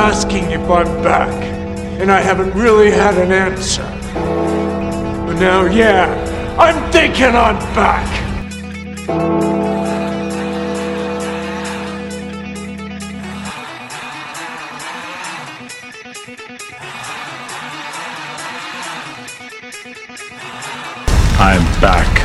asking if I'm back, and I haven't really had an answer. But now, yeah, I'm thinking I'm back. I'm back.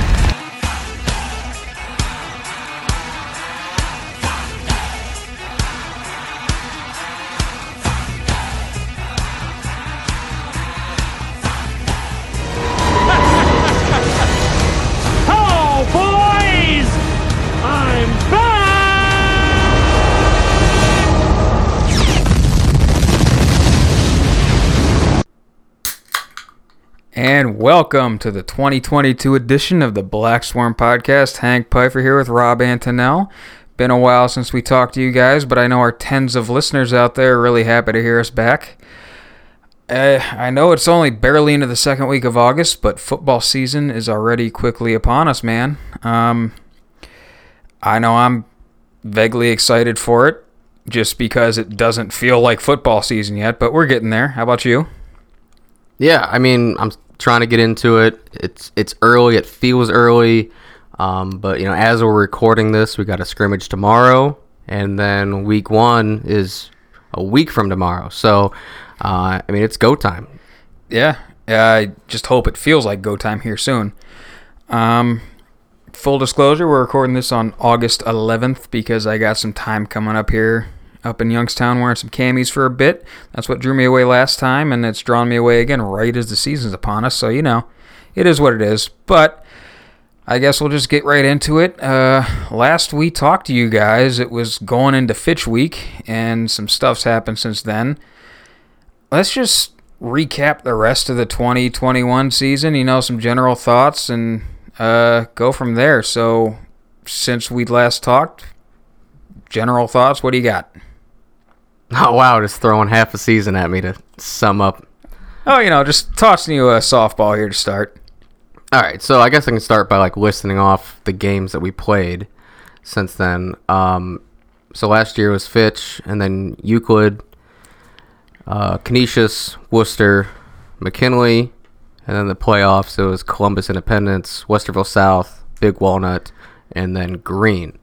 Welcome to the 2022 edition of the Black Swarm Podcast. Hank Pfeiffer here with Rob Antonell. Been a while since we talked to you guys, but I know our tens of listeners out there are really happy to hear us back. Uh, I know it's only barely into the second week of August, but football season is already quickly upon us, man. Um, I know I'm vaguely excited for it just because it doesn't feel like football season yet, but we're getting there. How about you? Yeah, I mean, I'm trying to get into it. It's it's early. It feels early, um, but you know, as we're recording this, we got a scrimmage tomorrow, and then week one is a week from tomorrow. So, uh, I mean, it's go time. Yeah, I just hope it feels like go time here soon. Um, full disclosure, we're recording this on August 11th because I got some time coming up here up in Youngstown wearing some camis for a bit. That's what drew me away last time, and it's drawn me away again right as the season's upon us. So, you know, it is what it is. But I guess we'll just get right into it. Uh, last we talked to you guys, it was going into Fitch Week, and some stuff's happened since then let's just recap the rest of the 2021 season, you know, some general thoughts and uh, go from there. So, since we last talked, general thoughts, what do you got? Oh wow, just throwing half a season at me to sum up. Oh, you know, just tossing you a softball here to start. All right, so I guess I can start by like listing off the games that we played since then. Um, so last year was Fitch, and then Euclid, uh, Canisius, Wooster, McKinley, and then the playoffs. It was Columbus Independence, Westerville South, Big Walnut, and then Green.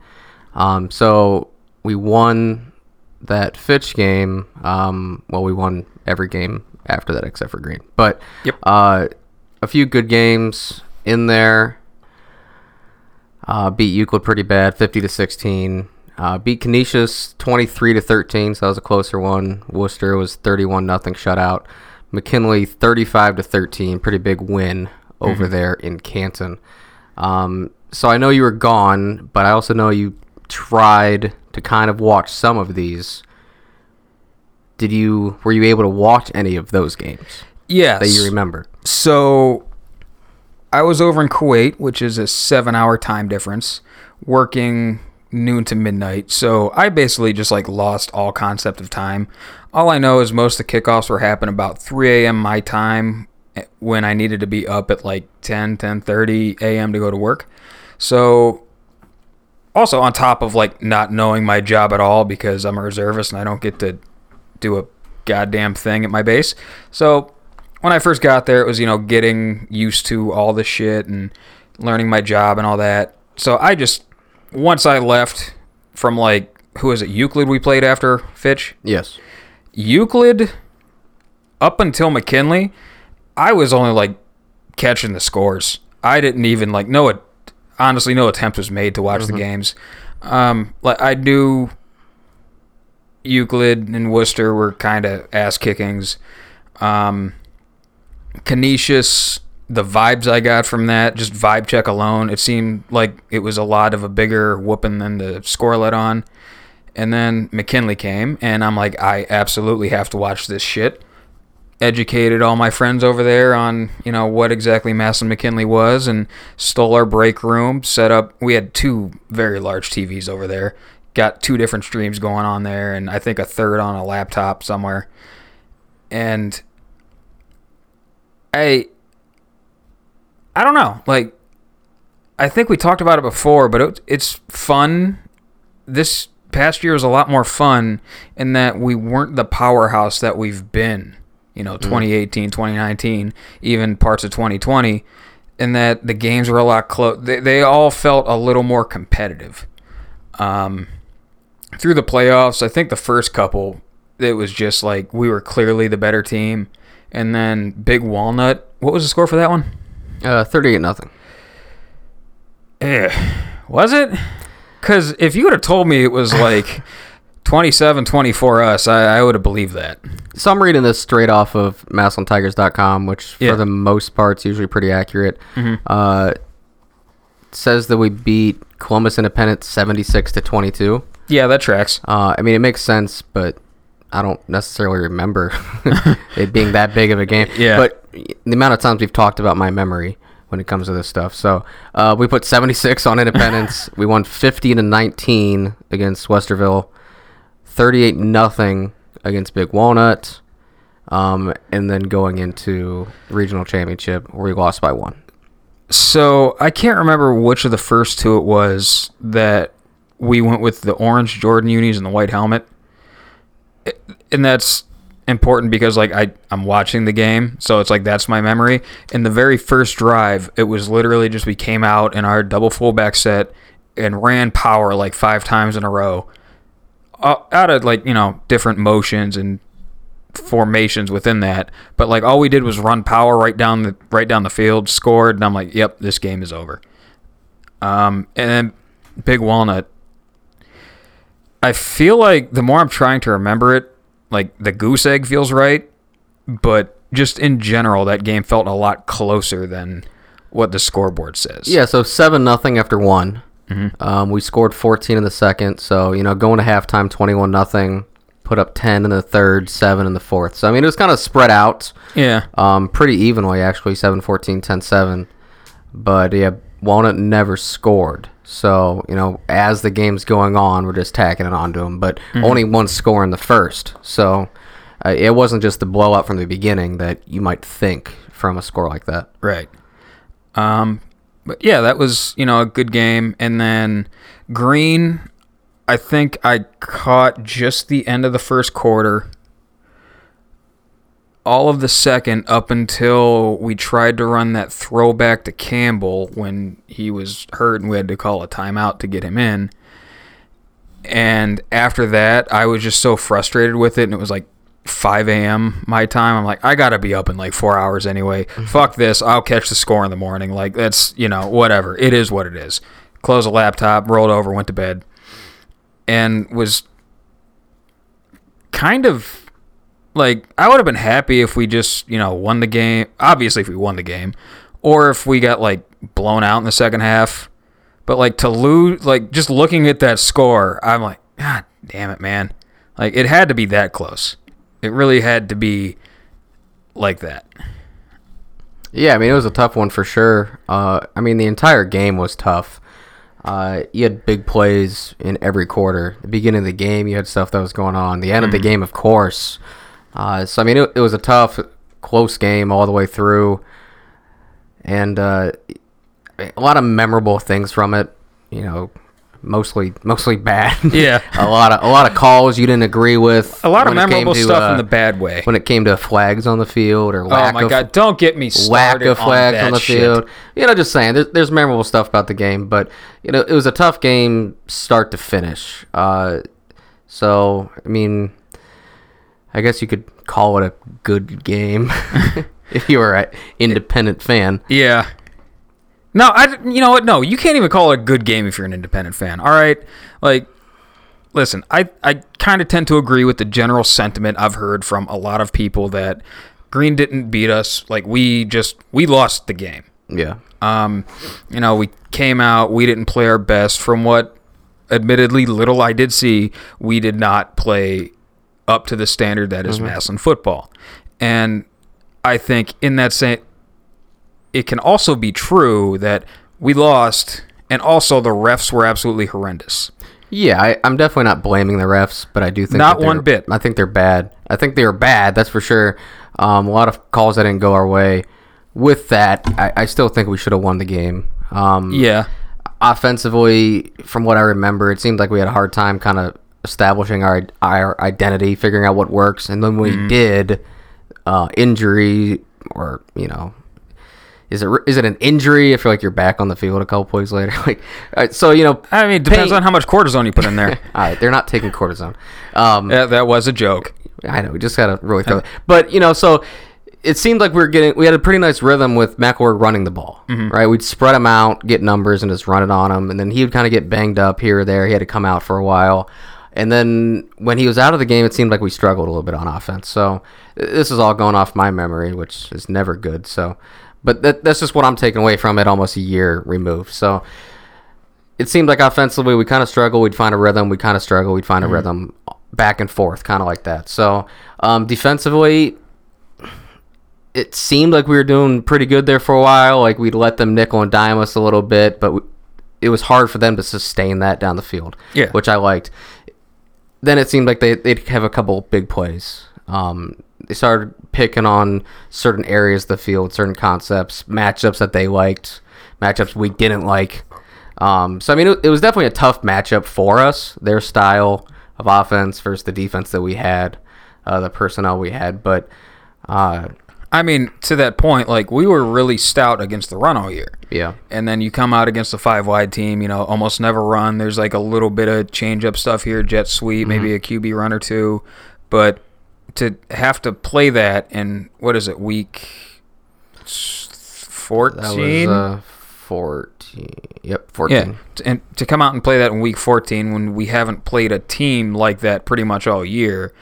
Um, so we won that Fitch game. Um, well, we won every game after that except for Green. But Yep. uh, a few good games in there. Uh, beat Euclid pretty bad, 50 to 16. Uh, beat Canisius 23 to 13, so that was a closer one. Wooster was 31 nothing shutout. McKinley 35 to 13, pretty big win over there in Canton. Um, so I know you were gone, but I also know you tried to kind of watch some of these. Did you were you able to watch any of those games Yes. that you remember? So I was over in Kuwait, which is a seven hour time difference, working noon to midnight. So I basically just like lost all concept of time. All I know is most of the kickoffs were happening about 3 a.m. my time eh, when I needed to be up at like 10, 10.30 a.m. to go to work. So also on top of like not knowing my job at all because I'm a reservist and I don't get to do a goddamn thing at my base. So when I first got there, it was you know getting used to all the shit and learning my job and all that. So I just once I left from like who is it Euclid we played after Fitch Yes. Euclid up until McKinley, I was only like catching the scores. I didn't even like know it honestly no attempt was made to watch the games. Um like I knew Euclid and Wooster were kind of ass kickings. Um Canisius the vibes I got from that, just vibe check alone, it seemed like it was a lot of a bigger whooping than the score let on. And then McKinley came, and I'm like, I absolutely have to watch this shit. Educated all my friends over there on, you know, what exactly Massillon McKinley was, and stole our break room, set up. We had two very large TVs over there, got two different streams going on there, and I think a third on a laptop somewhere. And I, I don't know, like, I think we talked about it before, but it, it's fun this past year was a lot more fun in that we weren't the powerhouse that we've been. You know, 2018, 2019, even parts of 2020, in that the games were a lot close. They, they all felt a little more competitive. Um, through the playoffs, I think the first couple, it was just like we were clearly the better team. And then Big Walnut, what was the score for that one? Uh, 38 nothing. Eh, was it? Because if you would have told me it was like 27 24 us, I, I would have believed that. So I'm reading this straight off of MassillonTigers.com, which Yeah. for the most part is usually pretty accurate. Mhm. Uh, says that we beat Columbus Independent 76 to 22. Yeah, that tracks. Uh, I mean, it makes sense, but I don't necessarily remember it being that big of a game. Yeah. But the amount of times we've talked about my memory when it comes to this stuff. So uh, we put 76 on Independence. we won 50 to 19 against Westerville, 38 nothing against Big Walnut, um, and then going into regional championship where we lost by one. So I can't remember which of the first two it was that we went with the orange Jordan unis and the white helmet. And that's important because like I I'm watching the game, so it's like that's my memory. In the very first drive, it was literally just we came out in our double fullback set and ran power like five times in a row. Uh, out of like, you know, different motions and formations within that. But like all we did was run power right down the right down the field, scored, and I'm like, yep, this game is over. Um, and then Big Walnut. I feel like the more I'm trying to remember it, like the goose egg feels right, but just in general, that game felt a lot closer than what the scoreboard says. Yeah, so seven nothing after one. Um, we scored 14 in the second, so you know going to halftime 21 nothing. Put up 10 in the third, seven in the fourth. So I mean it was kind of spread out, Yeah. um, pretty evenly actually, 7-14, 10-7. But yeah, Walnut never scored. So you know as the game's going on, we're just tacking it onto them. But only one score in the first, so uh, it wasn't just the blowout from the beginning that you might think from a score like that. Right. Um, but yeah, that was you know a good game. And then Green, I think I caught just the end of the first quarter, all of the second up until we tried to run that throwback to Campbell when he was hurt and we had to call a timeout to get him in. And after that, I was just so frustrated with it, and it was like 5 a.m. my time. I'm like, I gotta be up in like four hours anyway. Fuck this. I'll catch the score in the morning. Like that's you know whatever. It is what it is. Closed the laptop, rolled over, went to bed, and was kind of like I would have been happy if we just you know won the game. Obviously, if we won the game, or if we got like blown out in the second half. But like to lose, like just looking at that score, I'm like, God damn it, man! Like it had to be that close. It really had to be like that. Yeah, I mean it was a tough one for sure. Uh, I mean the entire game was tough. Uh, you had big plays in every quarter. The beginning of the game, you had stuff that was going on. The end of the game, of course. Uh, so I mean, it, it was a tough, close game all the way through, and uh, a lot of memorable things from it. You know, mostly mostly bad. Yeah. a lot of a lot of calls you didn't agree with. A lot of when it came memorable to, stuff uh, in the bad way. when it came to flags on the field or Oh my of god! Don't get me started of flags on, on, the shit. field. You know, just saying, there's, there's memorable stuff about the game, but you know, it was a tough game start to finish. Uh, so I mean, I guess you could call it a good game if you were an independent fan. Yeah. No, I. You know what? No, you can't even call it a good game if you're an independent fan. All right, like, listen, I I kind of tend to agree with the general sentiment I've heard from a lot of people that Green didn't beat us. Like we just we lost the game. Yeah, Um, you know, we came out, we didn't play our best. From what, admittedly, little I did see, we did not play up to the standard that is Massillon football. And I think in that same, it can also be true that we lost, and also the refs were absolutely horrendous. yeah. I, I'm definitely not blaming the refs, but I do think Not one bit. I think they're bad. I think they were bad. That's for sure. Um, a lot of calls that didn't go our way. With that, I, I still think we should have won the game. Um, Yeah, offensively, from what I remember, it seemed like we had a hard time kind of establishing our our identity, figuring out what works, and then we did, uh, injury or you know. Is it, is it an injury if you're like you're back on the field a couple plays later? like, right, so you know, I mean, it depends pain- on how much cortisone you put in there. all right, they're not taking cortisone. Um, that, that was a joke. I know we just gotta really throw it. But you know, so it seemed like we were getting we had a pretty nice rhythm with McElroy running the ball, right? We'd spread him out, get numbers, and just run it on him, and then he would kind of get banged up here or there. He had to come out for a while, and then when he was out of the game, it seemed like we struggled a little bit on offense. So this is all going off my memory, which is never good. So, but that, that's just what I'm taking away from it, almost a year removed. So it seemed like offensively we kind of struggle. We'd find a rhythm. We'd kind of struggle. We'd find a rhythm back and forth, kind of like that. So um, defensively, it seemed like we were doing pretty good there for a while. Like we'd let them nickel and dime us a little bit, but we, it was hard for them to sustain that down the field. Yeah. which I liked. Then it seemed like they, they'd have a couple big plays. Um, they started picking on certain areas of the field, certain concepts, matchups that they liked, matchups we didn't like. Um, so I mean, it, it was definitely a tough matchup for us. Their style of offense versus the defense that we had, uh, the personnel we had. But uh, I mean, to that point, like we were really stout against the run all year. yeah, And then you come out against a five wide team, you know, almost never run. There's like a little bit of change up stuff here, jet sweep, maybe a QB run or two. But to have to play that in, what is it, week 14? uh, fourteen. Yep, fourteen. Yeah, and to come out and play that in week 14 when we haven't played a team like that pretty much all year.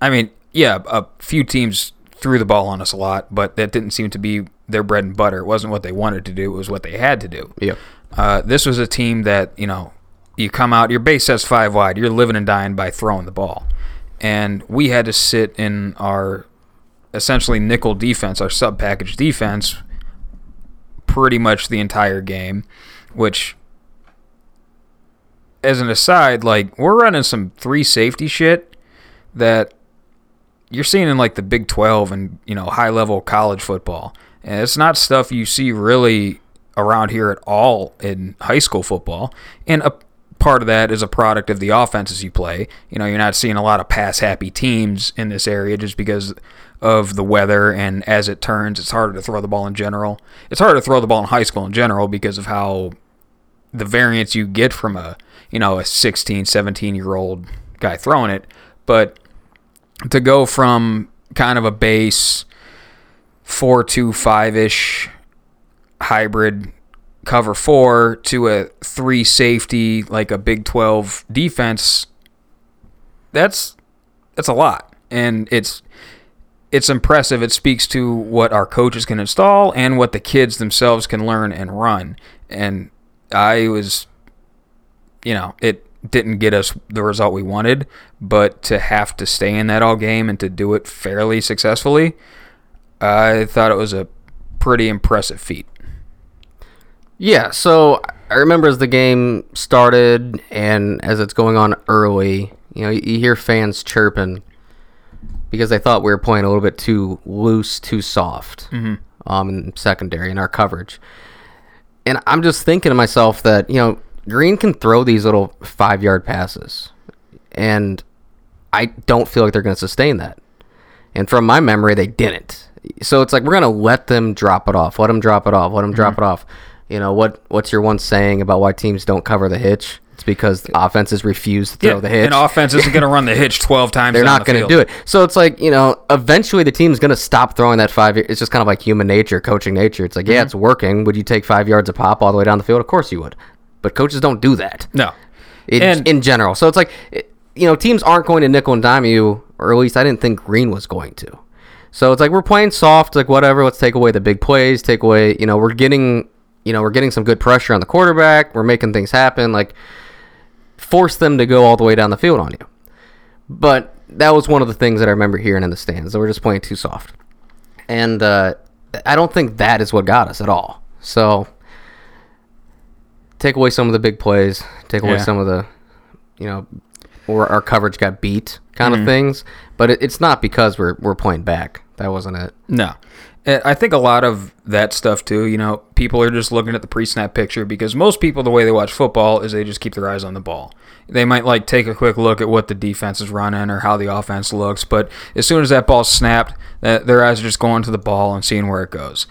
I mean, yeah, a few teams threw the ball on us a lot, but that didn't seem to be their bread and butter. It wasn't what they wanted to do, it was what they had to do. Yep. Uh, this was a team that, you know, you come out, your base says five wide, you're living and dying by throwing the ball. And we had to sit in our essentially nickel defense, our sub package defense, pretty much the entire game, which as an aside, like we're running some three safety shit that you're seeing in like the Big 12 and, you know, high level college football. And it's not stuff you see really around here at all in high school football. And a part of that is a product of the offenses you play. You know, you're not seeing a lot of pass happy teams in this area just because of the weather and as it turns, it's harder to throw the ball in general. It's harder to throw the ball in high school in general because of how the variance you get from a, you know, a 16, 17 year old guy throwing it. But to go from kind of a base four two five ish hybrid cover four to a three safety like a Big Twelve defense, that's that's a lot, and it's it's impressive. It speaks to what our coaches can install and what the kids themselves can learn and run. And I was, you know, it didn't get us the result we wanted, but to have to stay in that all game and to do it fairly successfully, I thought it was a pretty impressive feat. Yeah, so I remember as the game started and as it's going on early, you know, you hear fans chirping because they thought we were playing a little bit too loose, too soft um, in secondary in our coverage. And I'm just thinking to myself that, you know, Green can throw these little five yard passes. And I don't feel like they're going to sustain that. And from my memory, they didn't. So it's like we're gonna let them drop it off. Let them drop it off. Let them drop it off. You know what? What's your one saying about why teams don't cover the hitch? It's because the offenses refuse to throw the hitch. And offense isn't going to run the hitch 12 times. They're not the going to do it. So it's like you know, eventually the team's going to stop throwing that five. It's just kind of like human nature, coaching nature. It's like, Mm-hmm. yeah, it's working. Would you take five yards of pop all the way down the field? Of course you would. But coaches don't do that No. in, And- in general. So it's like, you know, teams aren't going to nickel and dime you, or at least I didn't think Green was going to. So it's like we're playing soft, like whatever. Let's take away the big plays. Take away, you know, we're getting, you know, we're getting some good pressure on the quarterback. We're making things happen. Like force them to go all the way down the field on you. But that was one of the things that I remember hearing in the stands. That we're just playing too soft, and uh, I don't think that is what got us at all. So take away some of the big plays, take away Yeah. some of the, you know, or our coverage got beat kind Mm-hmm. of things. But it, it's not because we're we're playing back. That wasn't it. No. And I think a lot of that stuff too, you know, people are just looking at the pre-snap picture because most people the way they watch football is they just keep their eyes on the ball. They might like take a quick look at what the defense is running or how the offense looks, but as soon as that ball's snapped, their eyes are just going to the ball and seeing where it goes.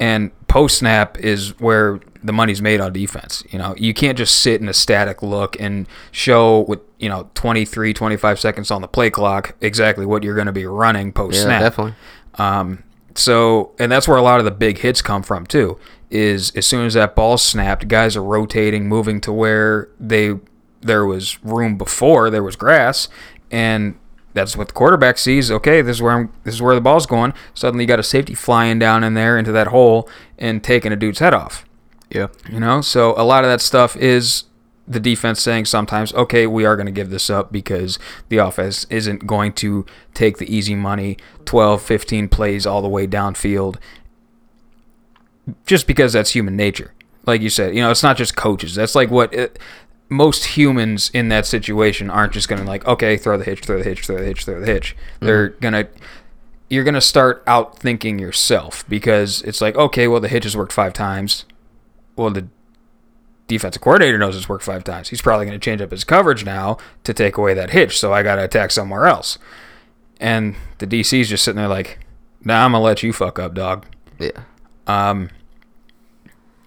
And post snap is where the money's made on defense. You know, you can't just sit in a static look and show with, you know, 23, 25 seconds on the play clock exactly what you're going to be running post-snap. Yeah, definitely. Um, so, and that's where a lot of the big hits come from too. Is as soon as that ball snapped, guys are rotating, moving to where they there was room before there was grass, and that's what the quarterback sees. Okay, this is where I'm, this is where the ball's going. Suddenly, you got a safety flying down in there into that hole and taking a dude's head off. Yeah. You know, so a lot of that stuff is the defense saying sometimes, okay, we are going to give this up because the offense isn't going to take the easy money, 12, 15 plays all the way downfield, just because that's human nature. Like you said, you know, it's not just coaches. That's like what it, most humans in that situation aren't just going to like, okay, throw the hitch, throw the hitch, throw the hitch, throw the hitch. Mm-hmm. They're going to you're going to start out thinking yourself because it's like, okay, well, the hitch has worked five times. Well, the defensive coordinator knows it's worked five times. He's probably going to change up his coverage now to take away that hitch. So I got to attack somewhere else. And the DC's just sitting there like, nah, I'm going to let you fuck up, dog. Yeah. Um,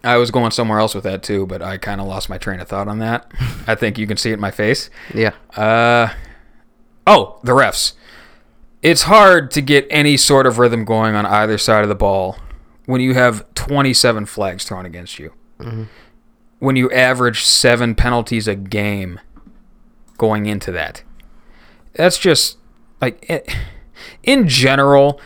I was going somewhere else with that too, but I kind of lost my train of thought on that. I think you can see it in my face. Yeah. Uh, oh, the refs. It's hard to get any sort of rhythm going on either side of the ball when you have 27 flags thrown against you. When you average seven penalties a game going into that. That's just like eh, in general,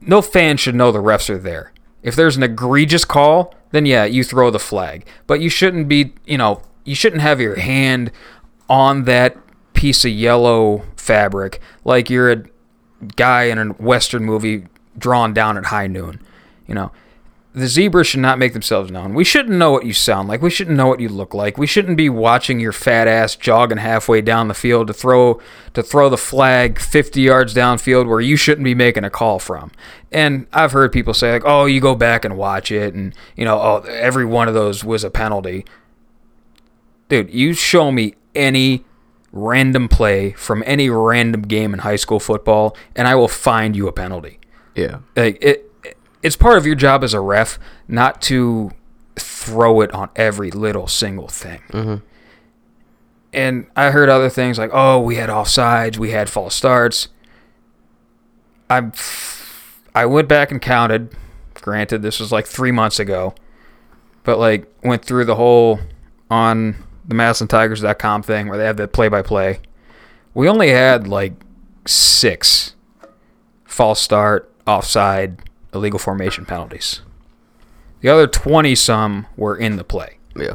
no fan should know the refs are there. If there's an egregious call, then yeah, you throw the flag. But you shouldn't be, you know, you shouldn't have your hand on that piece of yellow fabric like you're a guy in a western movie drawn down at high noon. You know, the zebras should not make themselves known. We shouldn't know what you sound like. We shouldn't know what you look like. We shouldn't be watching your fat ass jogging halfway down the field to throw to throw the flag 50 yards downfield where you shouldn't be making a call from. And I've heard people say like, "Oh, you go back and watch it and, you know, oh, every one of those was a penalty." Dude, you show me any random play from any random game in high school football and I will find you a penalty Yeah. like it it's part of your job as a ref not to throw it on every little single thing. Mm-hmm. And i heard other things like oh we had offsides we had false starts. I i went back and counted. Granted this was like three months ago. But like went through the whole on the massillontigers.com thing where they have the play-by-play. We only had like six. False start, offside, illegal formation penalties. The other 20 some were in the play. Yeah.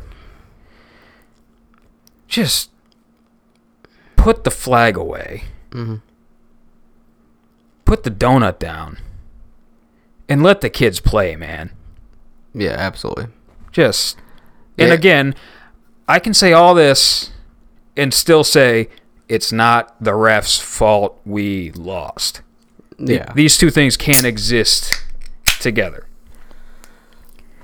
Just put the flag away. Mm. Put the donut down. And let the kids play, man. Yeah, absolutely. Just and Yeah. again, I can say all this and still say it's not the ref's fault we lost. Yeah. These two things can't exist together.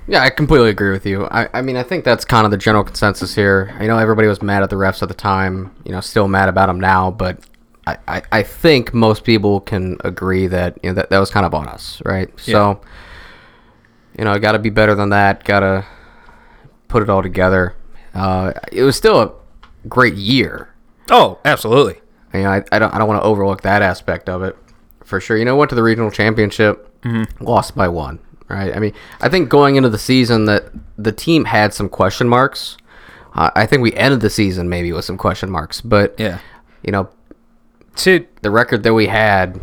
Yeah, I completely agree with you. I, I mean, I think that's kind of the general consensus here. I know everybody was mad at the refs at the time, you know, still mad about them now, but I, I, I think most people can agree that, you know, that, that was kind of on us, right? So, you know, got to be better than that, got to put it all together. Uh, it was still a great year. Oh, absolutely. You know, I, I don't I don't want to overlook that aspect of it for sure. You know, went to the regional championship, lost by one. Right. I mean, I think going into the season that the team had some question marks. Uh, I think we ended the season maybe with some question marks, but Yeah. you know, To the record that we had,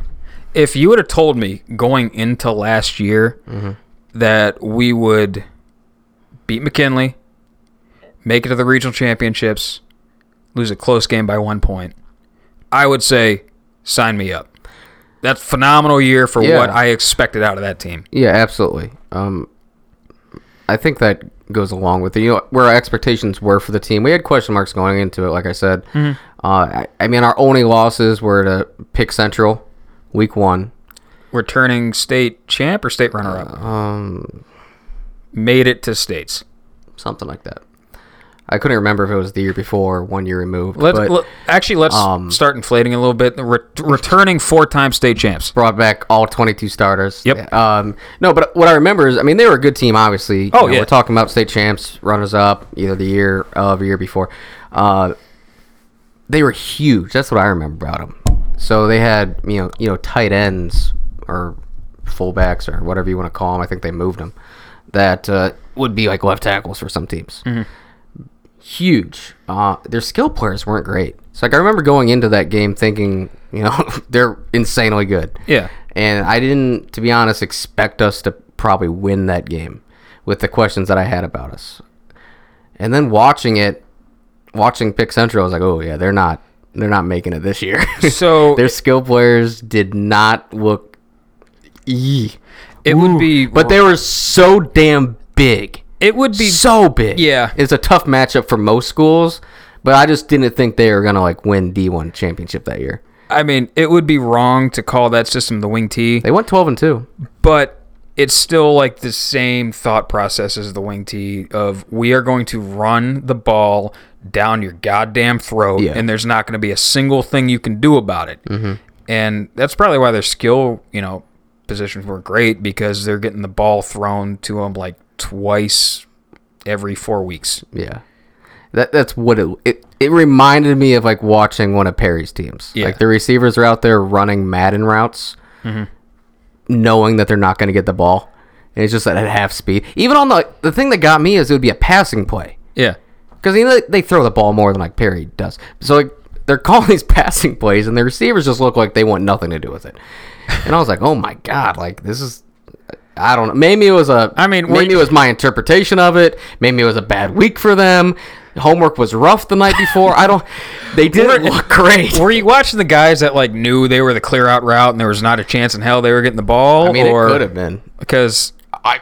if you would have told me going into last year that we would beat McKinley, make it to the regional championships, lose a close game by one point, I would say sign me up. That's phenomenal year for Yeah. what I expected out of that team. yeah, absolutely. Um, I think that goes along with it. You know, where our expectations were for the team. We had question marks going into it, like I said. Uh, I, I mean, our only losses were to Pick Central, week one. returning state champ or state runner up. Um, Made it to states. something like that. I couldn't remember if it was the year before, one year removed. Let's but let- actually let's um, start inflating a little bit. Re- returning four-time state champs. brought back all 22 starters. Yep. Um, no, but what I remember is, I mean, they were a good team, obviously. You Oh, know, yeah. We're talking about state champs, runners up, either the year of or year before. Uh, they were huge. That's what I remember about them. So they had, you know, you know, tight ends or fullbacks or whatever you want to call them. I think they moved them. That uh, would be like left tackles for some teams. Huge. Uh, their skill players weren't great. So like I remember going into that game thinking, you know, they're insanely good. Yeah. And I didn't, to be honest, expect us to probably win that game with the questions that I had about us. And then watching it, watching Pick Central, I was like, oh yeah, they're not, they're not making it this year. So their skill players did not look. It would be, But they were so damn big. It would be so big. Yeah. It's a tough matchup for most schools, but I just didn't think they were going to like win D1 championship that year. I mean, it would be wrong to call that system the wing T, They went 12 and 2. but it's still like the same thought process as the wing T of we are going to run the ball down your goddamn throat, Yeah. and there's not going to be a single thing you can do about it. Mm-hmm. And that's probably why their skill, you know, positions were great because they're getting the ball thrown to them like twice every four weeks. Yeah. That that's what it it, it reminded me of like watching one of Perry's teams. Yeah. Like the receivers are out there running Madden routes, mm-hmm. knowing that they're not going to get the ball. And it's just at half speed. Even on the the thing that got me is it would be a passing play Yeah. because you know they throw the ball more than like Perry does. So like they're calling these passing plays, and the receivers just look like they want nothing to do with it. And I was like, oh my god, like this is. I don't know. Maybe it was a. I mean, maybe it was my interpretation of it. Maybe it was a bad week for them. Homework was rough the night before. I don't. They didn't Were- look great. Were you watching the guys that like knew they were the clear out route and there was not a chance in hell they were getting the ball? I mean, or it could have been. because I.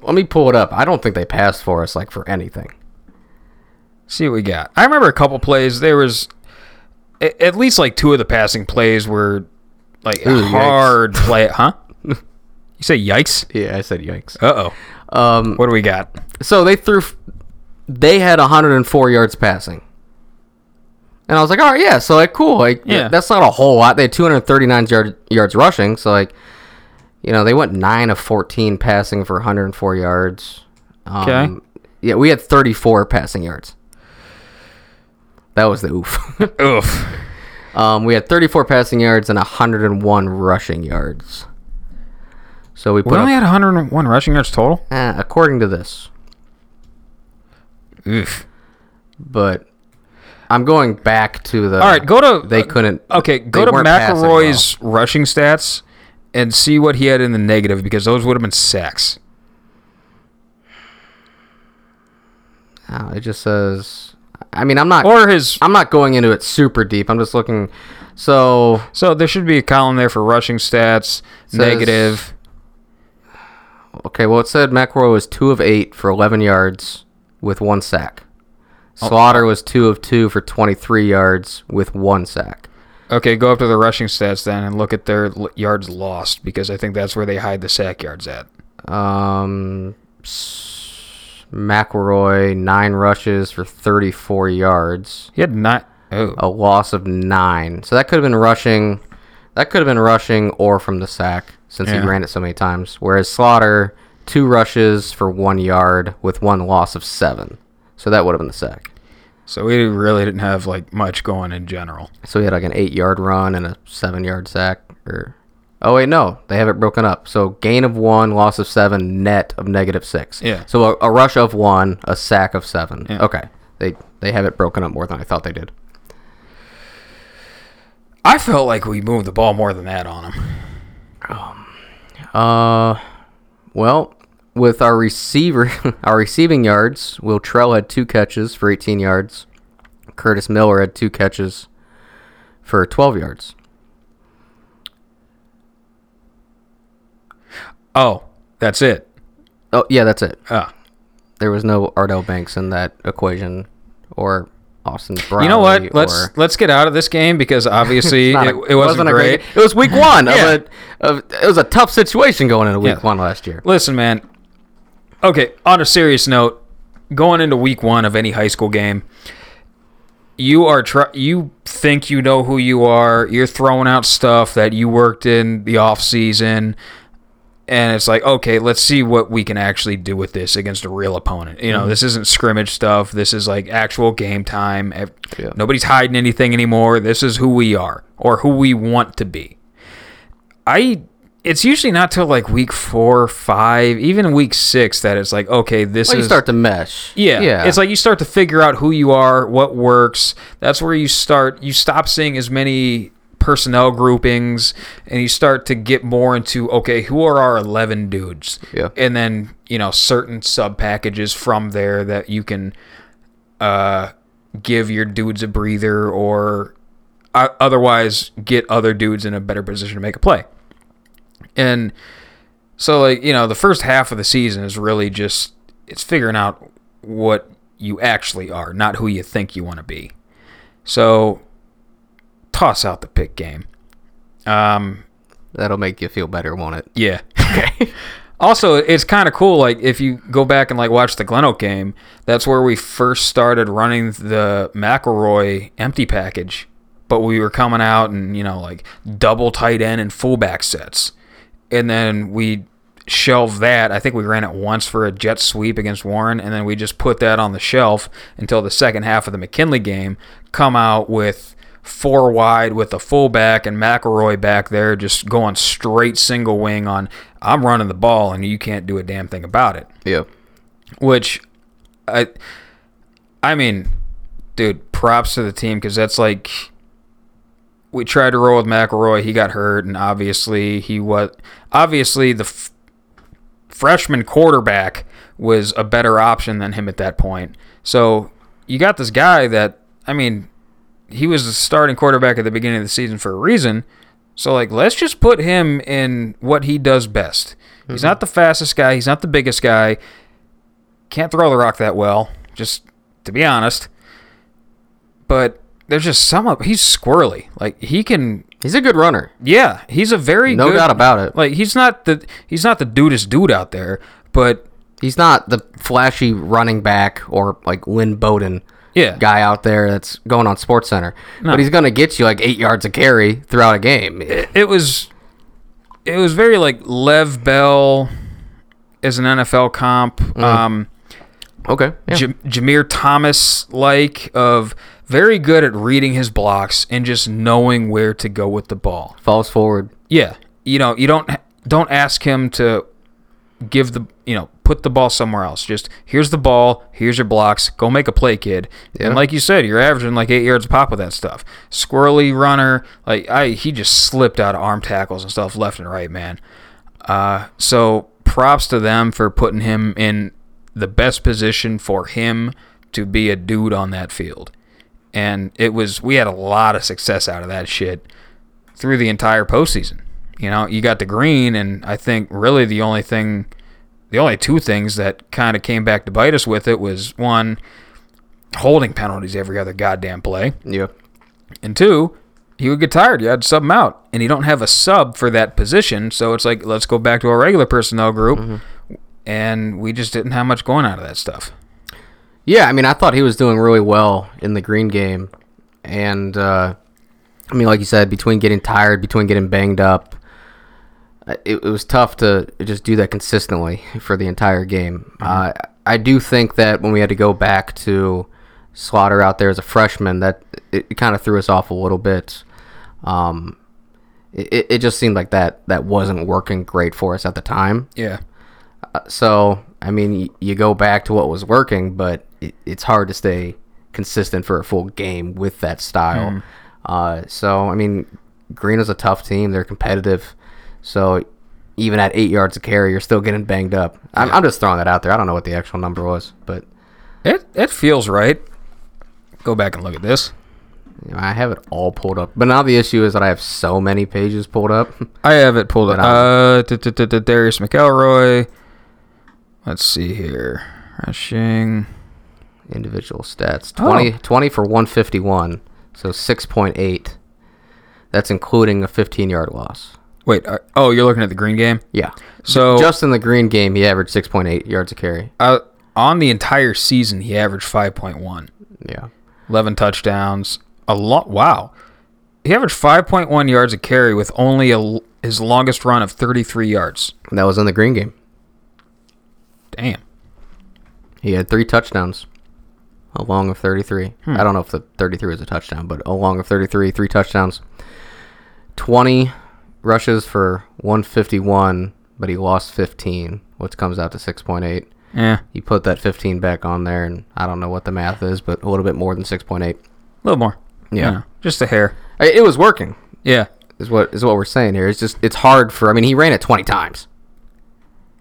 Let me pull it up. I don't think they passed for us like for anything. see what we got. I remember a couple plays. There was at least like two of the passing plays were like Ooh, yikes. hard play, huh? You say yikes? Yeah, I said yikes. Uh oh. Um. What do we got? So they threw. They had 104 yards passing. And I was like, all right, yeah. So like, cool. Like, Yeah. that's not a whole lot. They had 239 yard, yards rushing. So like, you know, they went nine of 14 passing for 104 yards. Um, Okay. Yeah, we had 34 passing yards. That was the oof. Oof. um, we had 34 passing yards and 101 rushing yards. So we put We up, only had 101 rushing yards total. eh, according to this, Oof. but I'm going back to the. All right, go to They couldn't. Okay, go to McElroy's rushing stats and see what he had in the negative because those would have been sacks. Oh, it just says. I mean, I'm not. Or his I'm not going into it super deep. I'm just looking. So So there should be a column there for rushing stats, negative. Okay, well it said McElroy was two of eight for 11 yards with one sack. Oh. Slaughter was two of two for 23 yards with one sack. Okay, go up to the rushing stats then and look at their l- yards lost because I think that's where they hide the sack yards at. Um, S- McElroy nine rushes for 34 yards, He had not. Oh, a loss of nine. So that could have been rushing. That could have been rushing or from the sack since Yeah. he ran it so many times. Whereas Slaughter two rushes for one yard with one loss of seven. So that would have been the sack. so we really didn't have like much going in general. So he had like an eight yard run and a seven yard sack. Or oh wait, no, they have it broken up. So gain of one, loss of seven, net of negative six. Yeah. So a, a rush of one, a sack of seven. Yeah. Okay, they they have it broken up more than I thought they did. I felt like we moved the ball more than that on him. Um, Uh, well, with our receiver, our receiving yards, Will Trell had two catches for 18 yards. Curtis Miller had two catches for 12 yards. Oh, that's it. Oh yeah, that's it. Ah, There was no Ardell Banks in that equation, or Austin Brown. You know what? Let's let's get out of this game because obviously it, a- it wasn't, a great. It was week one. Yeah. of a, of, it was a tough situation going into week Yeah. one last year. Listen, man. Okay, on a serious note, going into week one of any high school game, you are try- you think you know who you are. You're throwing out stuff that you worked in the off season, and it's like, okay, let's see what we can actually do with this against a real opponent. You know, mm-hmm. this isn't scrimmage stuff. This is like actual game time. Yeah. Nobody's hiding anything anymore. This is who we are or who we want to be. I it's usually not till like week four, five, even week six that it's like, okay, this Well, is you start to mesh. yeah, yeah. It's like you start to figure out who you are, what works. That's where you start. You stop seeing as many personnel groupings, and you start to get more into okay, who are our eleven dudes? Yeah. and then you know certain sub packages from there that you can uh, give your dudes a breather or uh, otherwise get other dudes in a better position to make a play. And so like, you know, the first half of the season is really just it's figuring out what you actually are, not who you think you want to be. So toss out the pick game. Um That'll make you feel better, won't it? yeah. Okay. also, it's kind of cool. Like if you go back and like watch the Glen Oak game, that's where we first started running the McElroy empty package. But we were coming out and you know like double tight end and fullback sets, and then we shelved that. I think we ran it once for a jet sweep against Warren, and then we just put that on the shelf until the second half of the McKinley game. Come out with four wide with a fullback and McElroy back there, just going straight single wing on. I'm running the ball, and you can't do a damn thing about it. Yeah. Which, I, I mean, dude, props to the team because that's like. We tried to roll with McElroy. He got hurt, and obviously he was obviously the f- freshman quarterback was a better option than him at that point. So you got this guy that I mean, he was the starting quarterback at the beginning of the season for a reason. So like, let's just put him in what he does best. He's mm-hmm. not the fastest guy. He's not the biggest guy. Can't throw the rock that well. Just to be honest. But there's just some of he's squirrely. Like he can He's a good runner. yeah, he's a very No good, doubt about it. Like he's not the he's not the dudest dude out there, but He's not the flashy running back or like Lynn Bowden yeah, guy out there that's going on Sports Center. But he's going to get you like eight yards of carry throughout a game. it was it was very like Lev Bell as an NFL comp. Um, Okay. Yeah. J- Jameer Thomas like of very good at reading his blocks and just knowing where to go with the ball. Falls forward. Yeah, you know, you don't don't ask him to give the you know put the ball somewhere else. Just here's the ball, here's your blocks, go make a play, kid. Yeah. And like you said, you're averaging like eight yards a pop with that stuff. Squirrely runner, like I he just slipped out of arm tackles and stuff left and right, man. Uh, so props to them for putting him in the best position for him to be a dude on that field. And it was we had a lot of success out of that shit through the entire postseason. You know, you got the green, and I think really the only thing, the only two things that kind of came back to bite us with it was one, holding penalties every other goddamn play, Yeah. and two, he would get tired. You had to sub him out, and you don't have a sub for that position, so it's like let's go back to our regular personnel group, and we just didn't have much going out of that stuff. Yeah, I mean, I thought he was doing really well in the green game, and uh, I mean, like you said, between getting tired, between getting banged up, it, it was tough to just do that consistently for the entire game. Uh, I do think that when we had to go back to Slaughter out there as a freshman, that it, it kind of threw us off a little bit. Um, it, it just seemed like that that wasn't working great for us at the time. Yeah, So, I mean, y- you go back to what was working, but it, it's hard to stay consistent for a full game with that style. Uh, so, I mean, Green is a tough team. They're competitive. So, even at eight yards of carry, you're still getting banged up. I'm, I'm just throwing that out there. I don't know what the actual number was, but it it feels right. Go back and look at this. you know, I have it all pulled up. But now the issue is that I have so many pages pulled up. I have it pulled up. Uh, Darius McElroy. Let's see here. Rushing. individual stats 20, Oh. 20 for 151, so 6.8. That's including a 15 yard loss. Wait, uh, oh, you're looking at the green game. Yeah. So Just in the green game, he averaged 6.8 yards a carry. uh, on the entire season, he averaged 5.1, Yeah. 11 touchdowns. A lot. Wow, he averaged 5.1 yards a carry with only a, his longest run of 33 yards. And that was in the green game. Damn. He had three touchdowns, a long of 33. I don't know if the 33 was a touchdown, but a long of 33, three touchdowns. 20 rushes for 151, but he lost 15, which comes out to 6.8. Yeah, You put that 15 back on there, and I don't know what the math is, but a little bit more than 6.8. a little more. Yeah. Just a hair. It was working. Yeah, Is what is what we're saying here. It's just it's hard for. I mean, he ran it 20 times.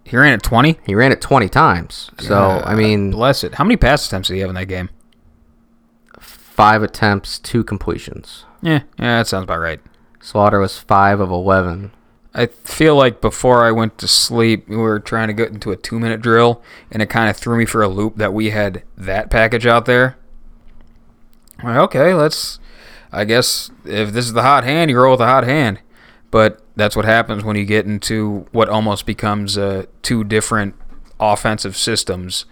he ran it 20. He ran it 20 times. So I mean, bless it. How many pass attempts did he have in that game? five attempts, two completions. Yeah, yeah, that sounds about right. Slaughter was five of 11. I feel like before I went to sleep, we were trying to get into a two minute drill, and it kind of threw me for a loop that we had that package out there. Like, okay, let's. I guess if this is the hot hand, you roll with the hot hand. But that's what happens when you get into what almost becomes uh, two different offensive systems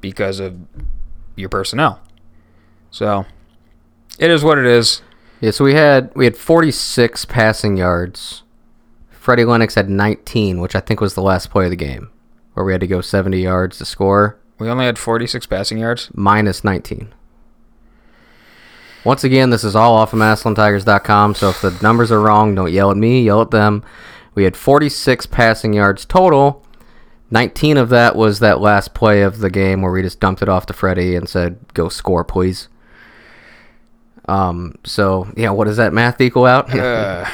because of your personnel. So it is what it is. Yeah, so we had we had 46 passing yards. Freddie Lennox had 19, which I think was the last play of the game, where we had to go 70 yards to score, We only had 46 passing yards. minus 19. Once again, this is all off of MassillonTigers.com, so if the numbers are wrong, don't yell at me, yell at them. We had 46 passing yards total. 19 of that was that last play of the game where we just dumped it off to Freddie and said, "Go score, please." Um. So yeah, what does that math equal out? Uh,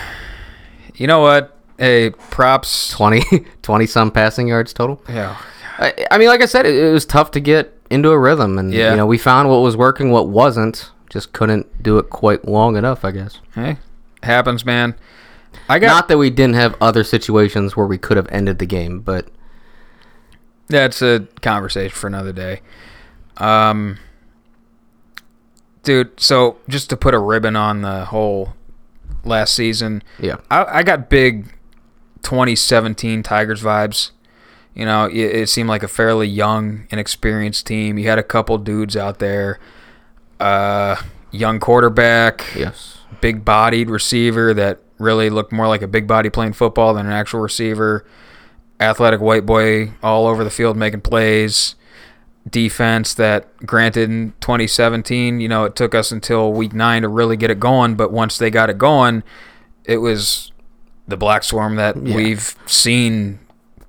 you know what? Hey, props. 20, 20 some passing yards total. Yeah. I, I mean, like I said, it, it was tough to get into a rhythm, and Yeah. you know, we found what was working, what wasn't. Just couldn't do it quite long enough, I guess. Hey, happens, man. I got Not that we didn't have other situations where we could have ended the game, but that's a conversation for another day. Um, dude. So just to put a ribbon on the whole last season, yeah, I, I got big 2017 Tigers vibes. You know, it, it seemed like a fairly young, inexperienced team. You had a couple dudes out there. Uh, young quarterback. yes, big bodied receiver that really looked more like a big body playing football than an actual receiver. Athletic white boy all over the field making plays. Defense that, granted, in 2017, you know, it took us until week nine to really get it going, but once they got it going, it was the Black Swarm that Yeah. we've seen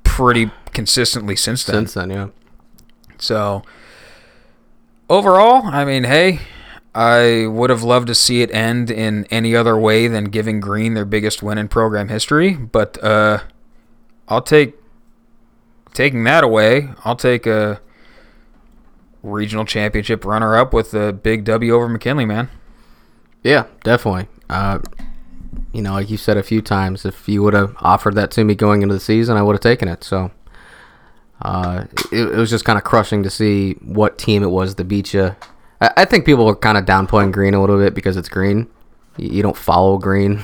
pretty consistently since then. since then, yeah, So overall, I mean, hey, I would have loved to see it end in any other way than giving Green their biggest win in program history, but uh I'll take taking that away. I'll take a regional championship runner up with a big W over McKinley, man. yeah, definitely. Uh, you know, like you said a few times, if you would have offered that to me going into the season, I would have taken it. So. Uh, it, it was just kind of crushing to see what team it was that beat you. I, I think people are kind of downplaying Green a little bit because it's Green. You, you don't follow Green.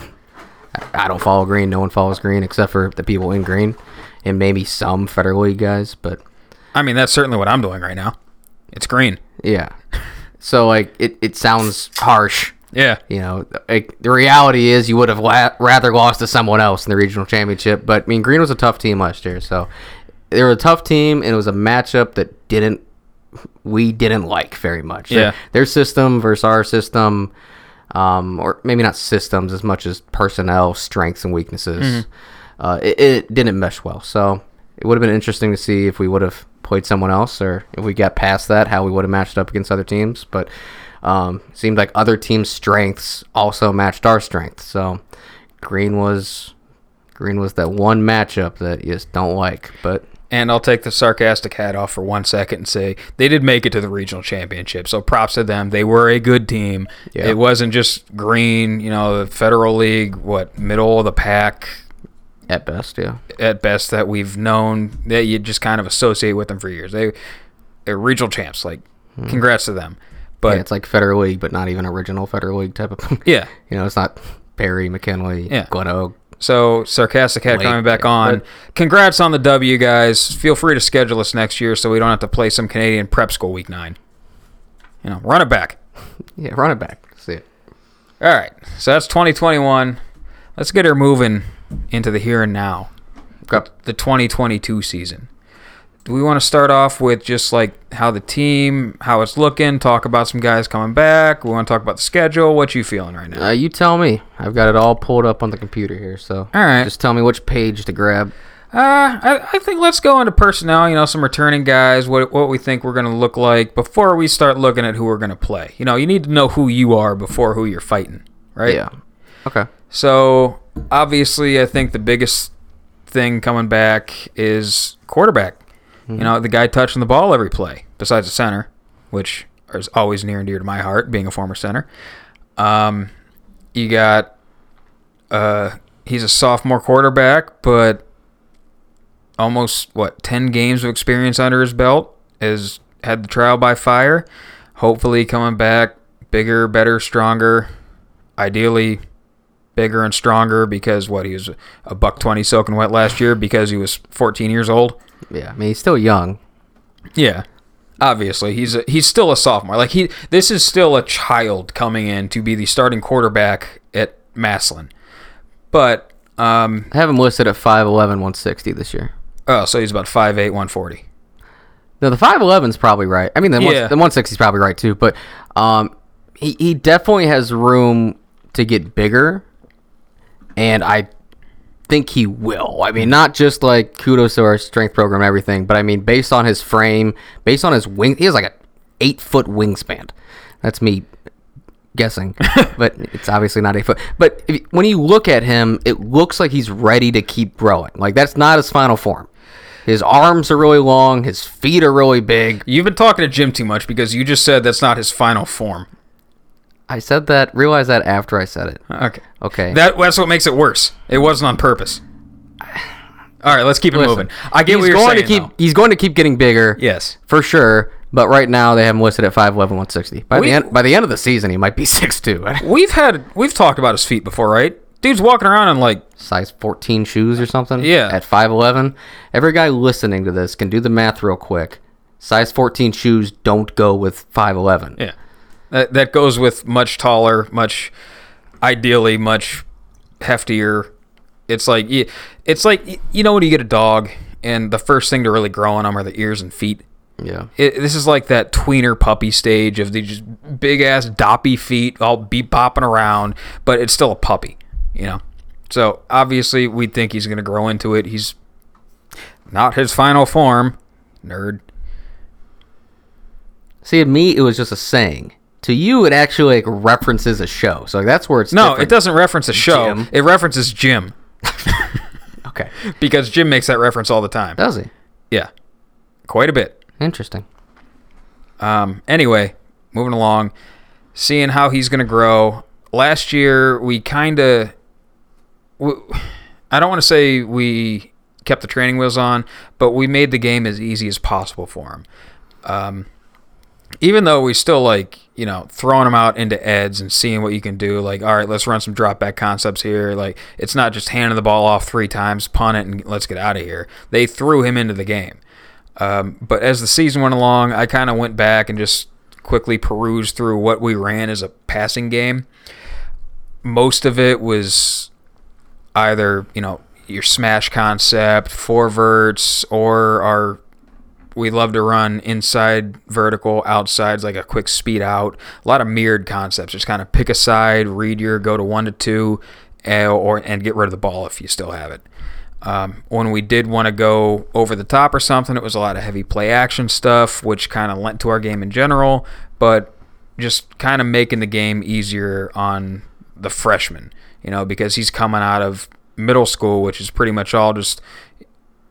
I, I don't follow Green. No one follows Green except for the people in Green, and maybe some Federal League guys. But I mean, that's certainly what I'm doing right now. It's Green. yeah, so like it, it sounds harsh. Yeah. You know, like, the reality is you would have la- rather lost to someone else in the regional championship. But I mean, Green was a tough team last year, so they were a tough team, and it was a matchup that didn't we didn't like very much. Their- Yeah. their, system versus our system, um, or maybe not systems as much as personnel strengths and weaknesses. Uh, it, it didn't mesh well, so it would have been interesting to see if we would have played someone else, or if we got past that, how we would have matched up against other teams. But um, seemed like other teams' strengths also matched our strengths. So Green was Green was that one matchup that you just don't like. But And I'll take the sarcastic hat off for one second and say they did make it to the regional championship. So props to them. They were a good team. Yeah. It wasn't just green, you know, the Federal League, what, middle of the pack at best, yeah, at best that we've known that you just kind of associate with them for years. They they're regional champs. Like hmm. congrats to them. Yeah, But it's like Federal League, but not even original Federal League type of. yeah, You know, it's not Perry, McKinley, Yeah. Glen Oak. So sarcastic Late, coming back yeah, on. but- Congrats on the W, guys. Feel free to schedule us next year so we don't have to play some Canadian prep school week nine. You know, run it back. Yeah, run it back. See it. All right, so that's 2021. Let's get her moving into the here and now, the 2022 season. Do we want to start off with just like how the team, how it's looking? Talk about some guys coming back. We want to talk about the schedule. What you feeling right now? Uh, you tell me. I've got it all pulled up on the computer here, so All right. just tell me which page to grab. Uh, I, I think let's go into personnel. You know, some returning guys. What what we think we're gonna look like before we start looking at who we're gonna play. You know, you need to know who you are before who you're fighting, right? Yeah. Okay. So obviously, I think the biggest thing coming back is quarterback. You know, the guy touching the ball every play, besides the center, which is always near and dear to my heart, being a former center. Um, you got, uh, he's a sophomore quarterback, but almost what ten games of experience under his belt. Has had the trial by fire. Hopefully, coming back bigger, better, stronger. Ideally, bigger and stronger because what he was a buck twenty soaking wet last year because he was 14 years old. Yeah. I mean, he's still young. Yeah, obviously he's a, he's still a sophomore. Like he, this is still a child coming in to be the starting quarterback at Massillon. But um, I have him listed at 5'11", 160 this year. oh, so he's about 5'8", 140. No, the 5'11's probably right. I mean, the, Yeah. one, the 160's probably right too, but um, he, he definitely has room to get bigger, and I think he will. I mean, not just like kudos to our strength program and everything, but I mean, based on his frame, based on his wing, he has like a eight foot wingspan. That's me guessing, but it's obviously not eight foot. But if, when you look at him, it looks like he's ready to keep growing. Like that's not his final form. His arms are really long. His feet are really big. You've been talking to Jim too much because you just said that's not his final form. I said that. Realize that after I said it. Okay. Okay. That that's what makes it worse. It wasn't on purpose. All right, let's keep it Listen, moving. I get what you're going saying. to keep. though. He's going to keep getting bigger. Yes. for sure. But right now they have him listed at 5'11", 160. By We- the end, by the end of the season, he might be 6'2". We've had we've talked about his feet before, right? Dude's walking around in like Size 14 shoes or something. Yeah. At 5'11". Every guy listening to this can do the math real quick. Size 14 shoes don't go with 5'11". yeah. That that goes with much taller, much ideally much heftier. It's like it's like you know when you get a dog and the first thing to really grow on them are the ears and feet. Yeah. It, this is like that tweener puppy stage of these big ass doppy feet all be bopping around, but it's still a puppy, you know. So obviously we think he's gonna grow into it. He's not his final form, nerd. See, to me, it was just a saying. To you, it actually like references a show. So like, that's where it's No, it doesn't reference a show. Jim. It references Jim Okay. because Jim makes that reference all the time. Does he? Yeah, quite a bit. Interesting. Um, anyway, moving along, seeing how he's going to grow. Last year, we kind of, I don't want to say we kept the training wheels on, but we made the game as easy as possible for him. Um, even though we still like, you know, throwing him out into eds and seeing what you can do. Like, all right, let's run some drop back concepts here. Like, it's not just handing the ball off three times, punt it, and let's get out of here. They threw him into the game. Um, but as the season went along, I kind of went back and just quickly perused through what we ran as a passing game. Most of it was either, you know, your smash concept, four verts, or our we love to run inside vertical, outsides like a quick speed out. A lot of mirrored concepts. Just kind of pick a side, read your go to one to two, eh, or and get rid of the ball if you still have it. Um, when we did want to go over the top or something, it was a lot of heavy play action stuff, which kind of lent to our game in general, but just kind of making the game easier on the freshman, you know, because he's coming out of middle school, which is pretty much all just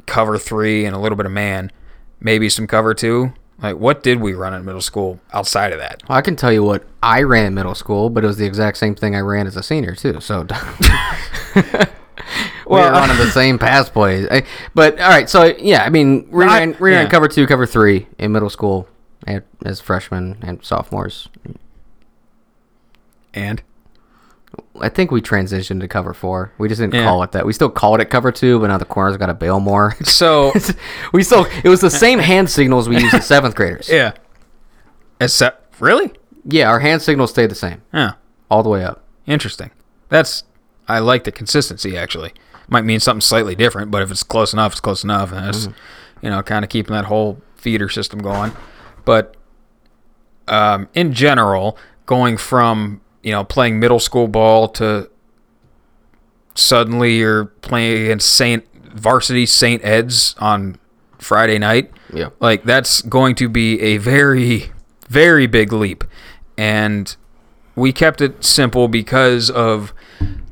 cover three and a little bit of man, maybe some cover two. Like, what did we run in middle school outside of that? Well, I can tell you what I ran in middle school, but it was the exact same thing I ran as a senior too. So we Well, were running the same pass plays. I- But all right, so yeah, I mean, we I- ran, we ran yeah. cover two, cover three in middle school. as freshmen and sophomores. And I think we transitioned to cover four. We just didn't Yeah. call it that. We still called it cover two, but now the corners got to bail more. so we still it was the same hand signals we used as seventh graders. yeah. Except really? Yeah, our hand signals stayed the same Yeah. all the way up. Interesting. That's I like the consistency actually. Might mean something slightly different, but if it's close enough, it's close enough, and that's you know kind of keeping that whole feeder system going. But um, in general, going from you know playing middle school ball to suddenly you're playing against Saint varsity Saint Ed's on Friday night. Yeah. Like that's going to be a very, very big leap. And we kept it simple because of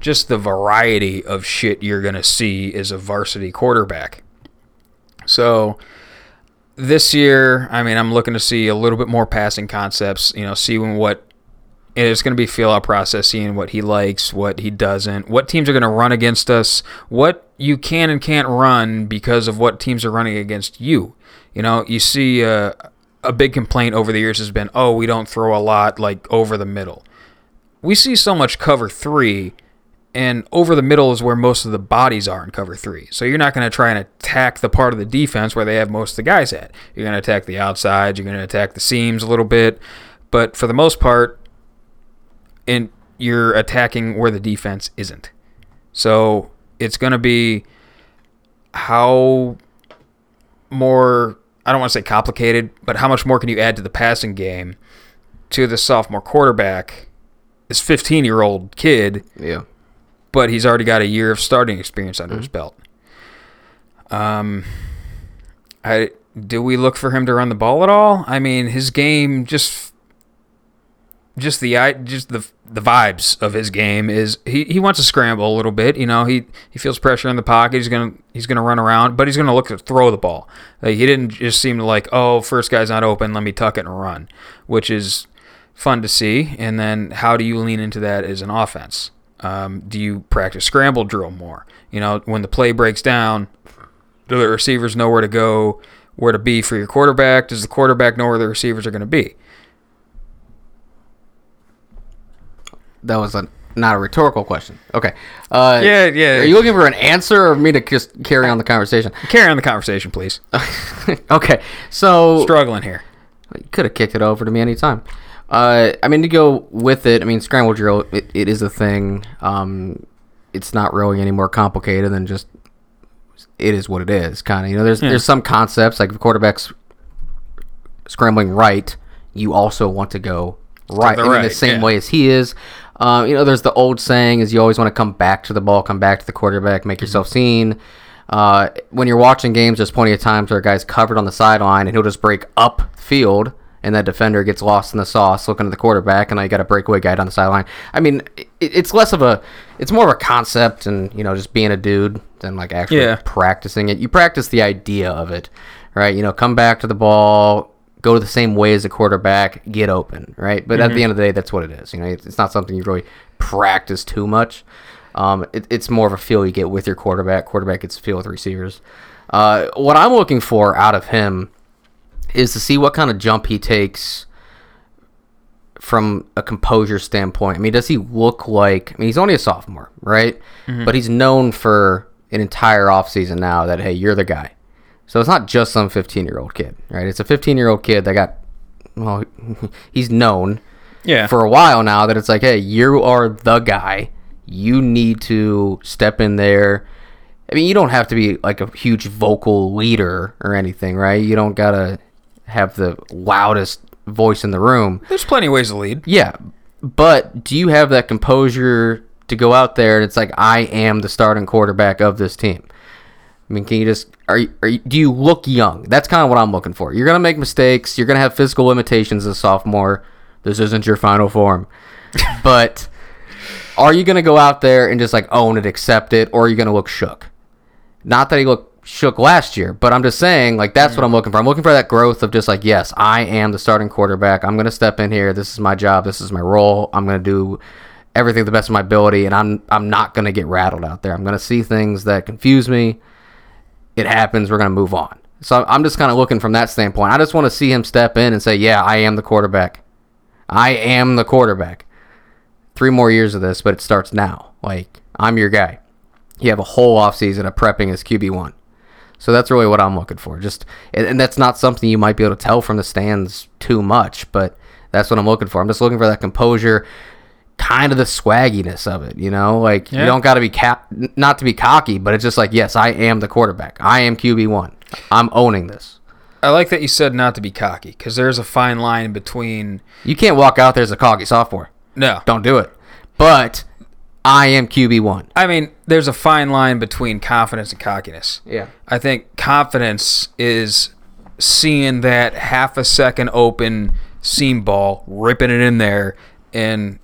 just the variety of shit you're going to see as a varsity quarterback. So this year, I mean, I'm looking to see a little bit more passing concepts, you know, seeing what it's going to be feel out process, seeing what he likes, what he doesn't, what teams are going to run against us, what you can and can't run because of what teams are running against you. You know, you see uh, a big complaint over the years has been, oh, we don't throw a lot like over the middle. We see so much cover three, and over the middle is where most of the bodies are in cover three. So you're not going to try and attack the part of the defense where they have most of the guys at. You're going to attack the outside, you're going to attack the seams a little bit, but for the most part, and you're attacking where the defense isn't. So it's going to be how more, I don't want to say complicated, but how much more can you add to the passing game to the sophomore quarterback, this 15 year old kid, Yeah. but he's already got a year of starting experience under his belt. Um, I do we look for him to run the ball at all? I mean, his game just just the just the the vibes of his game is he, he wants to scramble a little bit. You know, he he feels pressure in the pocket. He's gonna he's gonna run around, but he's gonna look to throw the ball. Like, he didn't just seem to like, oh, first guy's not open, let me tuck it and run, which is fun to see. And then how do you lean into that as an offense? Um, do you practice scramble drill more? You know, when the play breaks down, do the receivers know where to go, where to be for your quarterback? Does the quarterback know where the receivers are going to be? That was a not a rhetorical question. Okay. Uh, Yeah, yeah. Are you looking for an answer or me to just carry on the conversation? Carry on the conversation, please. okay. So Struggling here. You could have kicked it over to me anytime. Uh, I mean, to go with it, I mean, scramble drill, it, it is a thing. Um, it's not really any more complicated than just it is what it is, kind of. You know, there's there's some concepts like if a quarterbacks scrambling right, you also want to go right, the I mean, right, the same yeah. way as he is. Um, you know, there's the old saying is you always want to come back to the ball, come back to the quarterback, make yourself seen. Uh, when you're watching games, there's plenty of times where a guy's covered on the sideline and he'll just break up field, and that defender gets lost in the sauce looking at the quarterback, and now you got a breakaway guy down the sideline. I mean, it, it's less of a, it's more of a concept and you know just being a dude than like actually Yeah. practicing it. You practice the idea of it, right? You know, come back to the ball, go the same way as a quarterback, get open, right? But at the end of the day, that's what it is. You know, it's, not something you really practice too much. Um, it, it's more of a feel you get with your quarterback. Quarterback gets a feel with receivers. Uh, what I'm looking for out of him is to see what kind of jump he takes from a composure standpoint. I mean, does he look like? I mean, he's only a sophomore, right? But he's known for an entire offseason now that hey, you're the guy. So it's not just some 15 year old kid, right? It's a 15 year old kid that got well, he's known Yeah. for a while now that it's like, hey, you are the guy. You need to step in there. I mean, you don't have to be like a huge vocal leader or anything, right? You don't gotta have the loudest voice in the room. There's plenty of ways to lead. Yeah, but do you have that composure to go out there and it's like I am the starting quarterback of this team? I mean, can you just are you, are you, do you look young? That's kind of what I'm looking for. You're gonna make mistakes. You're gonna have physical limitations as a sophomore. This isn't your final form, but are you gonna go out there and just like own it, accept it, or are you gonna look shook? Not that he looked shook last year, but I'm just saying like that's what I'm mm. looking for. I'm looking for that growth of just like yes, I am the starting quarterback. I'm gonna step in here. This is my job. This is my role. I'm gonna do everything to the best of my ability, and I'm I'm not gonna get rattled out there. I'm gonna see things that confuse me. It happens. We're gonna move on. So I'm just kind of looking from that standpoint. I just want to see him step in and say, "Yeah, I am the quarterback. I am the quarterback." Three more years of this, but it starts now. Like I'm your guy. You have a whole offseason of prepping as QB one. So that's really what I'm looking for. Just and that's not something you might be able to tell from the stands too much, but that's what I'm looking for. I'm just looking for that composure, kind of the swagginess of it. You know, like Yeah. you don't got to be cap, not to be cocky, but it's just like, yes, I am the quarterback. I am QB one. I'm owning this. I like that you said not to be cocky because there's a fine line between You can't walk out there as a cocky sophomore. no. Don't do it. But I am QB one. I mean, there's a fine line between confidence and cockiness. Yeah. I think confidence is seeing that half a second open seam ball, ripping it in there, and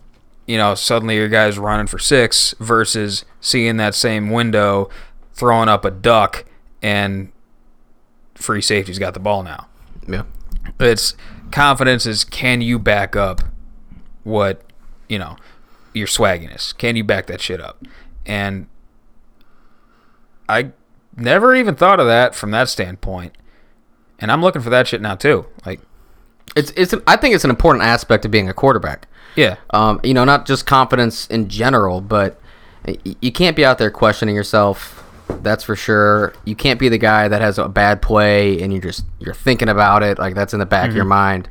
you know suddenly your guy's running for six versus seeing that same window, throwing up a duck, and free safety's got the ball now. Yeah. It's confidence is can you back up what you know your swagginess? Can you back that shit up? And I never even thought of that from that standpoint. And I'm looking for that shit now too. Like, It's it's. An, I think it's an important aspect of being a quarterback. Yeah, Um, you know, not just confidence in general, but you can't be out there questioning yourself. That's for sure. You can't be the guy that has a bad play and you're just you're thinking about it like that's in the back of your mind.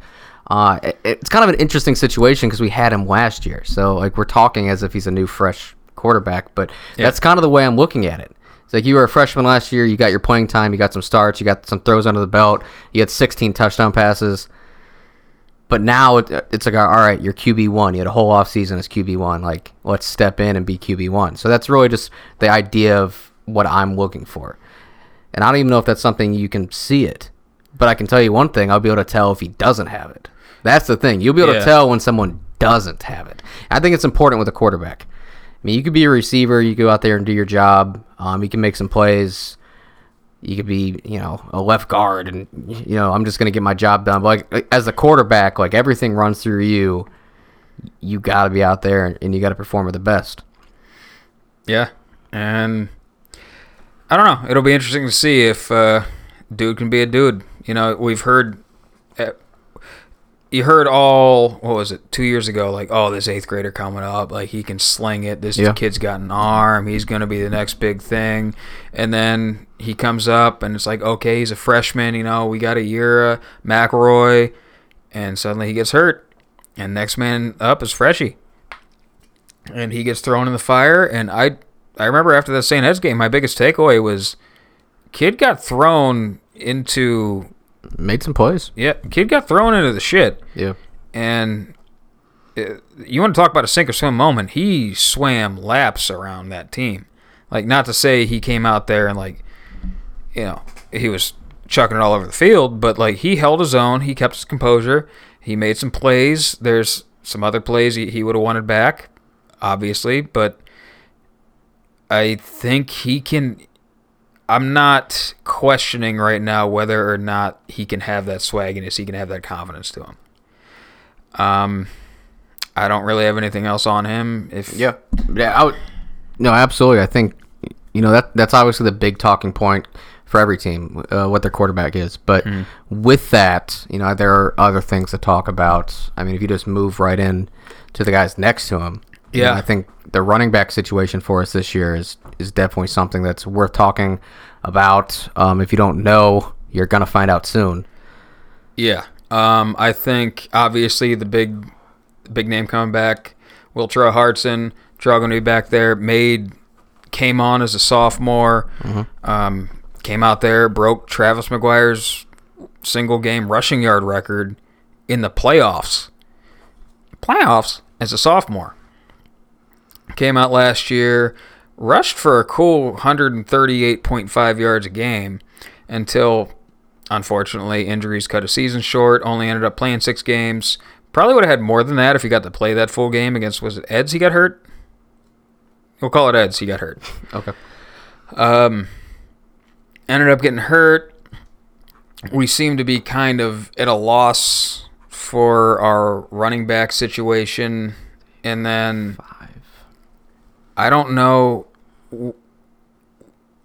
Uh, it- it's kind of an interesting situation because we had him last year, so like we're talking as if he's a new fresh quarterback, but that's kind of the way I'm looking at it. It's like you were a freshman last year, you got your playing time, you got some starts, you got some throws under the belt, you had 16 touchdown passes. But now it, it's like, all right, you're QB one. You had a whole offseason as QB one. Like, let's step in and be QB one. So that's really just the idea of what I'm looking for. And I don't even know if that's something you can see it. But I can tell you one thing: I'll be able to tell if he doesn't have it. That's the thing. You'll be able Yeah. to tell when someone doesn't have it. I think it's important with a quarterback. I mean, you could be a receiver. You go out there and do your job. Um, you can make some plays you could be, you know, a left guard, and you know, I'm just gonna get my job done. But like, as a quarterback, like everything runs through you. You got to be out there, and you got to perform at the best. yeah. And I don't know. It'll be interesting to see if uh, dude can be a dude. You know, we've heard. Uh, you heard all what was it two years ago? Like, oh, this eighth grader coming up, like he can sling it. This Yeah. kid's got an arm. He's gonna be the next big thing. And then he comes up, and it's like, okay, he's a freshman. You know, we got a year, uh, McElroy, and suddenly he gets hurt, and next man up is Freshie, and he gets thrown in the fire. And I, I remember after that St. Ed's game, my biggest takeaway was, kid got thrown into Made some plays. yeah, kid got thrown into the shit, Yeah. and uh, you want to talk about a sink or swim moment? He swam laps around that team. Like, not to say he came out there and like, you know, he was chucking it all over the field, but like he held his own. He kept his composure. He made some plays. There's some other plays he, he would have wanted back, obviously, but I think he can. I'm not questioning right now whether or not he can have that swagginess. He can have that confidence to him. Um, I don't really have anything else on him. If Yeah. Yeah. I would. No, absolutely. I think you know that that's obviously the big talking point for every team, uh, what their quarterback is. But with that, you know, there are other things to talk about. I mean, if you just move right in to the guys next to him, you know, Yeah. I think the running back situation for us this year is is definitely something that's worth talking about. Um, if you don't know, you're gonna find out soon. Yeah. Um, I think obviously the big, big name coming back, Wiltrell Hartson, to be back there. Made came on as a sophomore. Um, came out there, broke Travis McGuire's single game rushing yard record in the playoffs. Playoffs as a sophomore. Came out last year, rushed for a cool 138.5 yards a game until unfortunately injuries cut a season short only ended up playing six games probably would have had more than that if he got to play that full game against was it eds he got hurt we'll call it eds he got hurt Okay. um ended up getting hurt we seem to be kind of at a loss for our running back situation and then Five. I don't know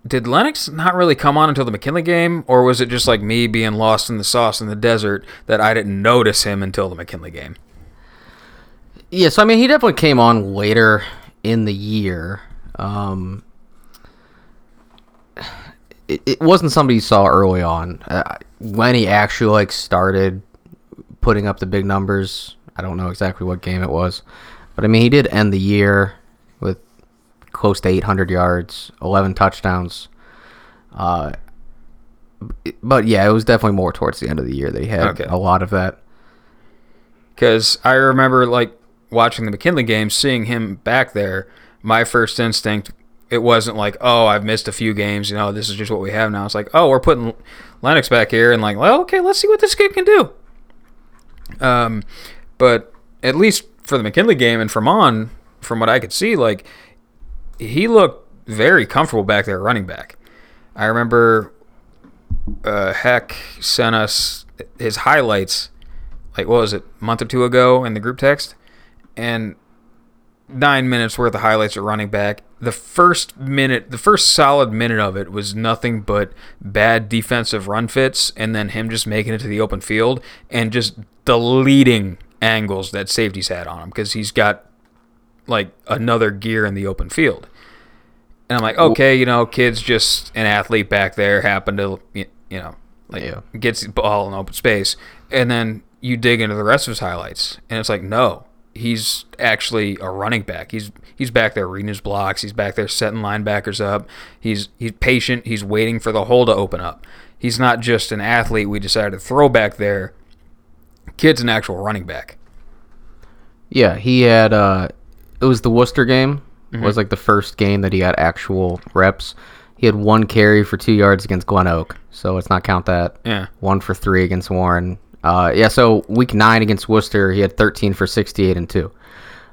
did Lennox not really come on until the McKinley game, or was it just like me being lost in the sauce in the desert that I didn't notice him until the McKinley game? Yeah, so I mean, he definitely came on later in the year. Um, it, it wasn't somebody you saw early on. Uh, when he actually like started putting up the big numbers, I don't know exactly what game it was, but I mean, he did end the year with close to 800 yards, 11 touchdowns. Uh, but yeah, it was definitely more towards the end of the year that he had Okay. a lot of that. Because I remember like watching the McKinley game, seeing him back there. My first instinct, it wasn't like, oh, I've missed a few games. You know, this is just what we have now. It's like, oh, we're putting Lennox back here, and like, well, okay, let's see what this kid can do. Um, but at least for the McKinley game and from on, from what I could see, like he looked very comfortable back there running back. I remember uh, Heck sent us his highlights, like what was it, a month or two ago in the group text, and nine minutes worth of highlights at running back. The first minute, the first solid minute of it was nothing but bad defensive run fits, and then him just making it to the open field and just deleting angles that safeties had on him because he's got like another gear in the open field. And I'm like, okay, you know, kid's just an athlete back there, happened to, you know, like Yeah. gets the ball in open space, and then you dig into the rest of his highlights, and it's like, no, he's actually a running back. He's he's back there reading his blocks. He's back there setting linebackers up. He's he's patient. He's waiting for the hole to open up. He's not just an athlete we decided to throw back there. Kid's an actual running back. Yeah, he had. uh It was the Wooster game. Mm-hmm. Was like the first game that he got actual reps. He had one carry for two yards against Glen Oak, so let's not count that. Yeah. One for three against Warren. Uh, yeah, so week nine against Wooster, he had 13 for 68 and two.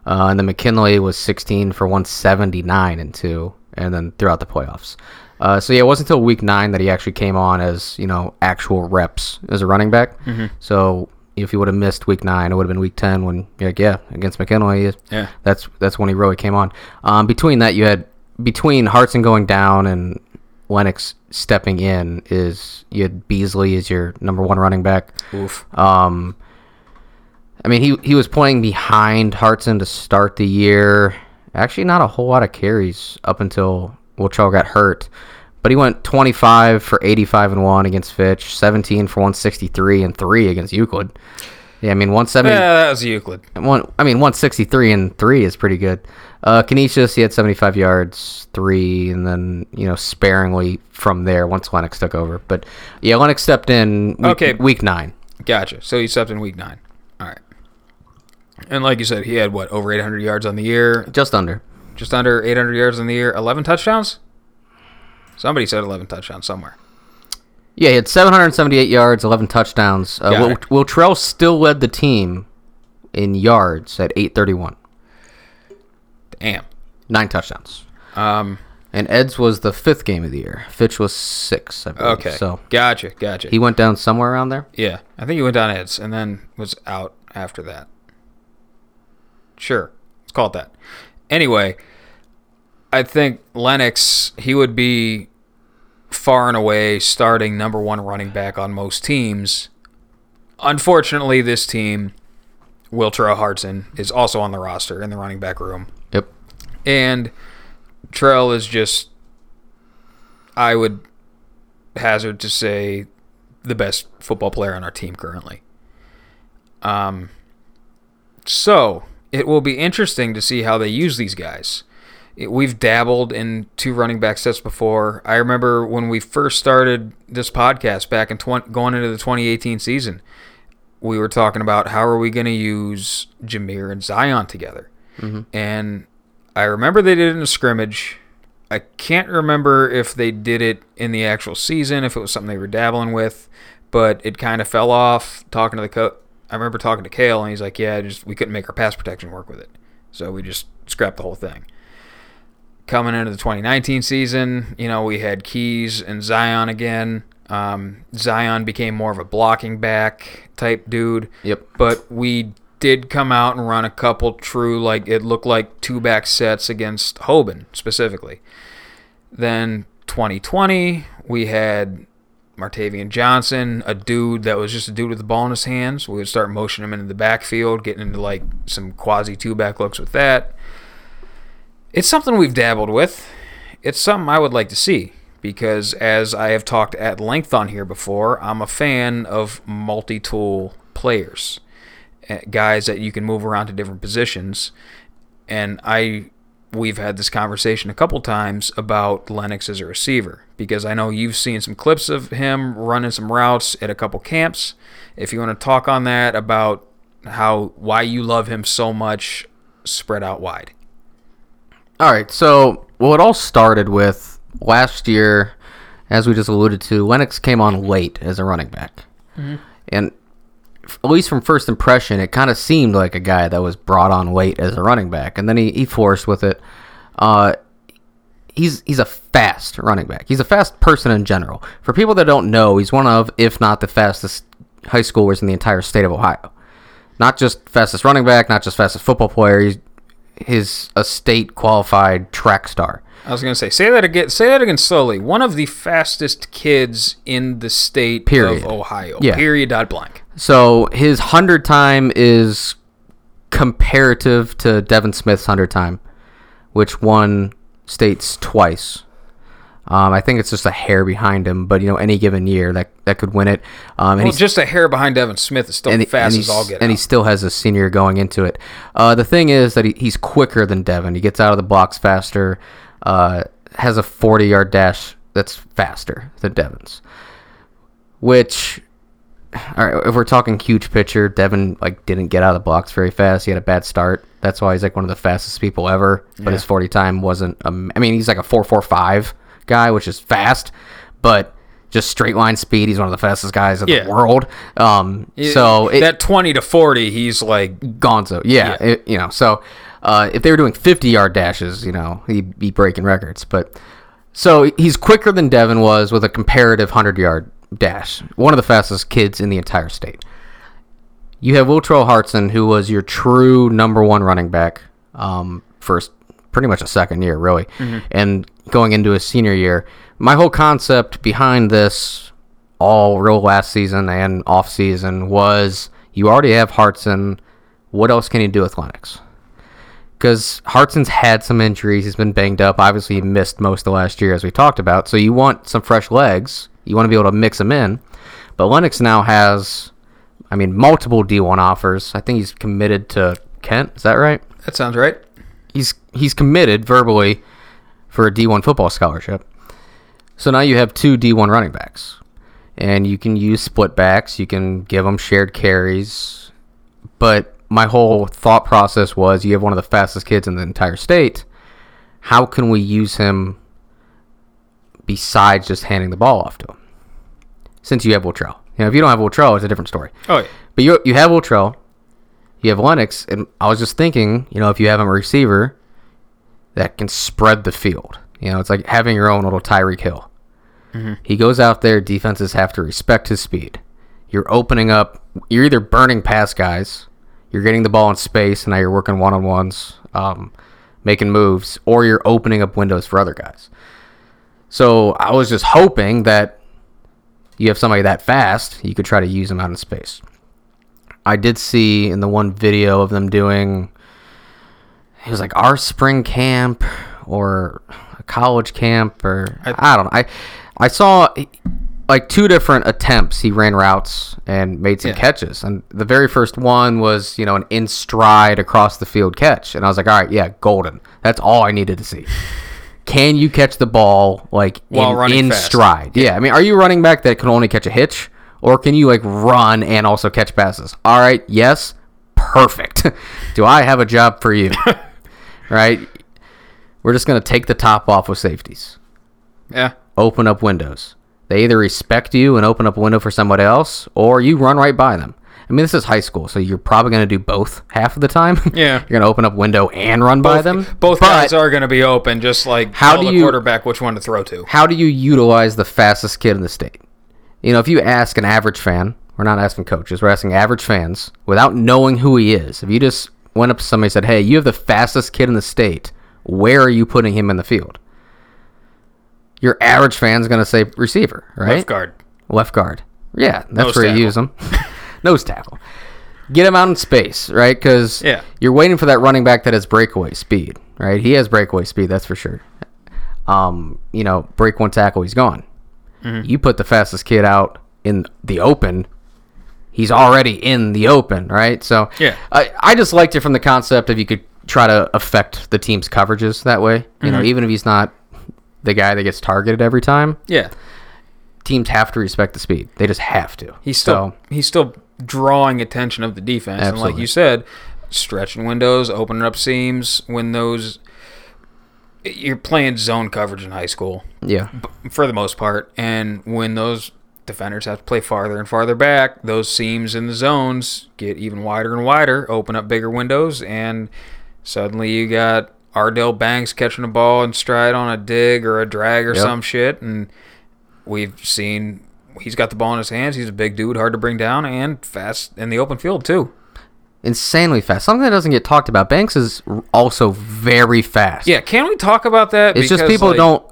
Uh, and then McKinley was 16 for 179 and two, and then throughout the playoffs. Uh, so yeah, it wasn't until week nine that he actually came on as you know actual reps as a running back. So if he would have missed week nine, it would have been week 10 when you're like, yeah, against McKinley, Yeah. that's that's when he really came on. Um, between that, you had between Hartson going down and Lennox stepping in is you had Beasley as your number one running back. Oof. Um, I mean, he he was playing behind Hartson to start the year. Actually, not a whole lot of carries up until Wiltrell got hurt. But he went 25 for 85 and 1 against Fitch, 17 for 163 and 3 against Euclid. Yeah, I mean 170 Yeah, that was Euclid. one, I mean, 163 and three is pretty good. Uh, Canisius, he had 75 yards, three, and then you know sparingly from there once Lennox took over. But yeah, Lennox stepped in week, Okay. week nine. Gotcha. So he stepped in week nine. All right. And like you said, he had what over 800 yards on the year, just under. just under 800 yards on the year, 11 touchdowns. Somebody said 11 touchdowns somewhere. Yeah, he had 778 yards, 11 touchdowns. Uh, Got Wil- it. Wiltrell still led the team in yards at 831, Damn. nine touchdowns. Um. And Eds was the fifth game of the year. Fitch was six, I believe. Okay. So gotcha. Gotcha. he went down somewhere around there. yeah, I think he went down Eds and then was out after that. Sure, let's call it that. Anyway, I think Lennox he would be far and away starting number one running back on most teams. Unfortunately, this team, Wiltrell Hartson, is also on the roster in the running back room. Yep. And Trell is just, I would hazard to say, the best football player on our team currently. Um, so it will be interesting to see how they use these guys. We've dabbled in two running back sets before. I remember when we first started this podcast back in 20, going into the 2018 season, we were talking about how are we going to use Jameer and Zion together. Mm-hmm. And I remember they did it in a scrimmage. I can't remember if they did it in the actual season, if it was something they were dabbling with, but it kind of fell off. Talking to the coach, I remember talking to Kale, and he's like, "Yeah, just we couldn't make our pass protection work with it, so we just scrapped the whole thing." Coming into the 2019 season, you know, we had Keys and Zion again. Um, Zion became more of a blocking back type dude Yep. but we did come out and run a couple true like it looked like two back sets against Hoban specifically. Then 2020, we had Martavian Johnson, a dude that was just a dude with the ball in his hands. We would start motioning him into the backfield, getting into like some quasi two back looks with that. It's something we've dabbled with. It's something I would like to see because, as I have talked at length on here before, I'm a fan of multi tool players, eh, guys that you can move around to different positions. And I we've had this conversation a couple times about Lennox as a receiver because I know you've seen some clips of him running some routes at a couple camps. If you want to talk on that about how why you love him so much spread out wide. All right, so well, it all started with last year, as we just alluded to. Lennox came on late as a running back, and f- at least from first impression, it kind of seemed like a guy that was brought on late as a running back, and then he, he forced with it. Uh, he's he's a fast running back. He's a fast person in general. For people that don't know, he's one of, if not the fastest high schoolers in the entire state of Ohio. Not just fastest running back, not just fastest football player. He's his a state qualified track star. I was gonna say say that again. Say that again slowly. One of the fastest kids in the state Period. of Ohio. Yeah. Period. Dot blank. So his hundred time is comparative to Devin Smith's hundred time, which won states twice. Um, I think it's just a hair behind him, but you know, any given year that that could win it. Um, and Well, he's just a hair behind Devin Smith is still and, fast and as all get and he still has a senior going into it. Uh, the thing is that he, he's quicker than Devin. He gets out of the blocks faster. Uh, has a 40 yard dash that's faster than Devin's. Which, all right, if we're talking huge picture, Devin like didn't get out of the blocks very fast. He had a bad start. That's why he's like one of the fastest people ever. But his 40 time wasn't. Um, I mean, he's like a 4.45 guy, which is fast, but. Just straight line speed. He's one of the fastest guys in Yeah. the world. Um, so it, that twenty to forty, he's like Gonzo. Yeah, Yeah. it- you know. So uh, if they were doing 50 yard dashes, you know, he'd be breaking records. But so he's quicker than Devin was with a comparative 100 yard dash. One of the fastest kids in the entire state. You have Wiltrell Hartson, who was your true number one running back um, first, pretty much a second year, really, and going into his senior year. My whole concept behind this, all real last season and off season, was you already have Hartson. What else can you do with Lennox? Because Hartson's had some injuries. He's been banged up. Obviously, he missed most of last year, as we talked about. So you want some fresh legs. You want to be able to mix them in. But Lennox now has, I mean, multiple D1 offers. I think he's committed to Kent. Is that right? that sounds right. He's he's committed verbally for a D1 football scholarship. So now you have two D1 running backs, and you can use split backs. You can give them shared carries. But my whole thought process was, you have one of the fastest kids in the entire state. How can we use him besides just handing the ball off to him? Since you have Wiltrell, you know, if you don't have Wiltrell, it's a different story. Oh yeah. But you you have Wiltrell, you have Lennox, and I was just thinking, you know, if you have a receiver that can spread the field, you know, it's like having your own little Tyreek Hill. He goes out there, defenses have to respect his speed. You're opening up. You're either burning past guys, you're getting the ball in space, and now you're working one on ones, um, making moves, or you're opening up windows for other guys. So I was just hoping that you have somebody that fast, you could try to use them out in space. I did see in the one video of them doing it was like our spring camp or a college camp or I, don't know. I I saw like two different attempts he ran routes and made some Yeah. catches. And the very first one was, you know, an in stride across the field catch. And I was like, all right, yeah, golden. That's all I needed to see. Can you catch the ball like While in, running in fast. stride? Yeah. I mean, are you a running back that can only catch a hitch? Or can you like run and also catch passes? All right, yes, perfect. Do I have a job for you? right? We're just gonna take the top off with safeties. Yeah. Open up windows. They either respect you and open up a window for somebody else, or you run right by them. I mean, this is high school, so you're probably going to do both half of the time. Yeah. you're going to open up window and run by them. both But guys are going to be open, just like How tell do the you- quarterback which one to throw to. How do you utilize the fastest kid in the state? You know, if you ask an average fan, we're not asking coaches, we're asking average fans without knowing who he is. If you just went up to somebody and said, "Hey, you have the fastest kid in the state. Where are you putting him in the field?" your average fan's gonna say receiver, right? Left guard. Left guard. Yeah, that's Nose where tackle. you use them. Nose tackle. Get him out in space, right? Because Yeah. you're waiting for that running back that has breakaway speed, right? He has breakaway speed, that's for sure. Um, you know, break one tackle, he's gone. Mm-hmm. You put the fastest kid out in the open, he's already in the open, right? So Yeah. I, I just liked it from the concept of you could try to affect the team's coverages that way. You know, Mm-hmm. even if he's not the guy that gets targeted every time, Yeah. teams have to respect the speed. They just have to. He's still he's still drawing attention of the defense, and like you said, stretching windows, opening up seams when those. You're playing zone coverage in high school yeah, for the most part, and when those defenders have to play farther and farther back, those seams in the zones get even wider and wider, open up bigger windows, and suddenly you got Ardell Banks catching a ball in stride on a dig or a drag or Yep. some shit, and we've seen he's got the ball in his hands. He's a big dude, hard to bring down, and fast in the open field too. insanely fast. Something that doesn't get talked about. Banks is also very fast. Yeah, can we talk about that? It's just people like, don't.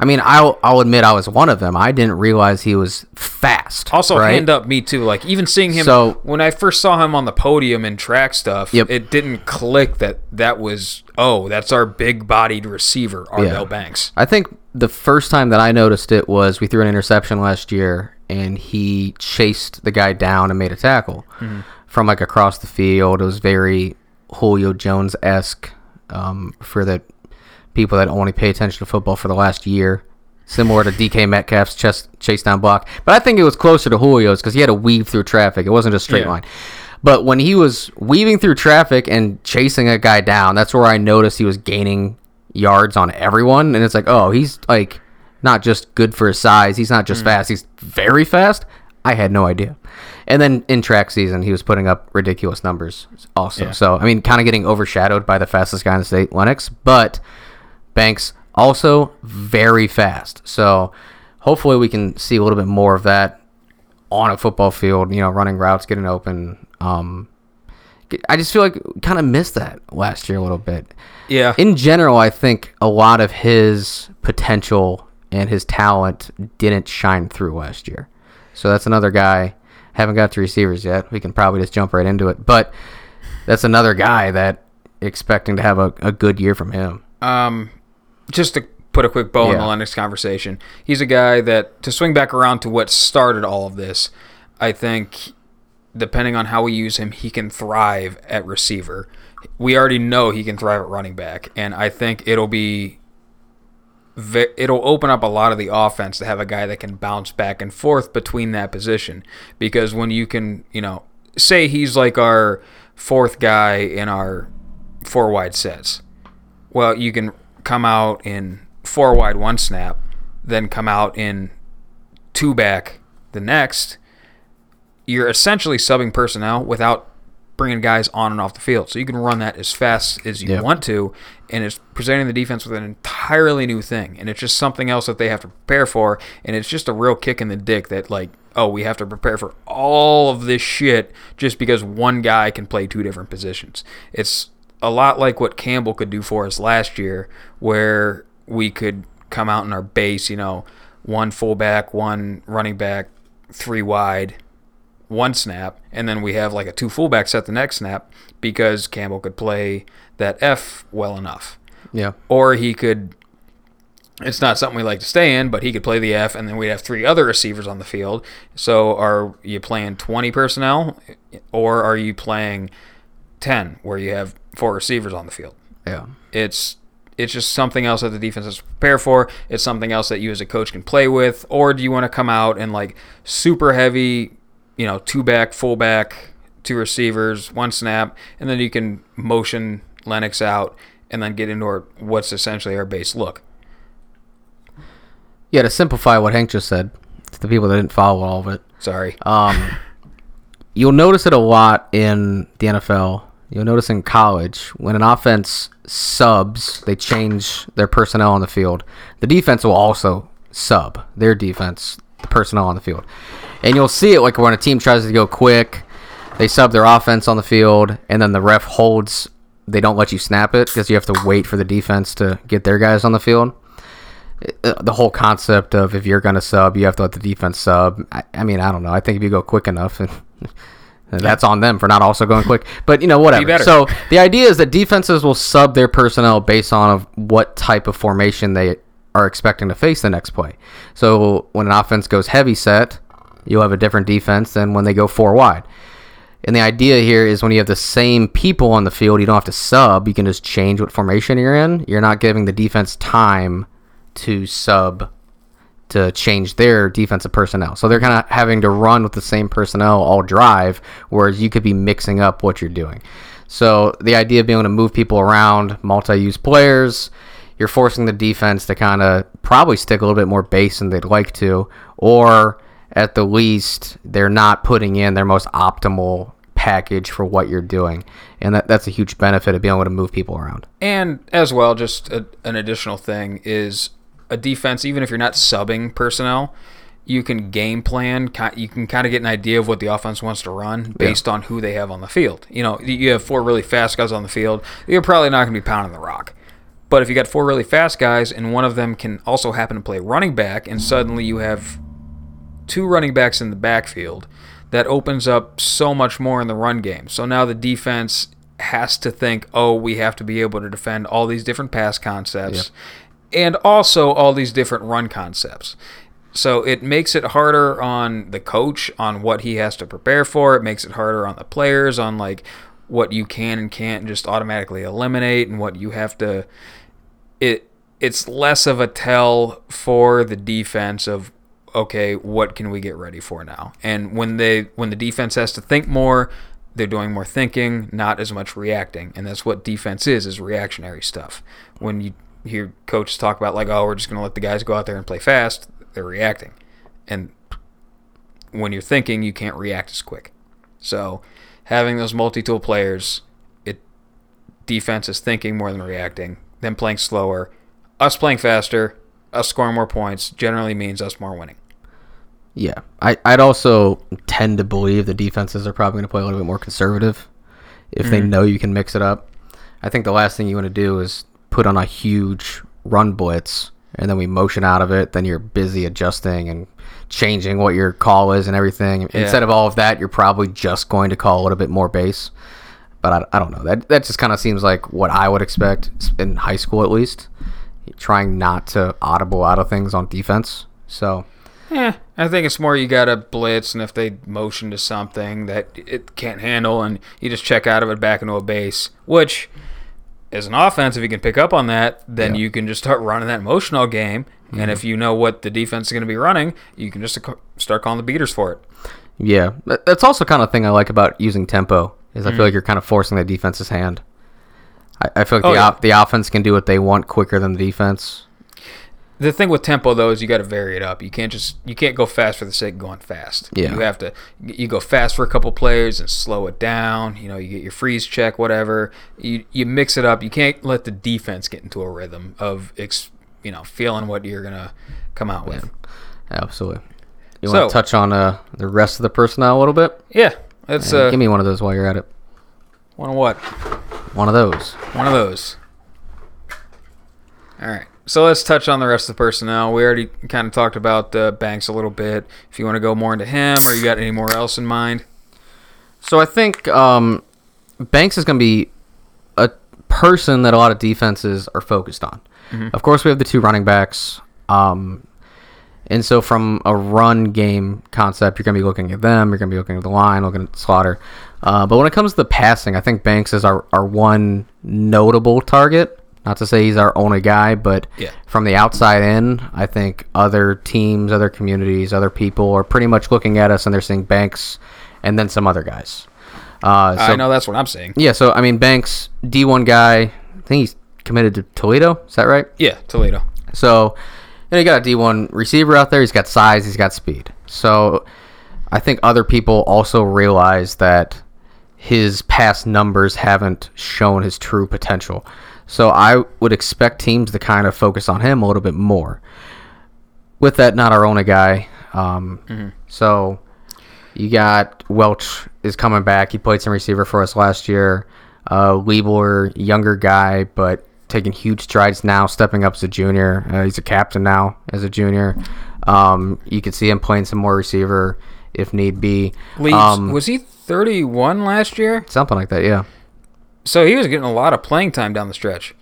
I mean, I'll I'll admit I was one of them. I didn't realize he was fast. Also, right? hand up me too. Like even seeing him So- when I first saw him on the podium in track stuff, Yep. it didn't click that that was oh that's our big-bodied receiver Ardell Yeah. Banks. I think the first time that I noticed it was we threw an interception last year, and he chased the guy down and made a tackle from like across the field. It was very Julio Jones esque um, for the people that only pay attention to football for the last year. Similar to DK Metcalf's chest chase down block, but I think it was closer to Julio's because he had to weave through traffic. It wasn't a straight Yeah. line. But when he was weaving through traffic and chasing a guy down, that's where I noticed he was gaining yards on everyone. And it's like, oh, he's like not just good for his size. He's not just mm. fast. He's very fast. I had no idea. And then in track season, he was putting up ridiculous numbers also. Yeah. So, I mean, kind of getting overshadowed by the fastest guy in the state, Lennox. But Banks also very fast. So hopefully we can see a little bit more of that on a football field, you know, running routes, getting open. Um, I just feel like kind of missed that last year a little bit. Yeah, In general, I think a lot of his potential and his talent didn't shine through last year. So that's another guy. Haven't got to receivers yet. We can probably just jump right into it. But that's another guy that expecting to have a, a good year from him. um, just to put a quick bow in the Yeah. Lennox conversation, he's a guy that to swing back around to what started all of this. I think depending on how we use him, he can thrive at receiver. We already know he can thrive at running back, and I think it'll be it'll open up a lot of the offense to have a guy that can bounce back and forth between that position. Because when you can, you know, say he's like our fourth guy in our four wide sets. Well, you can come out in four wide one snap, then come out in two back the next. You're essentially subbing personnel without bringing guys on and off the field. So you can run that as fast as you Yep. want to, and it's presenting the defense with an entirely new thing. And it's just something else that they have to prepare for. And it's just a real kick in the dick that, like, oh, we have to prepare for all of this shit just because one guy can play two different positions. It's a lot like what Campbell could do for us last year, where we could come out in our base, you know, one fullback, one running back, three wide, one snap, and then we have like a two fullback set the next snap because Campbell could play that F well enough. Yeah. Or he could it's not something we like to stay in, but he could play the F and then we'd have three other receivers on the field. So are you playing 20 personnel or are you playing 10 where you have four receivers on the field? Yeah. It's it's just something else that the defense has to prepare for. It's something else that you as a coach can play with. Or do you want to come out and like super heavy, you know, two back, full back, two receivers, one snap, and then you can motion Lennox out and then get into our, what's essentially our base look. Yeah, to simplify what Hank just said, to the people that didn't follow all of it, Sorry. um, you'll notice it a lot in the NFL. You'll notice in college when an offense subs, they change their personnel on the field. The defense will also sub their defense, the personnel on the field. And you'll see it like when a team tries to go quick, they sub their offense on the field, and then the ref holds. They don't let you snap it because you have to wait for the defense to get their guys on the field. uh, the whole concept of if you're going to sub, you have to let the defense sub. I, I mean, I don't know. I think if you go quick enough, and that's on them for not also going quick. But you know, whatever. better. So the idea is that defenses will sub their personnel based on of what type of formation they are expecting to face the next play. So when an offense goes heavy set, you'll have a different defense than when they go four wide. And the idea here is when you have the same people on the field, you don't have to sub. You can just change what formation you're in. You're not giving the defense time to sub to change their defensive personnel. So they're kind of having to run with the same personnel all drive, whereas you could be mixing up what you're doing. So the idea of being able to move people around, multi-use players, you're forcing the defense to kind of probably stick a little bit more base than they'd like to, or at the least they're not putting in their most optimal package for what you're doing, and that, that's a huge benefit of being able to move people around. And as well, just a, an additional thing is a defense. Even if you're not subbing personnel, you can game plan. You can kind of get an idea of what the offense wants to run based on who they have on the field. You know, you have four really fast guys on the field. You're probably not going to be pounding the rock. But if you got four really fast guys and one of them can also happen to play running back, and suddenly you have two running backs in the backfield, that opens up so much more in the run game. So now the defense has to think, oh, we have to be able to defend all these different pass concepts and also all these different run concepts. So it makes it harder on the coach on what he has to prepare for. It makes it harder on the players on like what you can and can't just automatically eliminate and what you have to it it's less of a tell for the defense of okay, what can we get ready for now? And when they when the defense has to think more, they're doing more thinking, not as much reacting. And that's what defense is, is reactionary stuff. When you hear coaches talk about like, oh, we're just gonna let the guys go out there and play fast, they're reacting. And when you're thinking, you can't react as quick. So having those multi-tool players, it defense is thinking more than reacting, them playing slower, us playing faster, us scoring more points generally means us more winning. Yeah, I, I'd also tend to believe the defenses are probably going to play a little bit more conservative if they mm-hmm. know you can mix it up. I think the last thing you want to do is put on a huge run blitz and then we motion out of it. Then you're busy adjusting and changing what your call is and everything. Instead of all of that, you're probably just going to call a little bit more base. But I, I don't know. That that just kind of seems like what I would expect in high school at least. Trying not to audible out of things on defense. So Yeah, I think it's more you got to blitz, and if they motion to something that it can't handle, and you just check out of it back into a base, which as an offense, if you can pick up on that, then Yeah. you can just start running that motion all game. And if you know what the defense is going to be running, you can just start calling the beaters for it. Yeah, that's also kind of thing I like about using tempo is I feel like you're kind of forcing the defense's hand. I, I feel like Mm. Oh, the yeah. op- the offense can do what they want quicker than the defense. The thing with tempo though is you got to vary it up. You can't just you can't go fast for the sake of going fast. Yeah. You have to you go fast for a couple players and slow it down. You know, you get your freeze check, whatever. You you mix it up. You can't let the defense get into a rhythm of ex, you know feeling what you're gonna come out with. Absolutely. You So- want to touch on uh, the rest of the personnel a little bit? Yeah, Uh, uh, Give me one of those while you're at it. one of what? One of those. One of those. All right. So let's touch on the rest of the personnel. We already kind of talked about uh, Banks a little bit. If you want to go more into him, or you got any more else in mind? So I think um, Banks is going to be a person that a lot of defenses are focused on. Of course, we have the two running backs. Um, and so, from a run game concept, you're going to be looking at them. You're going to be looking at the line, looking at Slaughter. Uh, but when it comes to the passing, I think Banks is our, our one notable target. Not to say he's our only guy, but Yeah. from the outside in, I think other teams, other communities, other people are pretty much looking at us and they're seeing Banks and then some other guys. Uh, so, I know that's what I'm saying. Yeah, so I mean, Banks, D1 guy, I think he's committed to Toledo. Is that right? Yeah, Toledo. So, you, know, you got a D1 receiver out there. He's got size. He's got speed. So, I think other people also realize that his past numbers haven't shown his true potential. So, I would expect teams to kind of focus on him a little bit more. With that, not our only guy. Um, So, you got Welch is coming back. He played some receiver for us last year. Uh, Liebler, younger guy, but taking huge strides now, stepping up as a junior. Uh, he's a captain now as a junior. Um, you could see him playing some more receiver if need be. Um, was he 31 last year? something like that, yeah. So he was getting a lot of playing time down the stretch.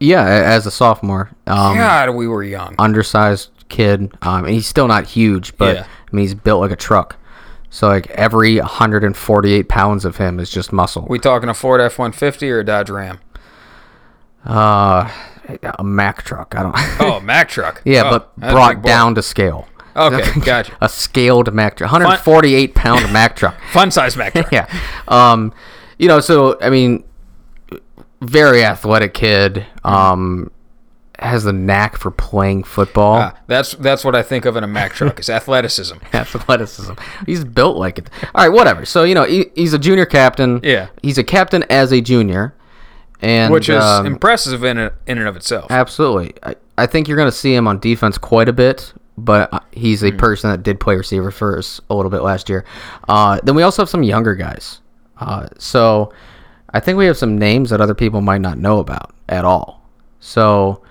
Yeah, as a sophomore. Um, God, we were young. undersized kid. Um, and he's still not huge, but Yeah. I mean, he's built like a truck. So like every 148 pounds of him is just muscle. We talking a Ford F-150 or a Dodge Ram? Uh, a Mack truck. I don't. Oh, Mack truck. yeah, Oh, but brought down to scale. Okay, gotcha. a scaled Mack truck, 148 pound Mack truck. Fun size Mack truck. yeah. Um, you know, so I mean, very athletic kid. Um, has the knack for playing football. Ah, that's that's what I think of in a Mack truck is athleticism. athleticism. He's built like it. All right, whatever. So you know, he, he's a junior captain. Yeah. He's a captain as a junior, and which is um, impressive in and, in and of itself. absolutely. I, I think you're going to see him on defense quite a bit, but uh, he's a person that did play receiver for us a little bit last year. Uh, then we also have some younger guys. Uh, so I think we have some names that other people might not know about at all. So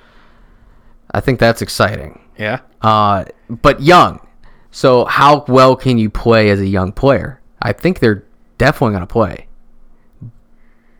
I think that's exciting yeah. uh, but young. So how well can you play as a young player? I think they're definitely going to play.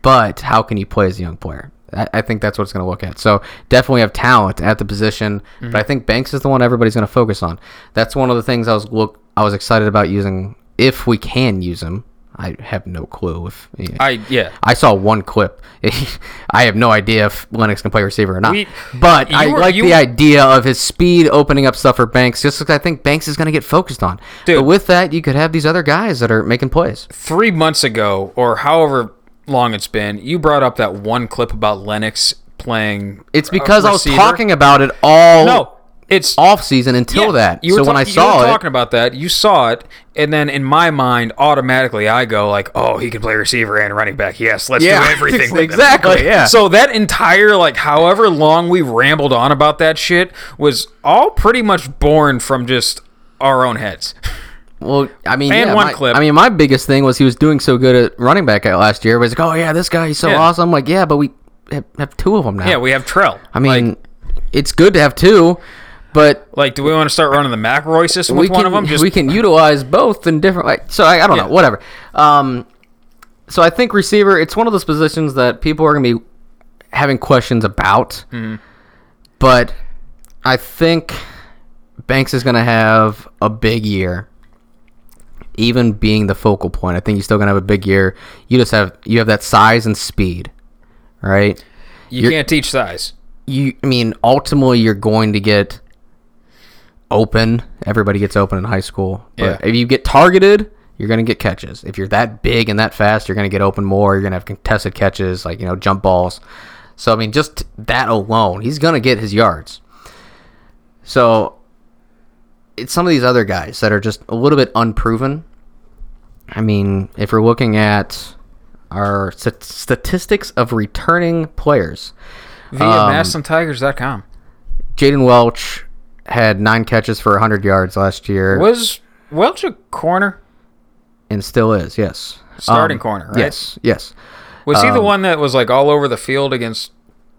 But how can you play as a young player? I, I think that's what it's going to look at. So definitely have talent at the position, but I think Banks is the one everybody's going to focus on. That's one of the things I was look I was excited about using if we can use him. I have no clue if I yeah. I saw one clip. I have no idea if Lennox can play receiver or not. We- but I were- like the idea of his speed opening up stuff for Banks, just because I think Banks is going to get focused on. Dude. But with that, you could have these other guys that are making plays. Three months ago, or however long it's been, you brought up that one clip about Lennox playing. It's because I was talking about it all No, it's off season until Yeah, that. So when I you saw were it, talking about that, you saw it, and then in my mind, automatically I go like, "Oh, he can play receiver and running back. Yes, let's Yeah, do everything." with him." exactly, Like, yeah. So that entire like, however long we rambled on about that shit was all pretty much born from just our own heads. Well, I mean, And yeah, one my, clip. I mean, my biggest thing was he was doing so good at running back at last year. It was like, oh yeah, this guy he's so Yeah. awesome. I'm like, yeah, but we have, have two of them now. yeah, we have Trell. I mean, like, it's good to have two, but like, do we want to start running the McRoy system with we one can of them? Just we can utilize both in different. Like, so I, I don't Yeah. know, whatever. Um, so I think receiver, it's one of those positions that people are gonna be having questions about, Mm-hmm. but I think Banks is gonna have a big year. Even being the focal point, I think he's still gonna have a big year. You just have you have that size and speed, right? you you're- can't teach size. you I mean ultimately you're going to get open. Everybody gets open in high school. But Yeah. if you get targeted, you're going to get catches. If you're that big and that fast, you're going to get open more. You're going to have contested catches like, you know, jump balls. So I mean just that alone, he's going to get his yards. So it's some of these other guys that are just a little bit unproven. I mean, if we're looking at our st- statistics of returning players, Via Um, MassillonTigers.com. Jaden Welch had nine catches for 100 yards last year, Was Welch a corner? and still is. Yes, Starting corner, right? Yes, yes. Was he the Um, one that was like all over the field against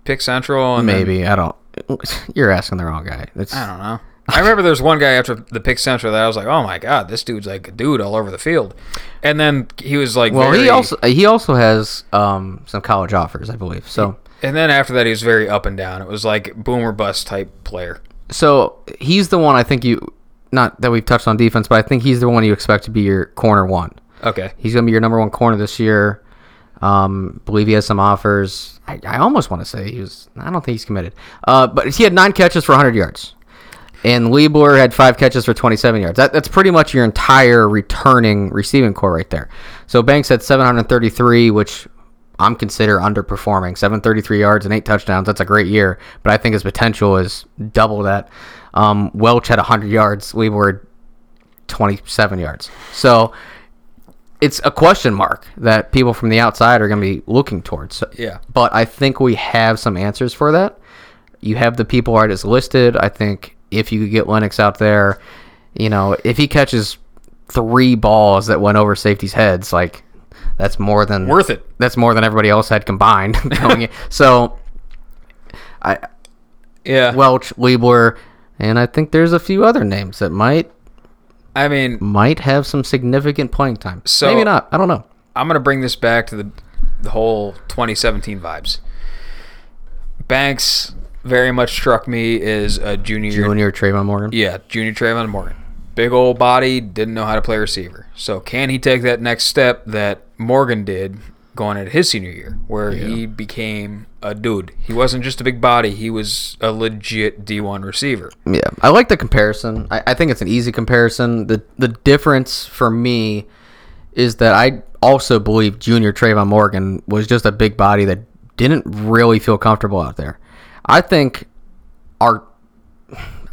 Pick Central? And then- Maybe I don't. You're asking the wrong guy. It's I don't know. I remember there was one guy after the Pick Central that I was like, oh my god, this dude's like a dude all over the field. And then he was like, well, very, he also he also has um, some college offers, I believe. So And then after that, he was very up and down. It was like boomer bust type player. So he's the one I think you not that we've touched on defense, but I think he's the one you expect to be your corner one. Okay. He's gonna be your number one corner this year. Um, believe he has some offers. I, I almost want to say he was. I don't think he's committed. Uh, but he had nine catches for 100 yards, and Liebler had five catches for 27 yards. That, that's pretty much your entire returning receiving core right there. So Banks had 733, which I'm consider underperforming. 733 yards and eight touchdowns. That's a great year, but I think his potential is double that. Um, Welch had 100 yards. Liebler had 27 yards. So it's a question mark that people from the outside are going to be looking towards. So, Yeah. But I think we have some answers for that. You have the people artists listed. I think if you could get Lennox out there, you know, if he catches three balls that went over safety's heads, like that's more than Worth it. That's more than everybody else had combined. going in. So I Yeah. Welch, Liebler, and I think there's a few other names that might I mean, might have some significant playing time. So- Maybe not. I don't know. I'm gonna bring this back to the the whole 2017 vibes. Banks very much struck me as a junior. Junior Trayvon Morgan. Yeah, junior Trayvon Morgan. Big old body, didn't know how to play receiver. So can he take that next step that Morgan did going into his senior year, where he became a dude? He wasn't just a big body; he was a legit D1 receiver. Yeah, I like the comparison. I, I think it's an easy comparison. the The difference for me is that I also believe Junior Trayvon Morgan was just a big body that didn't really feel comfortable out there. I think our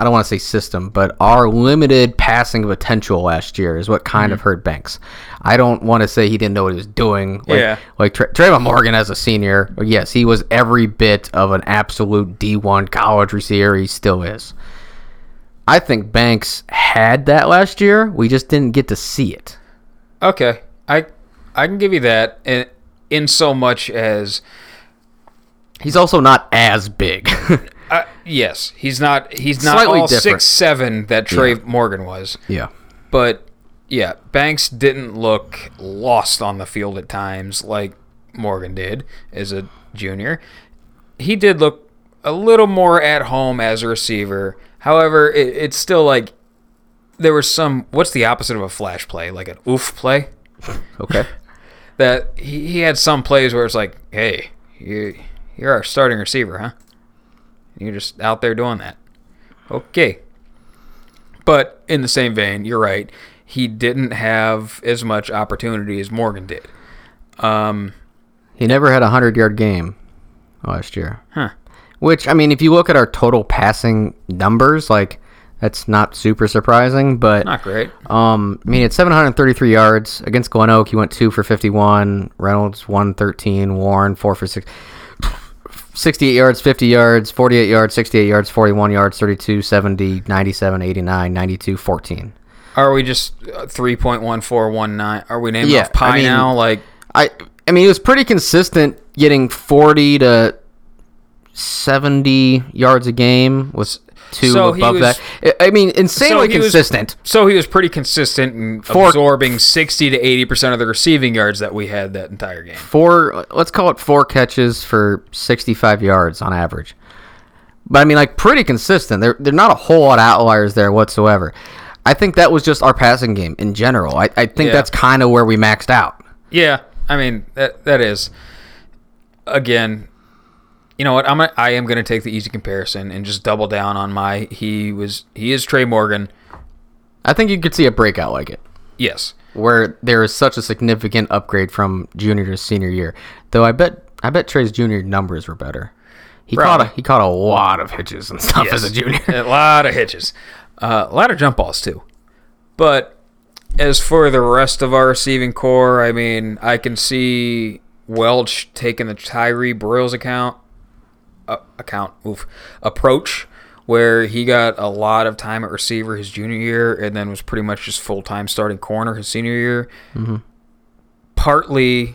I don't want to say system, but our limited passing potential last year is what kind of mm-hmm. hurt Banks. I don't want to say he didn't know what he was doing. Like, Yeah. Like Tra- Trayvon Morgan as a senior, yes, he was every bit of an absolute D1 college receiver. He still is. I think Banks had that last year. We just didn't get to see it. Okay, I I can give you that in in so much as He's also not as big. uh, yes, he's not he's not Slightly all different. six seven that Trey Morgan was. yeah. But yeah, Banks didn't look lost on the field at times like Morgan did as a junior. He did look a little more at home as a receiver. However, it, it's still like there was some. What's the opposite of a flash play? Like an oof play? Okay. That he, he had some plays where it's like, hey, you, you're our starting receiver, huh? You're just out there doing that. Okay. But in the same vein, you're right. He didn't have as much opportunity as Morgan did. Um, He never had a hundred yard game last year. Huh. Which I mean, if you look at our total passing numbers, like that's not super surprising. But not great. um, I mean, it's 733 yards against Glen Oak. He went two for 51. Reynolds 113. Warren four for six. 68 yards, 50 yards, 48 yards, 68 yards, 41 yards, 32, 70, 97, 89, 92, 14. Are we just uh, 3.1419? Are we naming Yeah, off pi I mean- now? Like, I I mean, it was pretty consistent getting 40 to 70 yards a game with two So above was- that. I mean, insanely was- consistent. so he was pretty consistent in Four- absorbing 60 to 80% of the receiving yards that we had that entire game. Four, let's call it four catches for 65 yards on average. But I mean, like pretty consistent. There, there are not a whole lot of outliers there whatsoever. I think that was just our passing game in general. I, I think Yeah. that's kind of where we maxed out. Yeah, I mean that that is again. You know what? I'm a, I am going to take the easy comparison and just double down on my he was he is Trey Morgan. I think you could see a breakout like it. Yes. where there is such a significant upgrade from junior to senior year. Though I bet I bet Trey's junior numbers were better. He caught a he caught a lot of hitches and stuff as a junior. a lot of hitches, uh, a lot of jump balls too. But as for the rest of our receiving core, I mean, I can see Welch taking the Tyree Broyles account uh, account oof, approach where he got a lot of time at receiver his junior year and then was pretty much just full time starting corner his senior year. Mm-hmm. Partly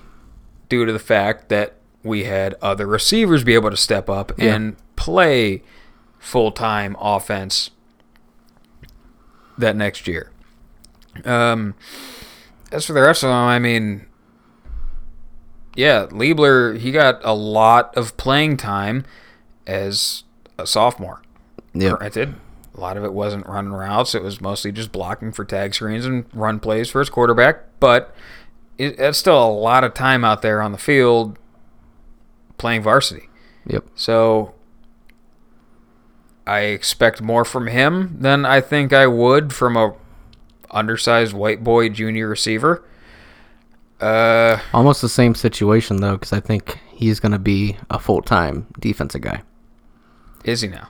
due to the fact that we had other receivers be able to step up and play full time offense that next year. Um, as for the rest of them, I mean, yeah, Liebler he got a lot of playing time as a sophomore. Yep. Granted, a lot of it wasn't running routes; it was mostly just blocking for tag screens and run plays for his quarterback. But it, that's still a lot of time out there on the field playing varsity. Yep. So I expect more from him than I think I would from a undersized white boy junior receiver. Uh, Almost the same situation though, because I think he's going to be a full time defensive guy. Is he now?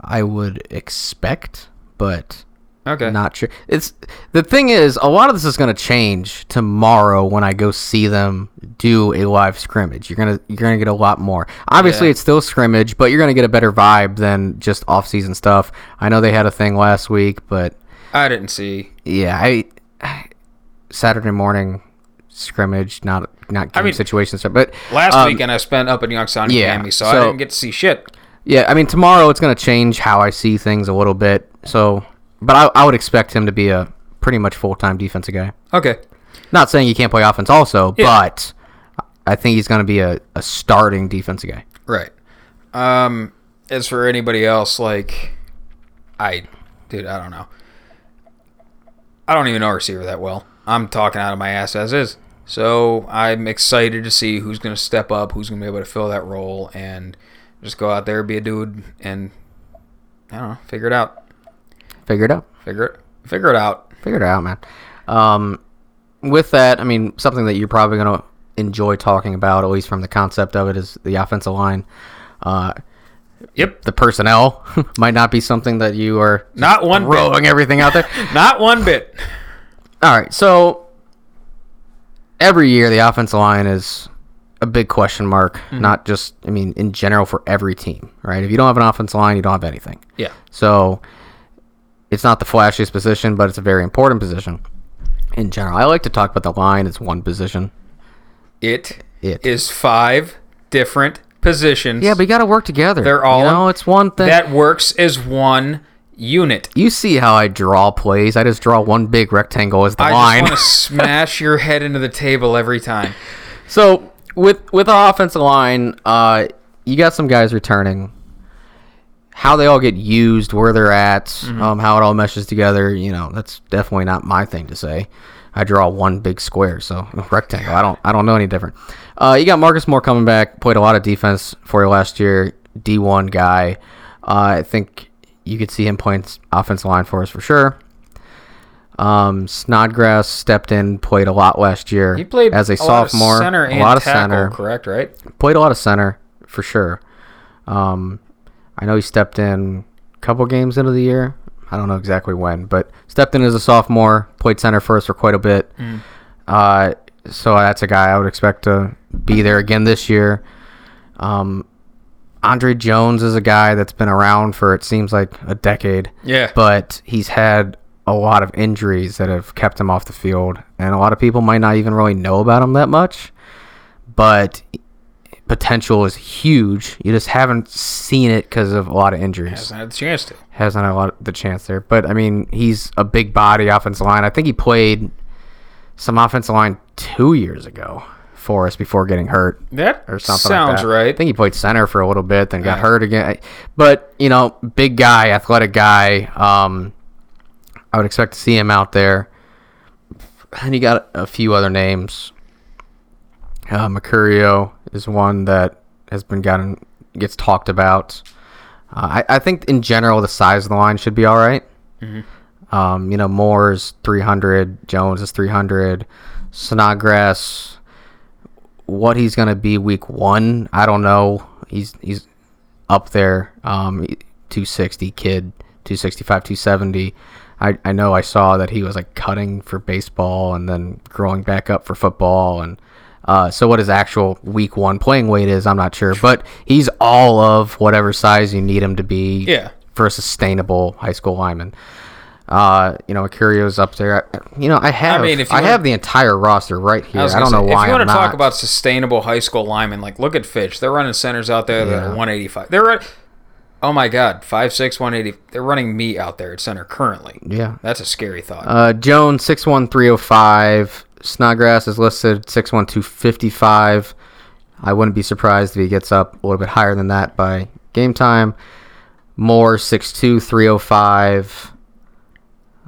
I would expect, but Okay. not sure. It's the thing is, a lot of this is going to change tomorrow when I go see them do a live scrimmage. You're gonna you're gonna get a lot more. Obviously, Yeah. it's still scrimmage, but you're gonna get a better vibe than just off season stuff. I know they had a thing last week, but I didn't see. yeah, I, I Saturday morning scrimmage, not not game mean, situations. But Last um, weekend I spent up in Youngstown, yeah, Miami, so, I so- didn't get to see shit. Yeah, I mean tomorrow it's going to change how I see things a little bit. So, but I, I would expect him to be a pretty much full time defensive guy. Okay. Not saying he can't play offense also, Yeah. but I think he's going to be a, a starting defensive guy. Right. Um, as for anybody else, like, I, dude, I don't know. I don't even know receiver that well. I'm talking out of my ass as is. So I'm excited to see who's going to step up, who's going to be able to fill that role, and just go out there, be a dude, and I don't know, figure it out. Figure it out. Figure it, figure it out. Figure it out, man. Um, with that, I mean, something that you're probably going to enjoy talking about, at least from the concept of it, is the offensive line. Uh, Yep. the personnel might not be something that you are Not one throwing bit. everything out there. Not one bit. All right, so every year the offensive line is a big question mark. Mm-hmm. Not just, I mean, in general for every team, right? If you don't have an offensive line, you don't have anything. Yeah. So it's not the flashiest position, but it's a very important position in general. I like to talk about the line as one position. It It. is five different positions. Yeah, but you got to work together. They're all you know, it's one thing. that works as one unit. you see how I draw plays? I just draw one big rectangle as the I line. I just want to smash your head into the table every time. So with with our offensive line, uh, you got some guys returning. How they all get used, where they're at, Mm-hmm. um, how it all meshes together, you know, that's definitely not my thing to say. I draw one big square, so rectangle. I don't I don't know any different. Uh, you got Marcus Moore coming back, played a lot of defense for you last year, D one guy. Uh, I think you could see him playing offensive line for us for sure. Um, Snodgrass stepped in, played a lot last year. He played as a, lot of sophomore, center a lot of tackle, center. correct? Right? Played a lot of center for sure. Um, I know he stepped in a couple games into the year. I don't know exactly when, but stepped in as a sophomore. Played center first for quite a bit. Mm. Uh, so that's a guy I would expect to be there again this year. Um, Andre Jones is a guy that's been around for it seems like a decade Yeah. but he's had a lot of injuries that have kept him off the field, and a lot of people might not even really know about him that much. But potential is huge. You just haven't seen it because of a lot of injuries. hasn't had the chance to. Hasn't had a lot of the chance there, but I mean, he's a big body offensive line. I think he played some offensive line two years ago for us before getting hurt That or something sounds like that. right. I think he played center for a little bit, then got Yeah. hurt again. But you know, big guy, athletic guy. Um, I would expect to see him out there. And you got a few other names. Uh, Mercurio is one that has been gotten gets talked about. Uh, I, I think in general the size of the line should be all right. Um, you know, Moore's 300, Jones is 300, Snodgrass what he's gonna be week one, I don't know. He's he's up there, um, 260 kid, 265, 270. I, I know I saw that he was like cutting for baseball and then growing back up for football and uh, so what his actual week one playing weight is, I'm not sure, but he's all of whatever size you need him to be Yeah. for a sustainable high school lineman. Uh, you know, Curio's up there. I, you know, I have I, mean, if you I have the entire roster right here. I, I, don't know why If you I'm want to not. talk about sustainable high school linemen, like look at Fitch. They're running centers out there that Yeah. are 185. They're oh my god, 5'6", 180. They're running me out there at center currently. yeah. That's a scary thought. Uh, Jones six one three zero five. Snodgrass is listed six one two fifty five. I wouldn't be surprised if he gets up a little bit higher than that by game time. Moore six two three zero five.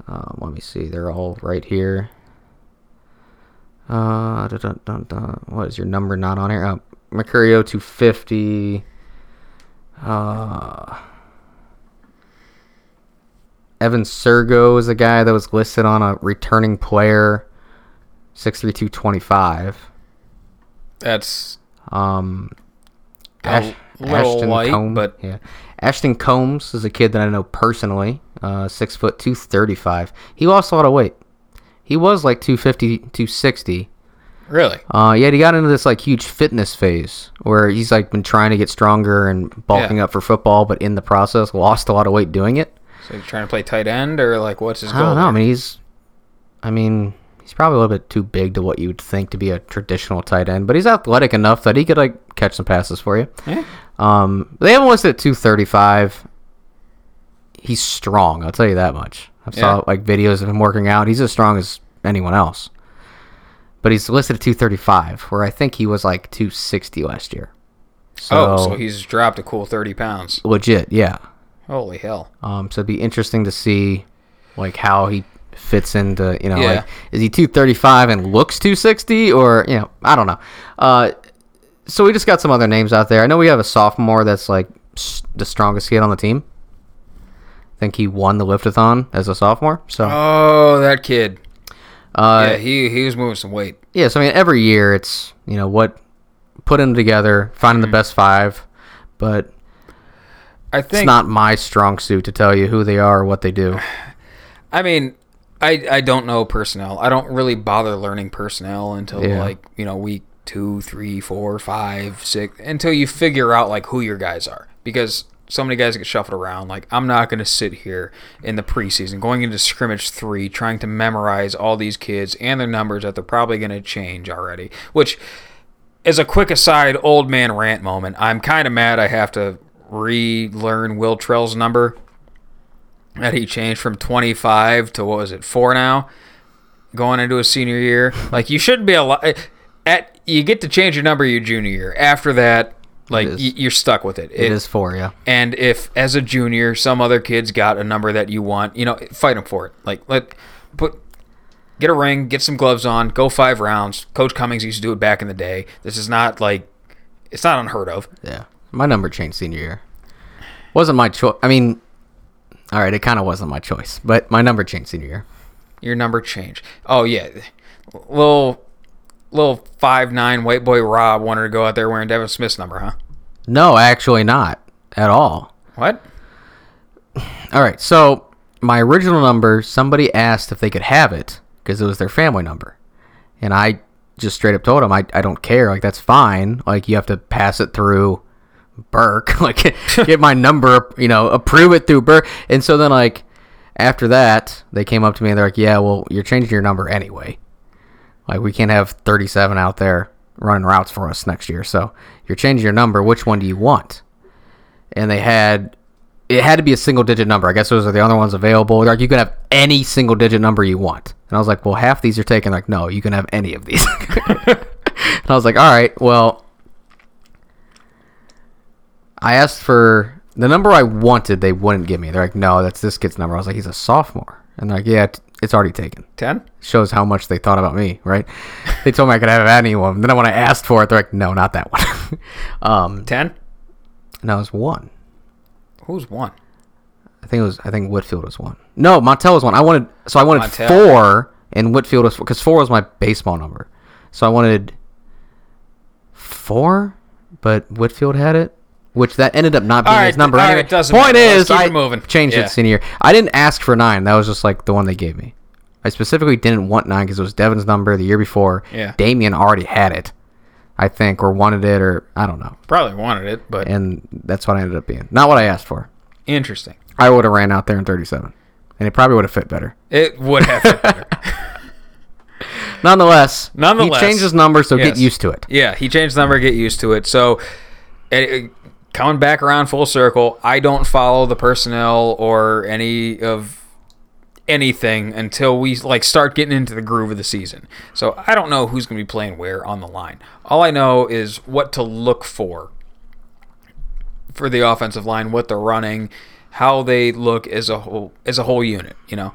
Um, let me see. They're all right here. Uh, dun, dun, dun, dun. what is your number not on here? Oh, Mercurio 250. Uh, Evan Sergo is a guy that was listed on a returning player, 63225. That's Um, Ash- little light, Combs, but- yeah, Ashton Combs is a kid that I know personally. Uh, six foot two thirty five. He lost a lot of weight. He was like 250, 260. Really Uh, yet he got into this like huge fitness phase where he's like been trying to get stronger and bulking Yeah. up for football, but in the process lost a lot of weight doing it. so. You're trying to play tight end or like what's his I goal? don't know. I mean, he's, I mean, He's probably a little bit too big to what you would think to be a traditional tight end, but he's athletic enough that he could like catch some passes for you. Yeah. Um, they have him listed at 235. He's strong, I'll tell you that much. I've Yeah. saw like videos of him working out. He's as strong as anyone else. But he's listed at 235, where I think he was like 260 last year. So, oh, so he's dropped a cool 30 pounds. legit, yeah. Holy hell. Um, so it'd be interesting to see like how he fits into you know Yeah. like is he 235 and looks 260 or you know I don't know. Uh, so we just got some other names out there. I know we have a sophomore that's like the strongest kid on the team. I think he won the liftathon as a sophomore. So Oh, that kid. Uh, yeah, he he was moving some weight. yeah, so I mean, every year it's you know what put them together, finding the best five, but I think it's not my strong suit to tell you who they are or what they do. I mean, I I don't know personnel. I don't really bother learning personnel until Yeah. like you know week two, three, four, five, six, until you figure out like who your guys are because. So many guys get shuffled around. Like I'm not going to sit here in the preseason, going into scrimmage three, trying to memorize all these kids and their numbers that they're probably going to change already. Which, as a quick aside, old man rant moment, I'm kind of mad I have to relearn Wiltrell's number that he changed from 25 to what was it four now going into his senior year like you shouldn't be allowed at you get to change your number your junior year after that like y- you're stuck with it. it is for you. and if as a junior some other kids got a number that you want you know fight them for it like let put get a ring get some gloves on go five rounds coach cummings used to do it back in the day this is not like it's not unheard of Yeah, my number changed senior year. Wasn't my choice. I mean, all right, it kind of wasn't my choice, but my number changed senior year. your number changed. Oh yeah, little little five nine white boy Rob wanted to go out there wearing Devin Smith's number, huh? No, actually not at all. What? All right, so my original number, somebody asked if they could have it because it was their family number, and I just straight up told them I, I don't care. Like that's fine. Like you have to pass it through Burke. like get my number, you know, approve it through Burke. And so then like after that, they came up to me and they're like, "Yeah, well, you're changing your number anyway. Like we can't have 37 out there running routes for us next year. So you're changing your number. Which one do you want?" And they had it had to be a single digit number. I guess those are the other ones available. Like you can have any single digit number you want. And I was like, well, half these are taken. Like, no, you can have any of these. and I was like, all right, well, I asked for the number I wanted. They wouldn't give me. They're like, no, that's this kid's number. I was like, he's a sophomore. And they're like, yeah, it's already taken. Ten? Shows how much they thought about me, right? they told me I could have any them. Then when I asked for it, they're like, no, not that one. um, Ten? and I was one. Who's one? I think it was. I think Whitfield was one. No, Montel was one. I wanted. So I wanted Montel. four, and Whitfield was because four was my baseball number. So I wanted four, but Whitfield had it, which that ended up not being All his right, number. all right, anyway. doesn't Point matter. Is, I moving. changed Yeah. it senior. I didn't ask for nine. That was just like the one they gave me. I specifically didn't want nine because it was Devin's number the year before. Yeah. Damien already had it, I think, or wanted it, or I don't know. Probably wanted it, but And that's what I ended up being. Not what I asked for. interesting. I would have ran out there in 37, and it probably would have fit better. It would have fit better. Nonetheless, Nonetheless, he changed his number, so yes. get used to it. Yeah, he changed the number. Get used to it. So, eh, coming back around full circle, I don't follow the personnel or any of anything until we like start getting into the groove of the season. So I don't know who's going to be playing where on the line. All I know is what to look for for the offensive line, what they're running, how they look as a whole as a whole unit. You know,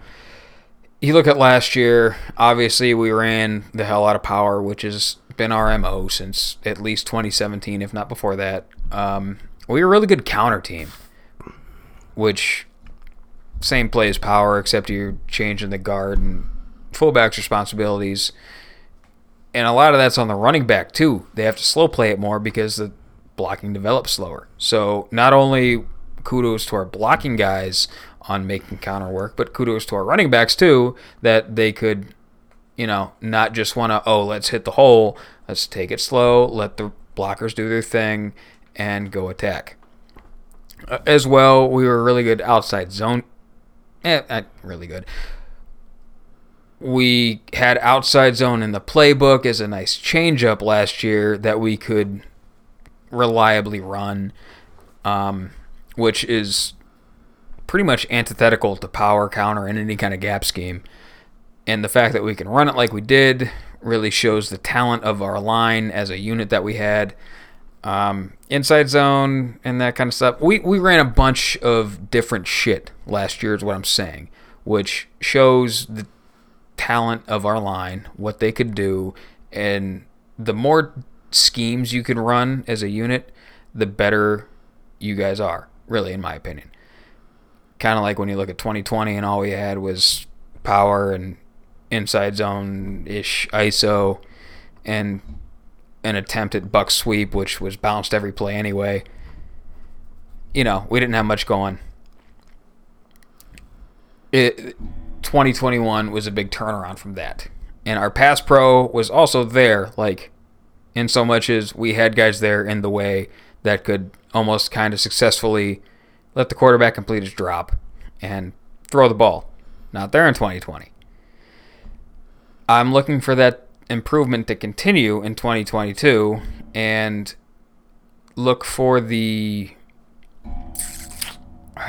you look at last year, obviously we ran the hell out of power, which has been our MO since at least 2017, if not before that. Um, we were a really good counter team, which same play as power, except you're changing the guard and fullback's responsibilities. And a lot of that's on the running back too. They have to slow play it more because the blocking develops slower. So not only kudos to our blocking guys on making counter work, but kudos to our running backs too that they could, you know, not just want to oh let's hit the hole, let's take it slow, let the blockers do their thing, and go attack. Uh, as well, we were really good outside zone. Eh, eh, really good. we had outside zone in the playbook as a nice changeup last year that we could reliably run, um, which is pretty much antithetical to power counter in any kind of gap scheme. And the fact that we can run it like we did really shows the talent of our line as a unit that we had. Um, inside zone and that kind of stuff. We, we ran a bunch of different shit last year, is what I'm saying, which shows the talent of our line, what they could do, and the more schemes you can run as a unit, the better you guys are, really, in my opinion. Kind of like when you look at 2020 and all we had was power and inside zone ish ISO and an attempt at buck sweep, which was bounced every play anyway. You know, we didn't have much going. It 2021 was a big turnaround from that. And our pass pro was also there, like in so much as we had guys there in the way that could almost kind of successfully let the quarterback complete his drop and throw the ball. Not there in 2020. I'm looking for that improvement to continue in 2022 and look for the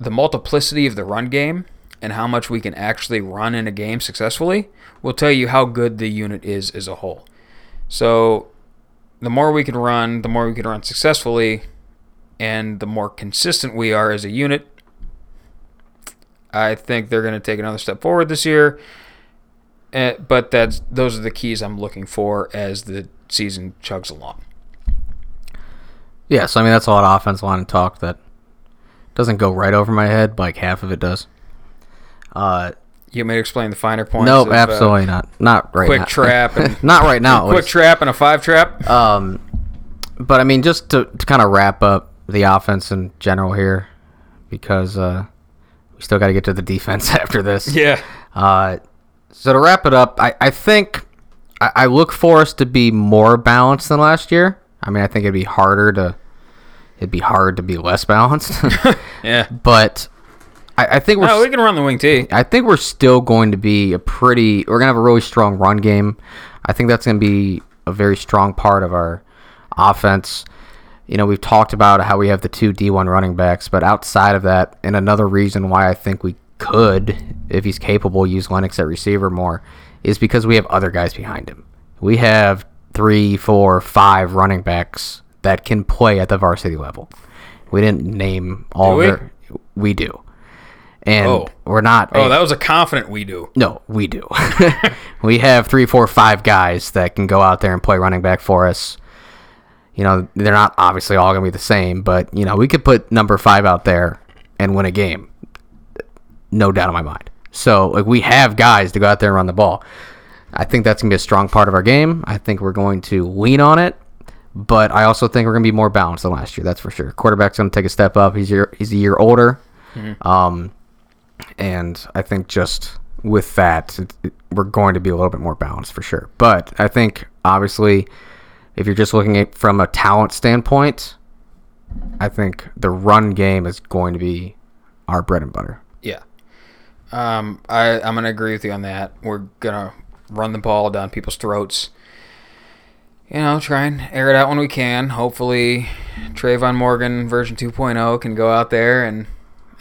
the multiplicity of the run game and how much we can actually run in a game successfully will tell you how good the unit is as a whole. So the more we can run, the more we can run successfully and the more consistent we are as a unit, I think they're going to take another step forward this year. Uh, but that's those are the keys I'm looking for as the season chugs along. Yeah, so I mean that's a lot of offensive line talk that doesn't go right over my head, but like half of it does. Uh, You may explain the finer points. no, uh, absolutely not. Not right quick now. trap and- not right now. quick least. trap and a five trap. Um, but I mean, just to, to kind of wrap up the offense in general here, because uh, we still got to get to the defense after this. yeah. Uh, so to wrap it up, I, I think I, I look for us to be more balanced than last year. I mean, I think it'd be harder to it'd be hard to be less balanced, Yeah. but I, I think we're No, we can run the wing too. I think we're still going to be a pretty. We're gonna have a really strong run game. I think that's gonna be a very strong part of our offense. You know, we've talked about how we have the two D1 running backs, but outside of that, and another reason why I think we could, if he's capable, use Lennox at receiver more, is because we have other guys behind him. We have three, four, five running backs that can play at the varsity level. We didn't name all Do we? their. We do. And Oh. we're not. Oh, that was a confident we do. No, we do. we have three, four, five guys that can go out there and play running back for us. You know, they're not obviously all going to be the same, but, you know, we could put number five out there and win a game. No doubt in my mind. So, like, we have guys to go out there and run the ball. I think that's going to be a strong part of our game. I think we're going to lean on it, but I also think we're going to be more balanced than last year. That's for sure. Quarterback's going to take a step up. He's, year, he's a year older. Um, and I think just with that, it, it- we're going to be a little bit more balanced for sure. But I think obviously, if you're just looking at from a talent standpoint, I think the run game is going to be our bread and butter. Um, I, I'm going to agree with you on that. We're going to run the ball down people's throats. You know, try and air it out when we can. Hopefully, Trayvon Morgan version 2.0 can go out there and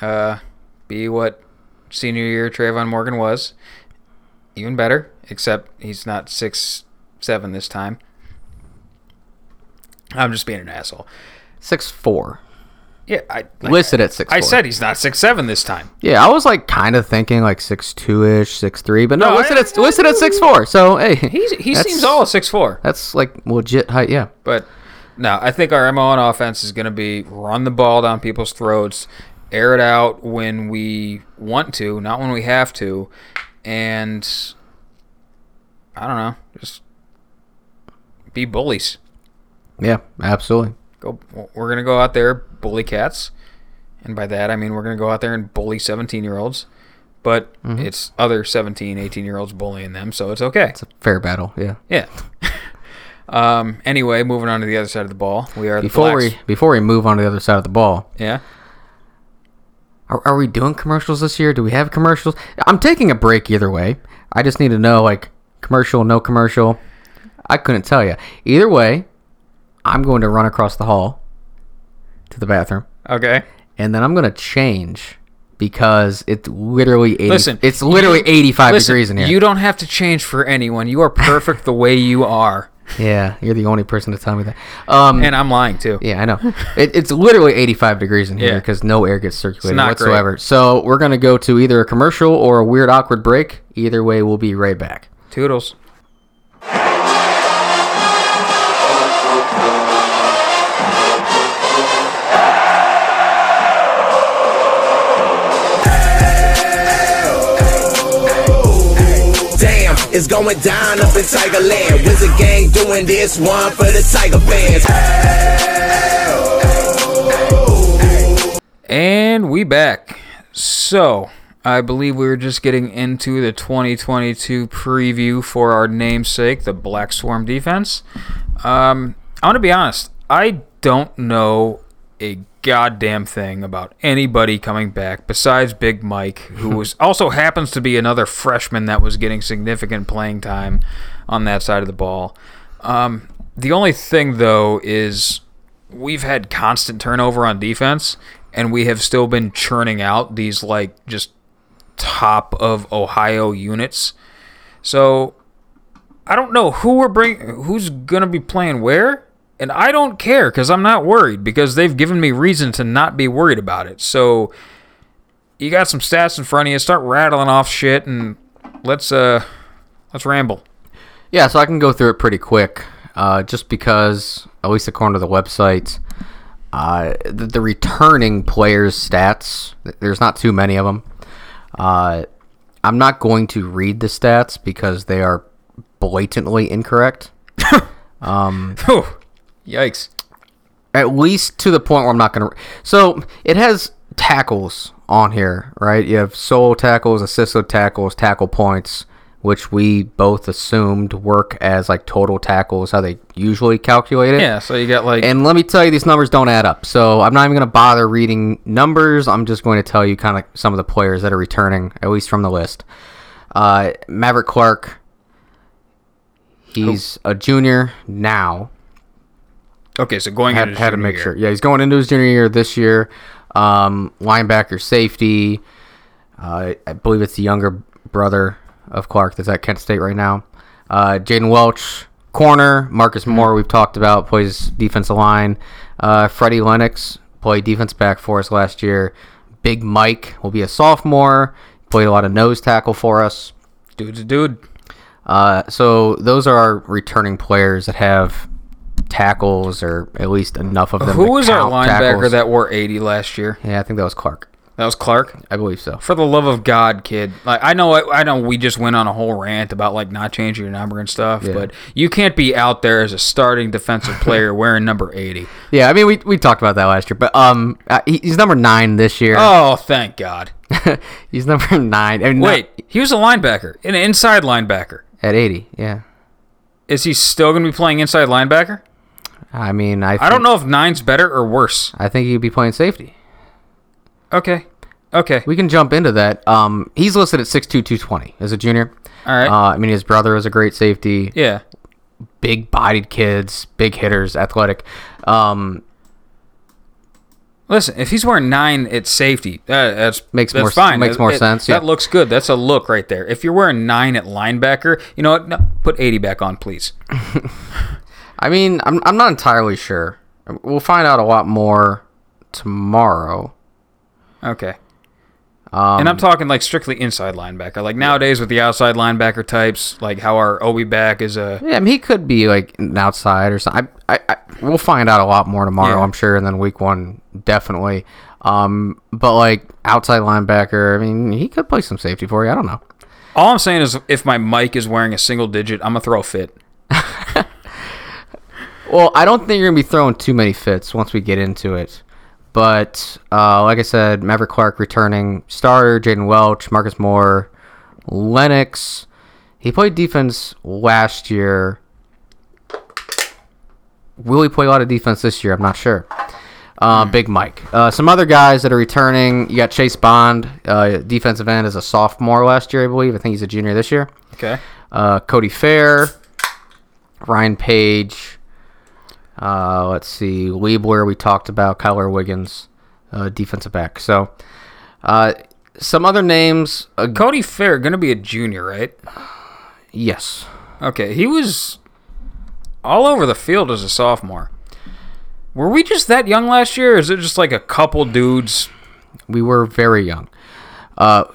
uh, be what senior year Trayvon Morgan was. Even better, except he's not six seven this time. I'm just being an asshole. Six four Yeah, I like, listed at six. I said he's not six seven this time. yeah. I was like kind of thinking like six two ish, six three, but no, No, listed I- at listed at six four. So hey, He's, he seems all six four. That's like legit height. Yeah. But no, I think our MO on offense is going to be run the ball down people's throats, air it out when we want to, not when we have to, and I don't know, just be bullies. Yeah. Absolutely. Go. We're going to go out there bully cats, and by that I mean we're going to go out there and bully seventeen year olds. But it's other 17, 18 year olds bullying them, so it's okay. It's a fair battle. Yeah. Yeah. um. Anyway, moving on to the other side of the ball, we are Before we before we move on to the other side of the ball, Yeah. Are, are we doing commercials this year? Do we have commercials? I'm taking a break either way. I just need to know like commercial, no commercial. I couldn't tell you. Either way, I'm going to run across the hall to the bathroom, Okay. and then I'm going to change because it's literally 80, Listen, It's literally you- 85 Listen, degrees in here. you don't have to change for anyone. You are perfect the way you are. yeah, you're the only person to tell me that. Um, And I'm lying too. Yeah, I know. It, it's literally 85 degrees in here Yeah. because no air gets circulated not great. whatsoever. So we're gonna go to either a commercial or a weird awkward break. Either way, we'll be right back. Toodles. It's going down up in Tigerland. Wizard Gang doing this one for the Tiger fans. And we back. So, I believe we were just getting into the 2022 preview for our namesake, the Black Swarm defense. Um, I want to be honest. I don't know a goddamn thing about anybody coming back besides Big Mike, who was also happens to be another freshman that was getting significant playing time on that side of the ball. Um, the only thing though is we've had constant turnover on defense, and we have still been churning out these like just top of Ohio units. So I don't know who we're bring who's gonna be playing where, and I don't care because I'm not worried because they've given me reason to not be worried about it. So you got some stats in front of you. Start rattling off shit and let's uh let's ramble. Yeah, so I can go through it pretty quick, uh, just because, at least according to the website, uh, the, the returning players' stats, there's not too many of them. Uh, I'm not going to read the stats because they are blatantly incorrect. Whew. Yikes. at least to the point where I'm not going to. So it has tackles on here, right? You have solo tackles, assisted tackles, tackle points, which we both assumed work as like total tackles, how they usually calculate it. Yeah, so you got like And let me tell you, these numbers don't add up. So I'm not even going to bother reading numbers. I'm just going to tell you kind of some of the players that are returning, at least from the list. Uh, Maverick Clark. He's a junior now okay, so going had, into had to make year. sure. Yeah, he's going into his junior year this year. Um, linebacker, safety. Uh, I believe it's the younger brother of Clark that's at Kent State right now. Uh, Jaden Welch, corner. Marcus Hmm. Moore, we've talked about, plays defensive line. Uh, Freddie Lennox played defense back for us last year. Big Mike will be a sophomore. Played a lot of nose tackle for us. Dude's a dude. Uh, so those are our returning players that have tackles or at least enough of them. Who was our linebacker tackles. that wore 80 last year? Yeah, I think that was Clark. That was Clark. I believe so. For the love of God, kid! Like I know, I, I know, we just went on a whole rant about like not changing your number and stuff, Yeah. but you can't be out there as a starting defensive player wearing number 80. Yeah, I mean we, we talked about that last year, but um, uh, he, he's number nine this year. Oh, thank God! he's number nine. I mean, not- Wait, he was a linebacker, an inside linebacker. at eighty. Yeah, Is he still going to be playing inside linebacker? I mean I. I don't know if nine's better or worse. I think he'd be playing safety. Okay, okay, We can jump into that. Um, he's listed at six two two twenty as a junior. all right. Uh, I mean his brother is a great safety. yeah, Big bodied kids, big hitters, athletic. Um, Listen, if he's wearing nine at safety, uh, that's Makes that's more- fine. makes It- more it- sense, That yeah. looks good. That's a look right there. If you're wearing nine at linebacker, you know what? No, put eighty back on, please. I mean I'm I'm not entirely sure. We'll find out a lot more tomorrow. Okay. Um, and I'm talking like strictly inside linebacker. Like nowadays with the outside linebacker types, like how our Obi back is a Yeah, I mean, he could be like an outside or something. I, I, I, we'll find out a lot more tomorrow, Yeah. I'm sure, and then week one definitely. Um, but like outside linebacker, I mean, he could play some safety for you. I don't know. All I'm saying is, if my mic is wearing a single digit, I'm gonna throw a fit. Well, I don't think you're gonna be throwing too many fits once we get into it. But uh, like I said, Maverick Clark returning starter, Jaden Welch, Marcus Moore, Lennox. He played defense last year. Will he play a lot of defense this year? I'm not sure. Uh, Big Mike. Uh, some other guys that are returning. You got Chase Bond, uh, defensive end, as a sophomore last year, I believe. I think he's a junior this year. Okay. Uh, Cody Fair, Ryan Page. Uh, let's see, Liebler. We talked about Kyler Wiggins, uh, defensive back. So, uh, some other names. Uh, Cody Fair gonna be a junior, right? yes. Okay, he was all over the field as a sophomore. Were we just that young last year? Or is it just like a couple dudes? we were very young. Uh,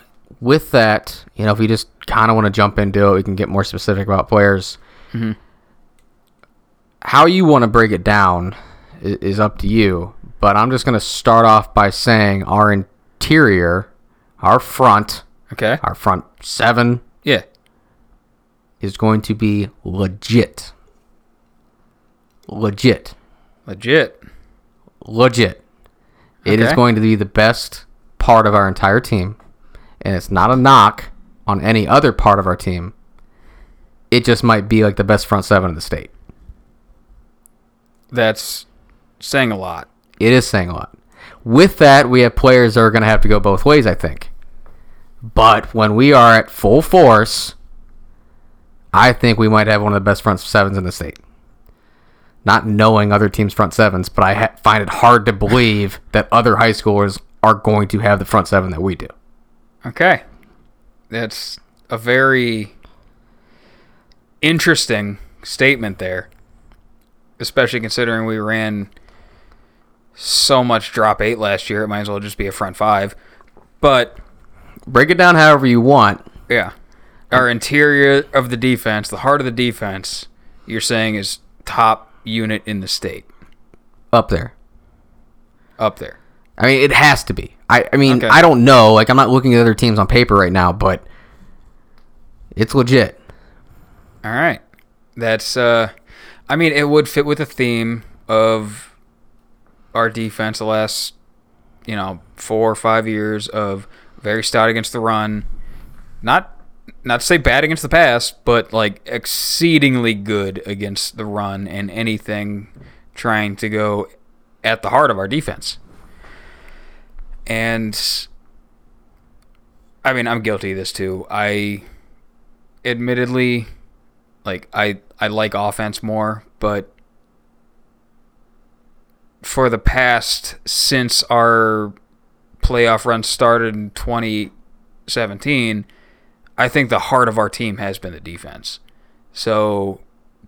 with that, you know, if we just kind of want to jump into it, we can get more specific about players. How you want to break it down is, is up to you. But I'm just going to start off by saying our interior, our front, Okay. our front seven Yeah. is going to be legit. Legit. Legit. legit. It is Okay. going to be the best part of our entire team. And it's not a knock on any other part of our team. It just might be like the best front seven in the state. That's saying a lot. It is saying a lot. With that, we have players that are going to have to go both ways, I think. But when we are at full force, I think we might have one of the best front sevens in the state. Not knowing other teams' front sevens, but I ha- find it hard to believe that other high schoolers are going to have the front seven that we do. Okay. That's a very interesting statement there. Especially considering we ran so much drop eight last year, it might as well just be a front five. But Break it down however you want. yeah. Our interior of the defense, the heart of the defense, you're saying is top unit in the state. Up there. Up there. I mean, it has to be. I, I mean, Okay. I don't know. Like, I'm not looking at other teams on paper right now, but it's legit. All right. That's uh I mean it would fit with the theme of our defense the last you know, 4 or 5 years of very stout against the run. Not not to say bad against the pass, but like exceedingly good against the run and anything trying to go at the heart of our defense. And I mean, I'm guilty of this too. I admittedly like I I like offense more, but for the past since our playoff run started in 2017, I think the heart of our team has been the defense. So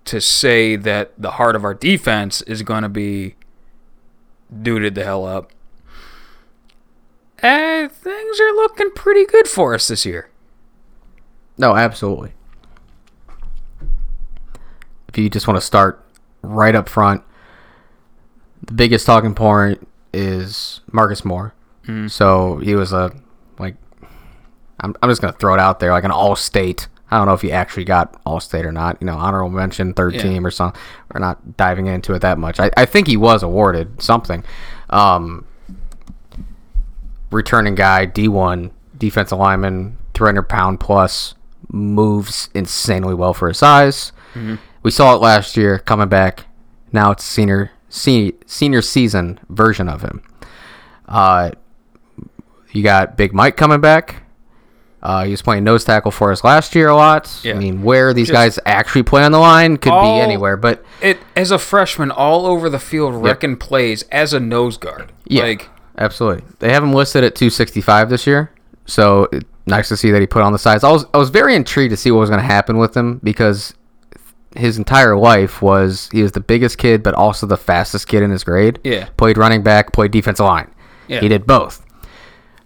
to say that the heart of our defense is going to be duded the hell up, eh, things are looking pretty good for us this year. No, absolutely. If you just want to start right up front, the biggest talking point is Marcus Moore. So he was a like I'm I'm just gonna throw it out there like an all state. I don't know if he actually got all state or not. You know, honorable mention, third Yeah. team or something. We're not diving into it that much. I, I think he was awarded something. Um, returning guy, D1, defensive lineman, 300 pound plus, moves insanely well for his size. We saw it last year coming back. Now it's senior senior, senior season version of him. Uh, you got Big Mike coming back. Uh, he was playing nose tackle for us last year a lot. Yeah. I mean, where these Just- guys actually play on the line could All- be anywhere, but it as a freshman all over the field wrecking plays as a nose guard. Yeah, Like absolutely. They have him listed at 265 this year, so it, nice to see that he put on the size. I was I was very intrigued to see what was going to happen with him because his entire life was he was the biggest kid, but also the fastest kid in his grade. Yeah. played running back, played defensive line. Yeah. he did both.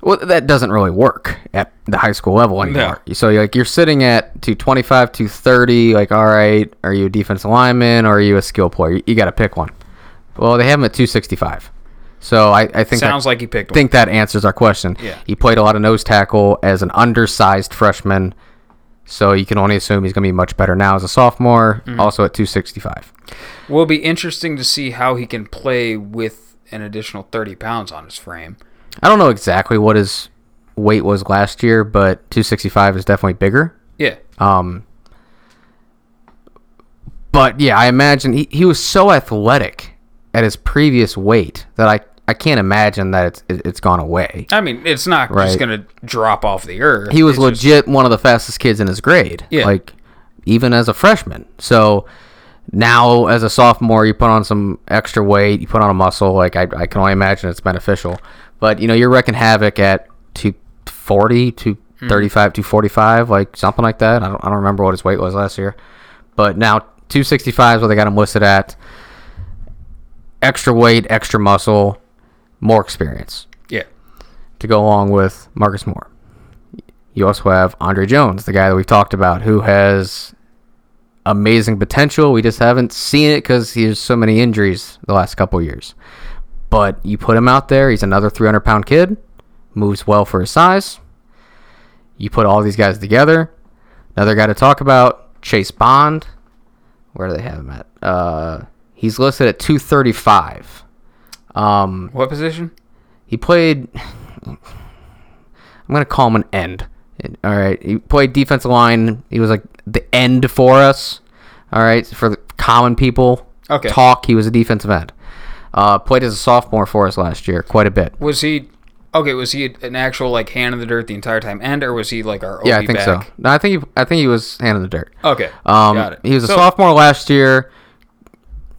Well, that doesn't really work at the high school level anymore. So like you're sitting at 225, 230. Like, all right, are you a defensive lineman or are you a skill player? You, you got to pick one. Well, they have him at 265. So I, I think that- sounds like he picked one. think that answers our question. Yeah. He played a lot of nose tackle as an undersized freshman, so you can only assume he's going to be much better now as a sophomore, Mm-hmm. also at 265. Will be interesting to see how he can play with an additional 30 pounds on his frame. I don't know exactly what his weight was last year, but 265 is definitely bigger. Yeah. Um, but yeah, I imagine he, he was so athletic at his previous weight that I I can't imagine that it's it- it's gone away. I mean, it's not Right. just gonna drop off the earth. He was It's just- legit one of the fastest kids in his grade. Yeah. Like even as a freshman. So now as a sophomore you put on some extra weight, you put on a muscle, like I, I can only imagine it's beneficial. But you know, you're wrecking havoc at two forty, hmm. two thirty five, forty five, like something like that. I don't I don't remember what his weight was last year. But now two sixty five is what they got him listed at. Extra weight, extra muscle, more experience yeah. to go along with Marcus Moore. You also have Andre Jones, the guy that we've talked about, who has amazing potential. We just haven't seen it because he has so many injuries the last couple years. But you put him out there, he's another 300 pound kid, moves well for his size. You put all these guys together. Another guy to talk about, Chase Bond. Where do they have him at? Uh, he's listed at 235. Um, What position? he played. I'm gonna call him an end. All right, he played defensive line. He was like the end for us. All right, for the common people Okay. talk, he was a defensive end. Uh, played as a sophomore for us last year, quite a bit. Was he? Okay, was he an actual like hand in the dirt the entire time, and or was he like our OB Yeah, I think back? so. No, I think he, I think he was hand in the dirt. Okay, Um, got it. He was a So- sophomore last year.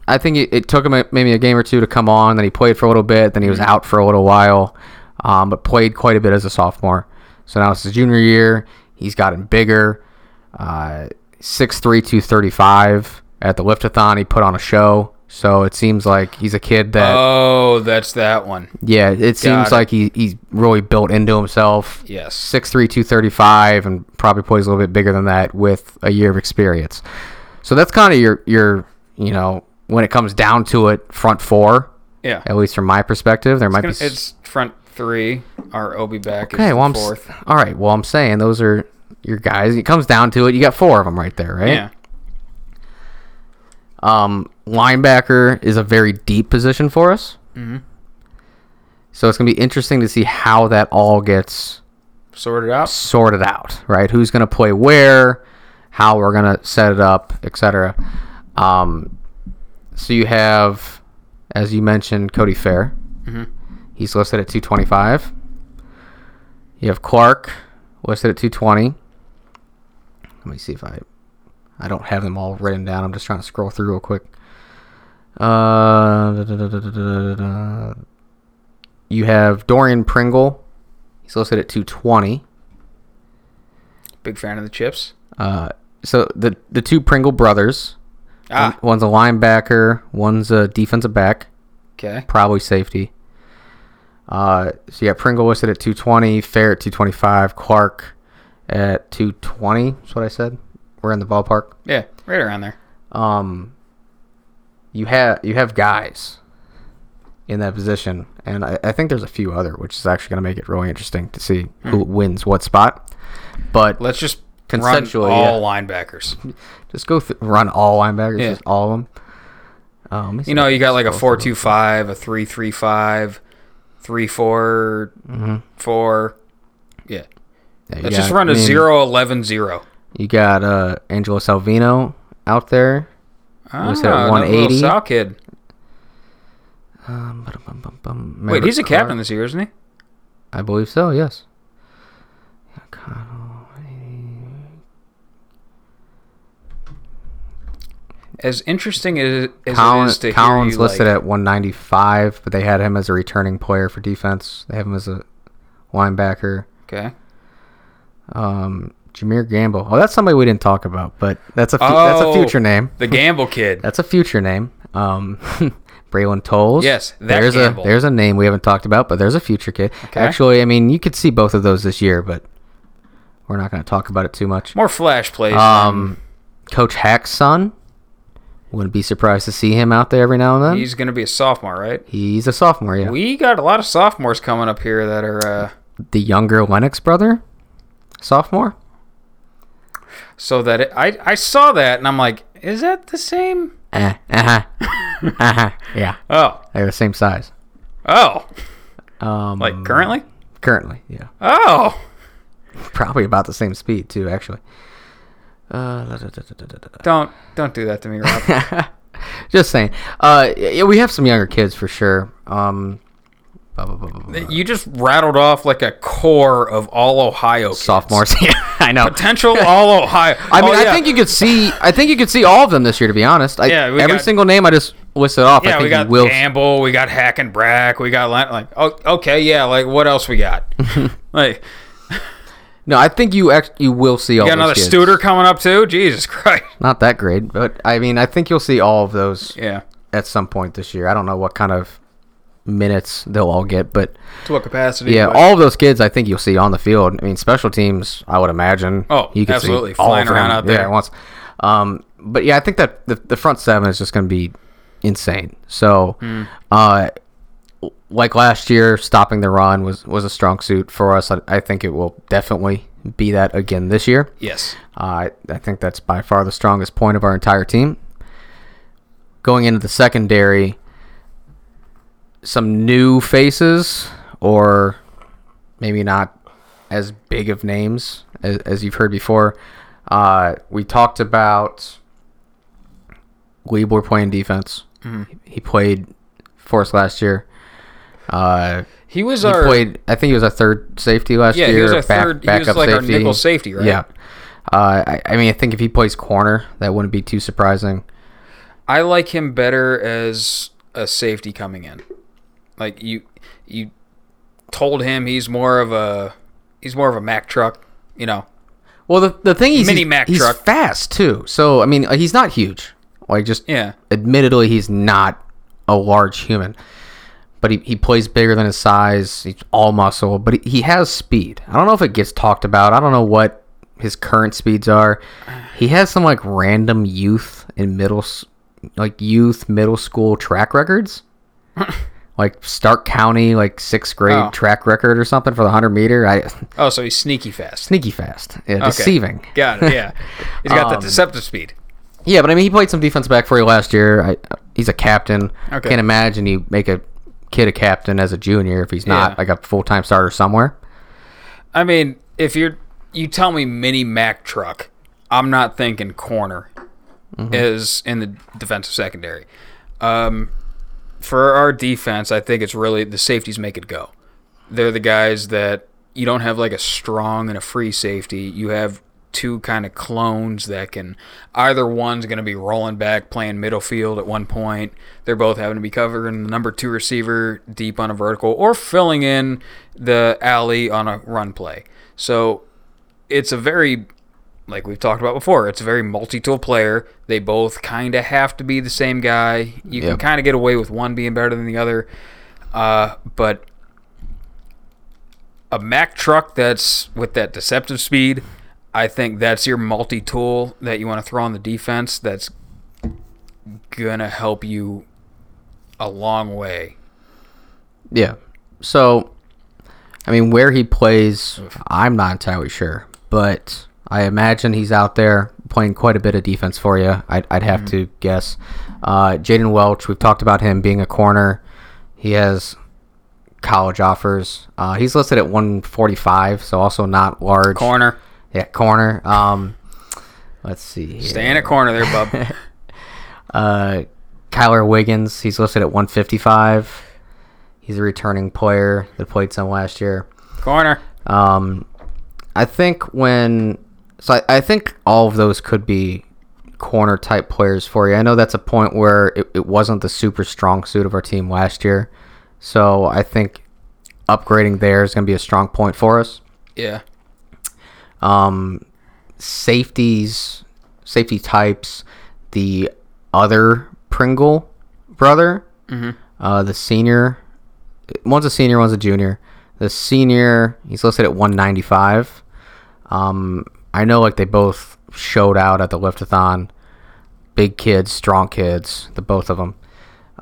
I think it, it took him a, maybe a game or two to come on. Then he played for a little bit. Then he was Mm-hmm. out for a little while, um, but played quite a bit as a sophomore. So now it's his junior year. He's gotten bigger. Uh, 6'3", 235. At the liftathon, he put on a show. So it seems like he's a kid that, Oh, that's that one. yeah, it seems it. like he, he's really built into himself. Yes. 6'3", 235, and probably plays a little bit bigger than that with a year of experience. So that's kind of your your you know when it comes down to it, front four. Yeah. At least from my perspective, there might be. It's, it's front three. Our OB back okay, is well I'm fourth. all right. Well, I'm saying those are your guys. It comes down to it. You got four of them right there, right? Yeah. Um, linebacker is a very deep position for us. Mm-hmm. So it's gonna be interesting to see how that all gets Sorted out. sorted out, right? Who's going to play where, how we're going to set it up, etc. Um, so you have, as you mentioned, Cody Fair. He's listed at 225. You have Clark listed at 220. Let me see if I, I don't have them all written down. I'm just trying to scroll through real quick. Uh, da, da, da. You have Dorian Pringle. He's listed at 220. Big fan of the chips. Uh, so the the two Pringle brothers. Ah. one- one's a linebacker. One's a defensive back. Okay. Probably safety. Uh, so you got Pringle listed at 220, Fair at 225, Clark at 220. That's what I said. We're in the ballpark. Yeah, right around there. Um, you have you have guys in that position, and I, I think there's a few other, which is actually going to make it really interesting to see who wins what spot. But Let's just Consensually, run all yeah. linebackers. just go th- run all linebackers, Yeah. just all of them. Um, let me see You know, you got like a scroll four through. two five, a three three five, three four Mm-hmm. four. Yeah. Yeah, Let's just run a I mean, zero eleven zero. You got uh, Angelo Salvino out there. Ah, Was that another little 180? Sal kid. Um, Wait, he's a captain this year, isn't he? I believe so. Yes. As interesting as, as Collin, it is to Collins you, listed like, at 195, but they had him as a returning player for defense. They have him as a linebacker. Okay. Um, Jameer Gamble. Oh, that's somebody we didn't talk about, but that's a fu- that's a Oh, future name. The Gamble kid. That's a future name. Um, Braylon Tolles. Yes, there's Gamble. a there's a name we haven't talked about, but there's a future kid. Okay. Actually, I mean, you could see both of those this year, but we're not going to talk about it too much. More flash plays. Um, Coach Hack's son. Wouldn't be surprised to see him out there every now and then. He's, going to be a sophomore, right? He's a sophomore, yeah. We got a lot of sophomores coming up here that are. Uh, the younger Lennox brother, sophomore. so that it, I I saw that and I'm like, is that the same? Eh, uh-huh. uh-huh. Yeah, Oh, they're the same size. oh, Um, like currently? currently, yeah. Oh, Probably about the same speed too, actually. Uh, da, da, da, don't don't do that to me, Rob. Just saying. Uh, yeah, we have some younger kids for sure. Um, Blah, blah, blah. You just rattled off like a core of all Ohio kids. Sophomores. Yeah, I know. Potential all Ohio. I mean, Oh, I think you could see. I think you could see all of them this year. To be honest, I, Yeah, every got- single name I just listed off. I Yeah, think we got will. Gamble, we got Hackenbrack, we got like oh, okay, yeah, like what else we got? like No, I think you act, you will see all. we got those another kids. Studer coming up too. Jesus Christ. Not that great, but I mean, I think you'll see all of those Yeah. at some point this year. I don't know what kind of minutes they'll all get, but To what capacity? yeah, but- all of those kids I think you'll see on the field. I mean, special teams, I would imagine. Oh, you could absolutely. see Flying around them, out Yeah, there. at once. Um, but yeah, I think that the, the front seven is just going to be insane. So, Hmm. uh, like last year, stopping the run was was a strong suit for us. I, I think it will definitely be that again this year. yes. Uh, I, I think that's by far the strongest point of our entire team. Going into the secondary, some new faces, or maybe not as big of names as, as you've heard before. Uh, we talked about Weeble playing defense. He played for us last year. Uh, He was he our played. I think he was a third safety last Yeah, he year. was our back- third- he was backup like our safety. nickel safety, right? Yeah. Uh, I, I mean, I think if he plays corner, that wouldn't be too surprising. I like him better as a safety coming in. Like you you told him he's more of a he's more of a Mack truck, you know. Well, the the thing is, Mini Mack he's truck. fast too. So I mean, he's not huge. Like just Yeah. admittedly, he's not a large human, but he, he plays bigger than his size. He's all muscle, but he, he has speed. I don't know if it gets talked about. I don't know what his current speeds are. He has some like random youth and middle, like youth middle school track records. like Stark County, like sixth grade Oh. track record or something for the hundred meter. I Oh, so he's sneaky fast. sneaky fast, yeah, Okay. deceiving. Got it. Yeah. He's got the Um, deceptive speed. Yeah, but I mean, he played some defense back for you last year. I, he's a captain. Okay. Can't imagine you make a kid a captain as a junior if he's not Yeah. like a full time starter somewhere. I mean, if you're you tell me mini Mack truck, I'm not thinking corner is in the defensive secondary. Um, for our defense, I think it's really the safeties make it go. They're the guys that you don't have like a strong and a free safety. You have two kind of clones that can either one's going to be rolling back playing middle field at one point. They're both having to be covering the number two receiver deep on a vertical or filling in the alley on a run play. So it's a very like we've talked about before, it's a very multi-tool player. They both kind of have to be the same guy. You can kind of get away with one being better than the other, uh, but a Mack truck that's with that deceptive speed, I think that's your multi-tool that you want to throw on the defense. That's gonna help you a long way. Yeah. So, I mean, where he plays, I'm not entirely sure, but I imagine he's out there playing quite a bit of defense for you. I'd, I'd have to guess. Uh, Jaden Welch, we've talked about him being a corner. He has college offers. Uh, he's listed at 145, so also not large. Corner, Yeah, corner. Um, let's see. Here. stay in a corner there, bub. Uh, Kyler Wiggins, he's listed at 155. He's a returning player that played some last year. corner. Um, I think when so I, I think all of those could be corner type players for you. I know that's a point where it, it wasn't the super strong suit of our team last year, so I think upgrading there is going to be a strong point for us. Yeah. Um, safeties, safety types, the other Pringle brother, uh, the senior, one's a senior, one's a junior. The senior, he's listed at 195. Um, I know like they both showed out at the liftathon. Big kids, strong kids, the both of them.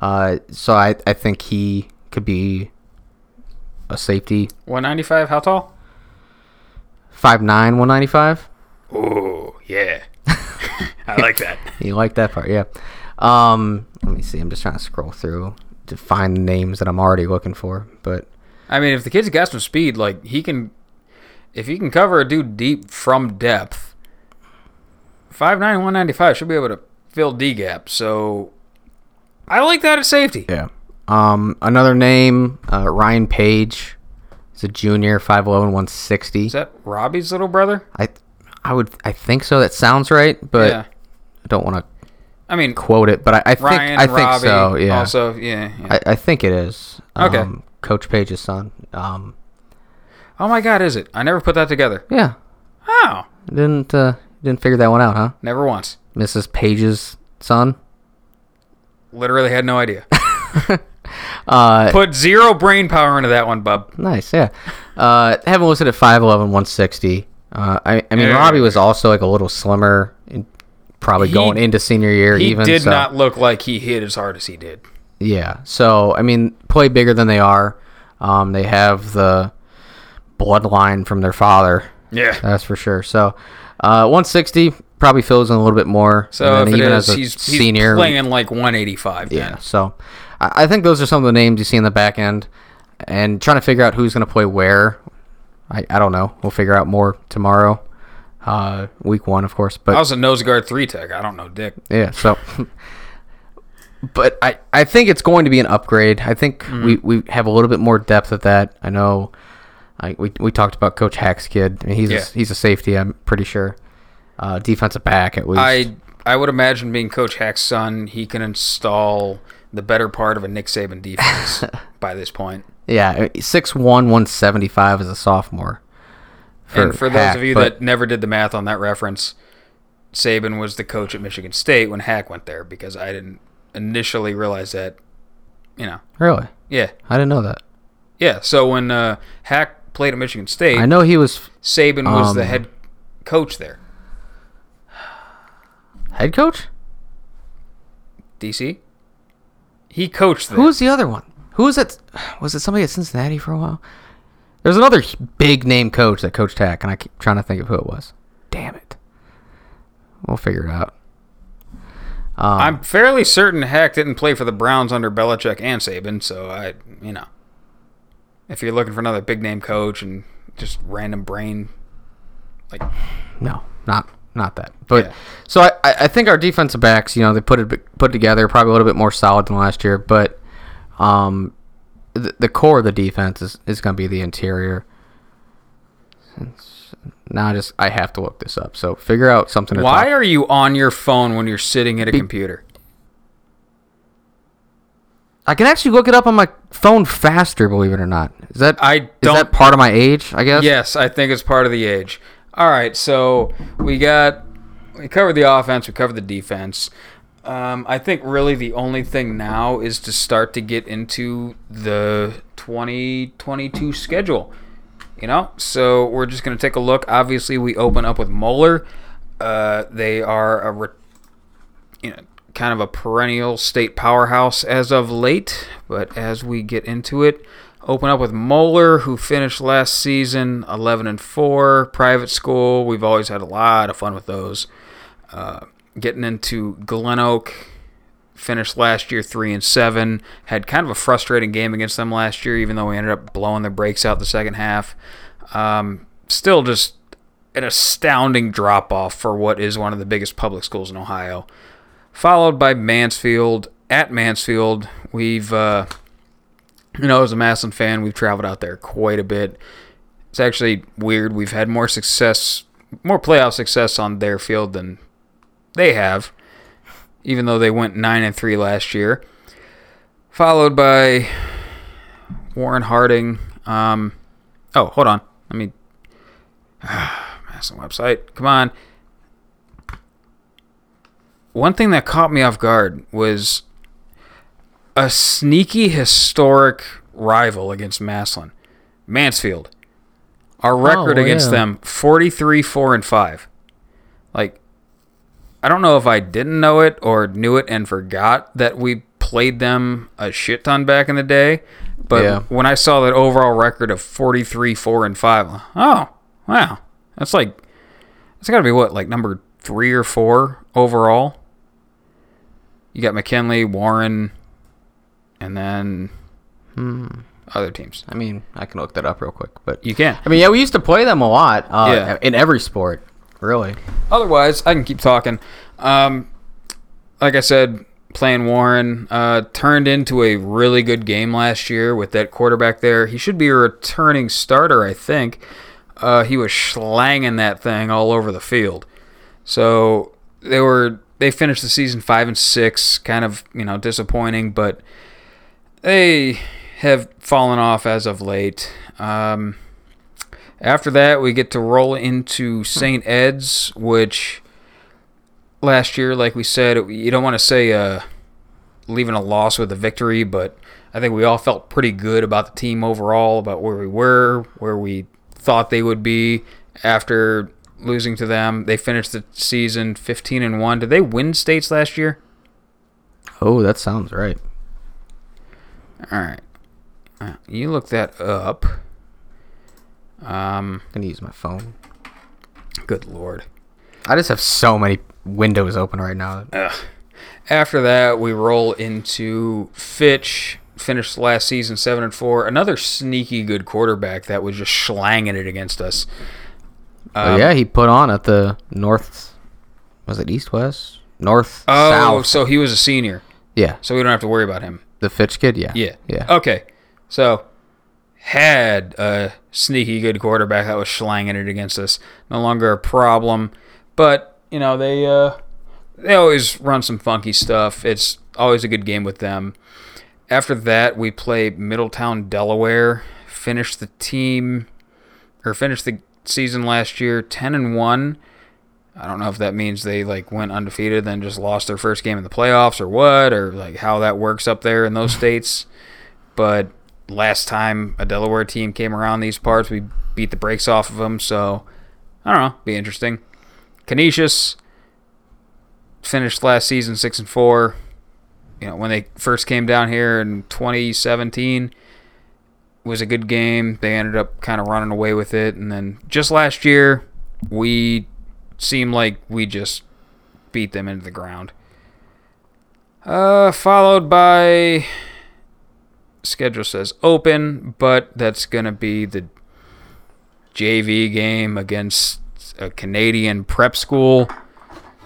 Uh, so I, I think he could be a safety. 195, how tall? 5'9", 195. Oh, yeah. I like that. You like that part, yeah. Um, let me see. I'm just trying to scroll through to find the names that I'm already looking for. But I mean, if the kid's got some speed, like he can, if he can cover a dude deep from depth, 5'9", 195 should be able to fill D gap. So I like that at safety. yeah, Um, another name, uh, Ryan Page. He's a junior, 5'11", 160. Is that Robbie's little brother? I, I would, I think so. That sounds right, but yeah. I don't want to I mean, quote it. But I, I think, Ryan, I think so. Yeah. Also, yeah. yeah. I, I think it is. Okay. Um, Coach Page's son. Um, oh my God, is it? I never put that together. yeah. Oh, Didn't uh, didn't figure that one out, huh? never once. Mrs. Page's son. Literally had no idea. Uh, Put zero brain power into that one, bub. Nice, yeah. Uh, have him listed at 5'11", 160. Uh, I, I mean, Yeah. Robbie was also like a little slimmer, and probably He- going into senior year. He even did so, not look like he hit as hard as he did. Yeah. So I mean, play bigger than they are. Um, they have the bloodline from their father. Yeah. That's for sure. So, uh, 160 probably fills in a little bit more. So even as a he's, senior, he's playing in like 185. Then. Yeah. So I, I think those are some of the names you see in the back end, and trying to figure out who's going to play where. I, I don't know. We'll figure out more tomorrow. Uh, week one, of course. But I was a nose guard three tech. I don't know, Dick. yeah. So. But I, I think it's going to be an upgrade. I think we, we have a little bit more depth at that. I know I, we, we talked about Coach Hack's kid. I mean, he's, Yeah. a, he's a safety, I'm pretty sure. Uh, defensive back, at least. I I would imagine being Coach Hack's son, he can install the better part of a Nick Saban defense by this point. Yeah, 6'1", 175 as a sophomore. and for those of you but- that never did the math on that reference, Saban was the coach at Michigan State when Hack went there because I didn't initially realize that. You know, Really? yeah, I didn't know that. yeah. So when uh, Hack played at Michigan State, I know he was Saban was the Um, head coach there. head coach. DC. He coached there. Who was the other one? Who was it? Was it somebody at Cincinnati for a while? There's another big name coach that coached Hack, and I keep trying to think of who it was. Damn it. We'll figure it out. Um, I'm fairly certain Hack didn't play for the Browns under Belichick and Saban, so I, you know, if you're looking for another big name coach and just random brain, like No, not not that. But Yeah. so I, I think our defensive backs, you know, they put it put together probably a little bit more solid than last year, but um, the, the core of the defense is, is going to be the interior. Since now I just I have to look this up. So figure out something. To why talk- are you on your phone when you're sitting at a computer? I can actually look it up on my phone faster. Believe it or not, is that I is don't- that part of my age? I guess. Yes, I think it's part of the age. All right, so we got we covered the offense, we covered the defense. Um, I think really the only thing now is to start to get into the 2022 schedule. You know, so we're just gonna take a look. Obviously, we open up with Moeller. Uh, they are a re- you know kind of a perennial state powerhouse as of late, but as we get into it, open up with Moeller, who finished last season 11 and 4, private school. We've always had a lot of fun with those. Uh, getting into Glen Oak, finished last year 3 and 7. Had kind of a frustrating game against them last year, even though we ended up blowing their brakes out the second half. Um, still just an astounding drop off for what is one of the biggest public schools in Ohio. Followed by Mansfield. At Mansfield, we've, uh, you know, as a Massillon fan, we've traveled out there quite a bit. It's actually weird. We've had more success, more playoff success on their field than they have, even though they went 9 and 3 last year. Followed by Warren Harding. Um, oh, hold on. Let me. Massillon website. Come on. One thing that caught me off guard was a sneaky historic rival against Massillon, Mansfield. Our oh, record Oh, against yeah. them 43 4 and 5. Like I don't know if I didn't know it or knew it and forgot that we played them a shit ton back in the day, but Yeah. when I saw that overall record of 43 4 and 5, oh, wow. That's like it's got to be what, like number 3 or 4 overall? You got McKinley, Warren, and then hmm. other teams. I mean, I can look that up real quick, but You can. I mean, yeah, we used to play them a lot. Uh, Yeah. in every sport, really. Otherwise, I can keep talking. Um, like I said, playing Warren. Uh, turned into a really good game last year with that quarterback there. He should be a returning starter, I think. Uh, he was slanging that thing all over the field. So they were they finished the season five and six, kind of you know disappointing, but they have fallen off as of late. Um, after that, we get to roll into St. Ed's, which last year, like we said, you don't want to say uh, leaving a loss with a victory, but I think we all felt pretty good about the team overall, about where we were, where we thought they would be after losing to them. They finished the season 15 and 1. Did they win states last year? Oh, that sounds right. All right. Uh, You look that up. Um, I'm gonna use my phone. good lord. I just have so many windows open right now. After that, we roll into Fitch. Finished last season seven and four. Another sneaky good quarterback that was just slanging it against us. oh yeah, he put on at the north. Was it east west north Oh, south? so he was a senior, yeah, so we don't have to worry about him. The Fitch kid. Yeah, Yeah. yeah. Okay. So had a sneaky good quarterback that was slanging it against us. No longer a problem. But, you know, they uh they always run some funky stuff. It's always a good game with them. After that, we play Middletown, Delaware. Finished the team or finished the season last year 10 and 1. I don't know if that means they like went undefeated then just lost their first game in the playoffs or what or like how that works up there in those states. But last time a Delaware team came around these parts, we beat the brakes off of them. So I don't know, be interesting. Canisius finished last season six and four. You know when they first came down here in 2017 was a good game. They ended up kind of running away with it, and then just last year we seemed like we just beat them into the ground. Uh, followed by schedule says open, but that's gonna be the JV game against a Canadian prep school.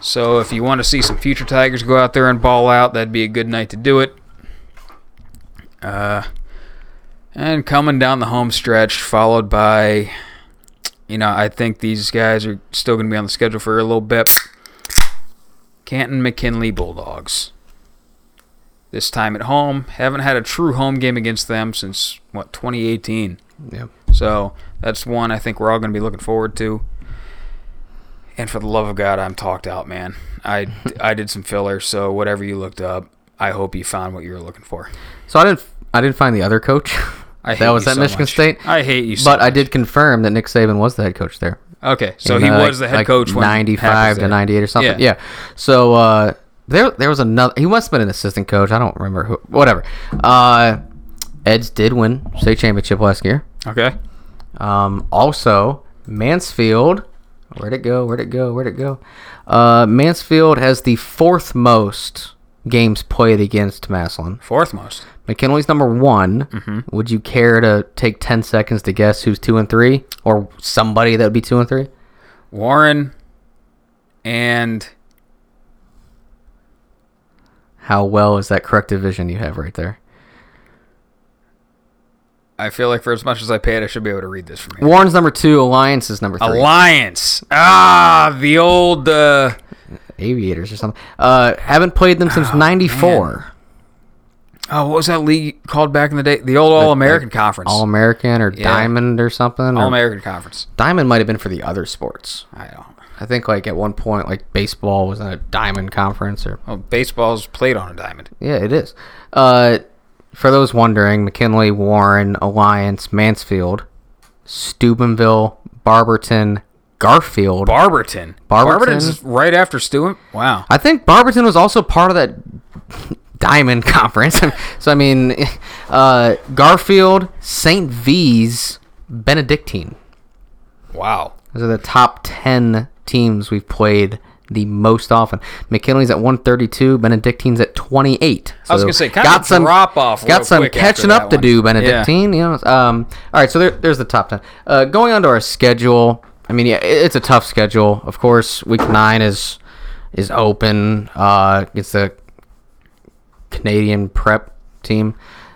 So if you want to see some future Tigers go out there and ball out, that'd be a good night to do it. Uh, and coming down the home stretch, followed by, you know, I think these guys are still going to be on the schedule for a little bit. Canton McKinley Bulldogs. This time at home. Haven't had a true home game against them since, what, 2018. yeah. So that's one I think we're all going to be looking forward to. And for the love of God, I'm talked out, man. I, I did some filler, so whatever you looked up, I hope you found what you were looking for. So I didn't. I didn't find the other coach. I hate that was at so Michigan much. State. I hate you so but I did confirm that Nick Saban was the head coach there. Okay, so in, he uh, was the head like coach when 95 to 98 or something. Yeah. Yeah. So uh, there there was another he must have been an assistant coach. I don't remember who whatever. Uh Eds did win state championship last year. Okay. Um also Mansfield where'd it go? Where'd it go? Where'd it go? Uh Mansfield has the fourth most games played against Massillon. Fourth most. McKinley's number one. Mm-hmm. Would you care to take 10 seconds to guess who's two and three? Or somebody that would be two and three? Warren and How well is that corrective vision you have right there? I feel like for as much as I paid, I should be able to read this from here. Warren's number two. Alliance is number three. Alliance. Ah, the old. Uh, Aviators or something. Uh, haven't played them since '94. oh, what was that league called back in the day? The old All American Conference. All American or Yeah. Diamond or something. All American Conference. Diamond might have been for the other sports. I don't. I think like at one point like baseball was in a Diamond conference or Oh, baseball's played on a diamond. yeah, it is. Uh, for those wondering, McKinley, Warren, Alliance, Mansfield, Steubenville, Barberton, Garfield. Barberton. Barberton? Barberton's right after Stewart. Wow. I think Barberton was also part of that Diamond Conference. so I mean, uh, Garfield, Saint V's, Benedictine. Wow. Those are the top ten teams we've played the most often. McKinley's at 132, Benedictine's at 28. I was gonna say, kind of drop off Got some catching up to one. do, Yeah. Benedictine. You know. Um. All right, so there, there's the top ten. Uh, going on to our schedule. I mean, yeah, it's a tough schedule. Of course, week nine is is open. Uh, it's the Canadian prep team.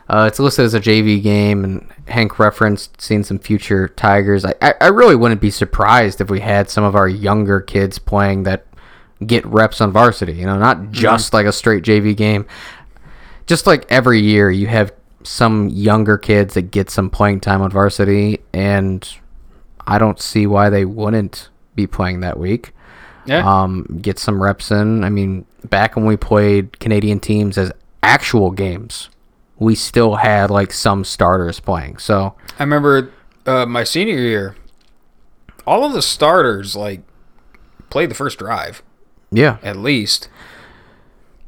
Uh, it's listed as a JV game, and Hank referenced seeing some future Tigers. I, I, I really wouldn't be surprised if we had some of our younger kids playing that get reps on varsity. You know, not just like a straight JV game. Just like every year, you have some younger kids that get some playing time on varsity, and I don't see why they wouldn't be playing that week Yeah. um, get some reps in. I mean, back when we played Canadian teams as actual games, we still had like some starters playing. So I remember uh, my senior year, all of the starters like played the first drive yeah, at least,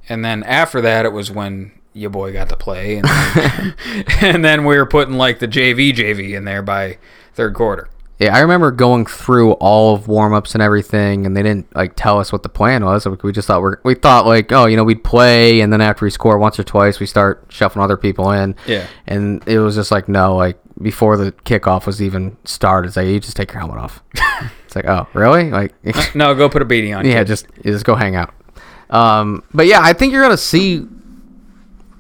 and then after that it was when your boy got to play, and then, and then we were putting like the JV JV in there by third quarter. Yeah. I remember going through all of warm ups and everything, and they didn't like tell us what the plan was. We just thought we're, we thought like, oh, you know, we'd play, and then after we score once or twice, we start shuffling other people in. Yeah. and it was just like no, like before the kickoff was even started, it's like you just take your helmet off. it's like, oh, really? Like. No, go put a beating on. yeah, kid. just just go hang out. Um, but yeah, I think you're gonna see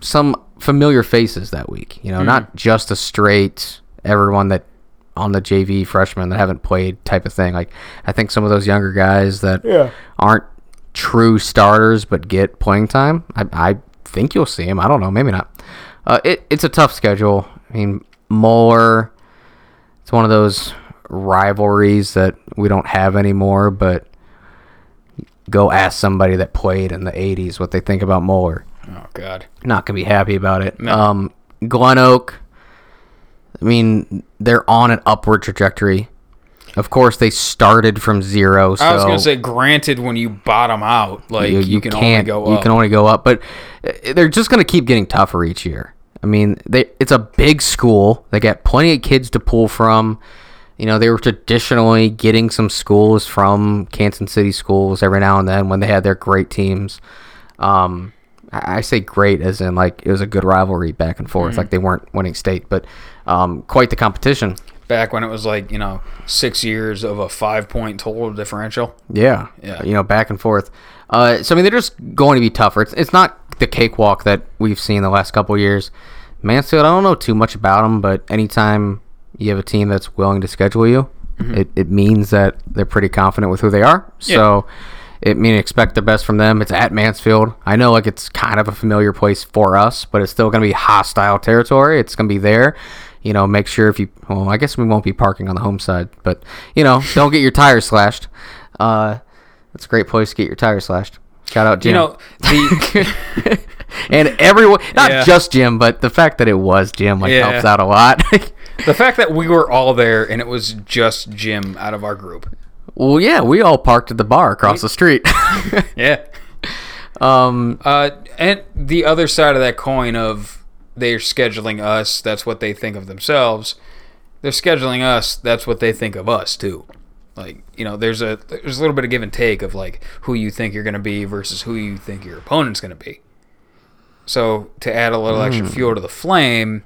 some familiar faces that week. You know, not just a straight everyone that on the JV freshmen that haven't played type of thing. Like I think some of those younger guys that aren't true starters but get playing time. I, I think you'll see them. I don't know, maybe not. Uh, it, it's a tough schedule. I mean, Moeller. It's one of those rivalries that we don't have anymore, but go ask somebody that played in the 80s what they think about Moeller. Oh God. Not going to be happy about it. No. Um, Glen Oak, I mean, they're on an upward trajectory. Of course, they started from zero. So I was gonna say, granted, when you bottom out, like you, can only go You up. can only go up, but uh, they're just going to keep getting tougher each year. I mean, they it's a big school. They got plenty of kids to pull from. You know, they were traditionally getting some schools from Canton City schools every now and then when they had their great teams. Um, I I say great as in like it was a good rivalry back and forth. Mm-hmm. Like they weren't winning state, but um, quite the competition. Back when it was like you know six years of a five point total differential. Yeah. Yeah. You know, back and forth. Uh, so I mean, they're just going to be tougher. It's, it's not the cakewalk that we've seen the last couple of years. Mansfield, I don't know too much about them, but anytime you have a team that's willing to schedule you, it, it means that they're pretty confident with who they are. So it mean expect the best from them. It's at Mansfield. I know like it's kind of a familiar place for us, but it's still going to be hostile territory. It's going to be there. You know, make sure if you well, I guess we won't be parking on the home side, but you know, don't get your tires slashed. Uh, that's a great place to get your tires slashed. Shout out Jim. You know the and everyone, not Yeah. just Jim, but the fact that it was Jim like Yeah. helps out a lot. the fact that we were all there and it was just Jim out of our group. well, yeah, we all parked at the bar across the street. Yeah. um, Uh, and the other side of that coin of they're scheduling us, that's what they think of themselves. They're scheduling us, that's what they think of us too. Like, you know, there's a there's a little bit of give and take of like who you think you're gonna be versus who you think your opponent's gonna be. So to add a little extra fuel to the flame,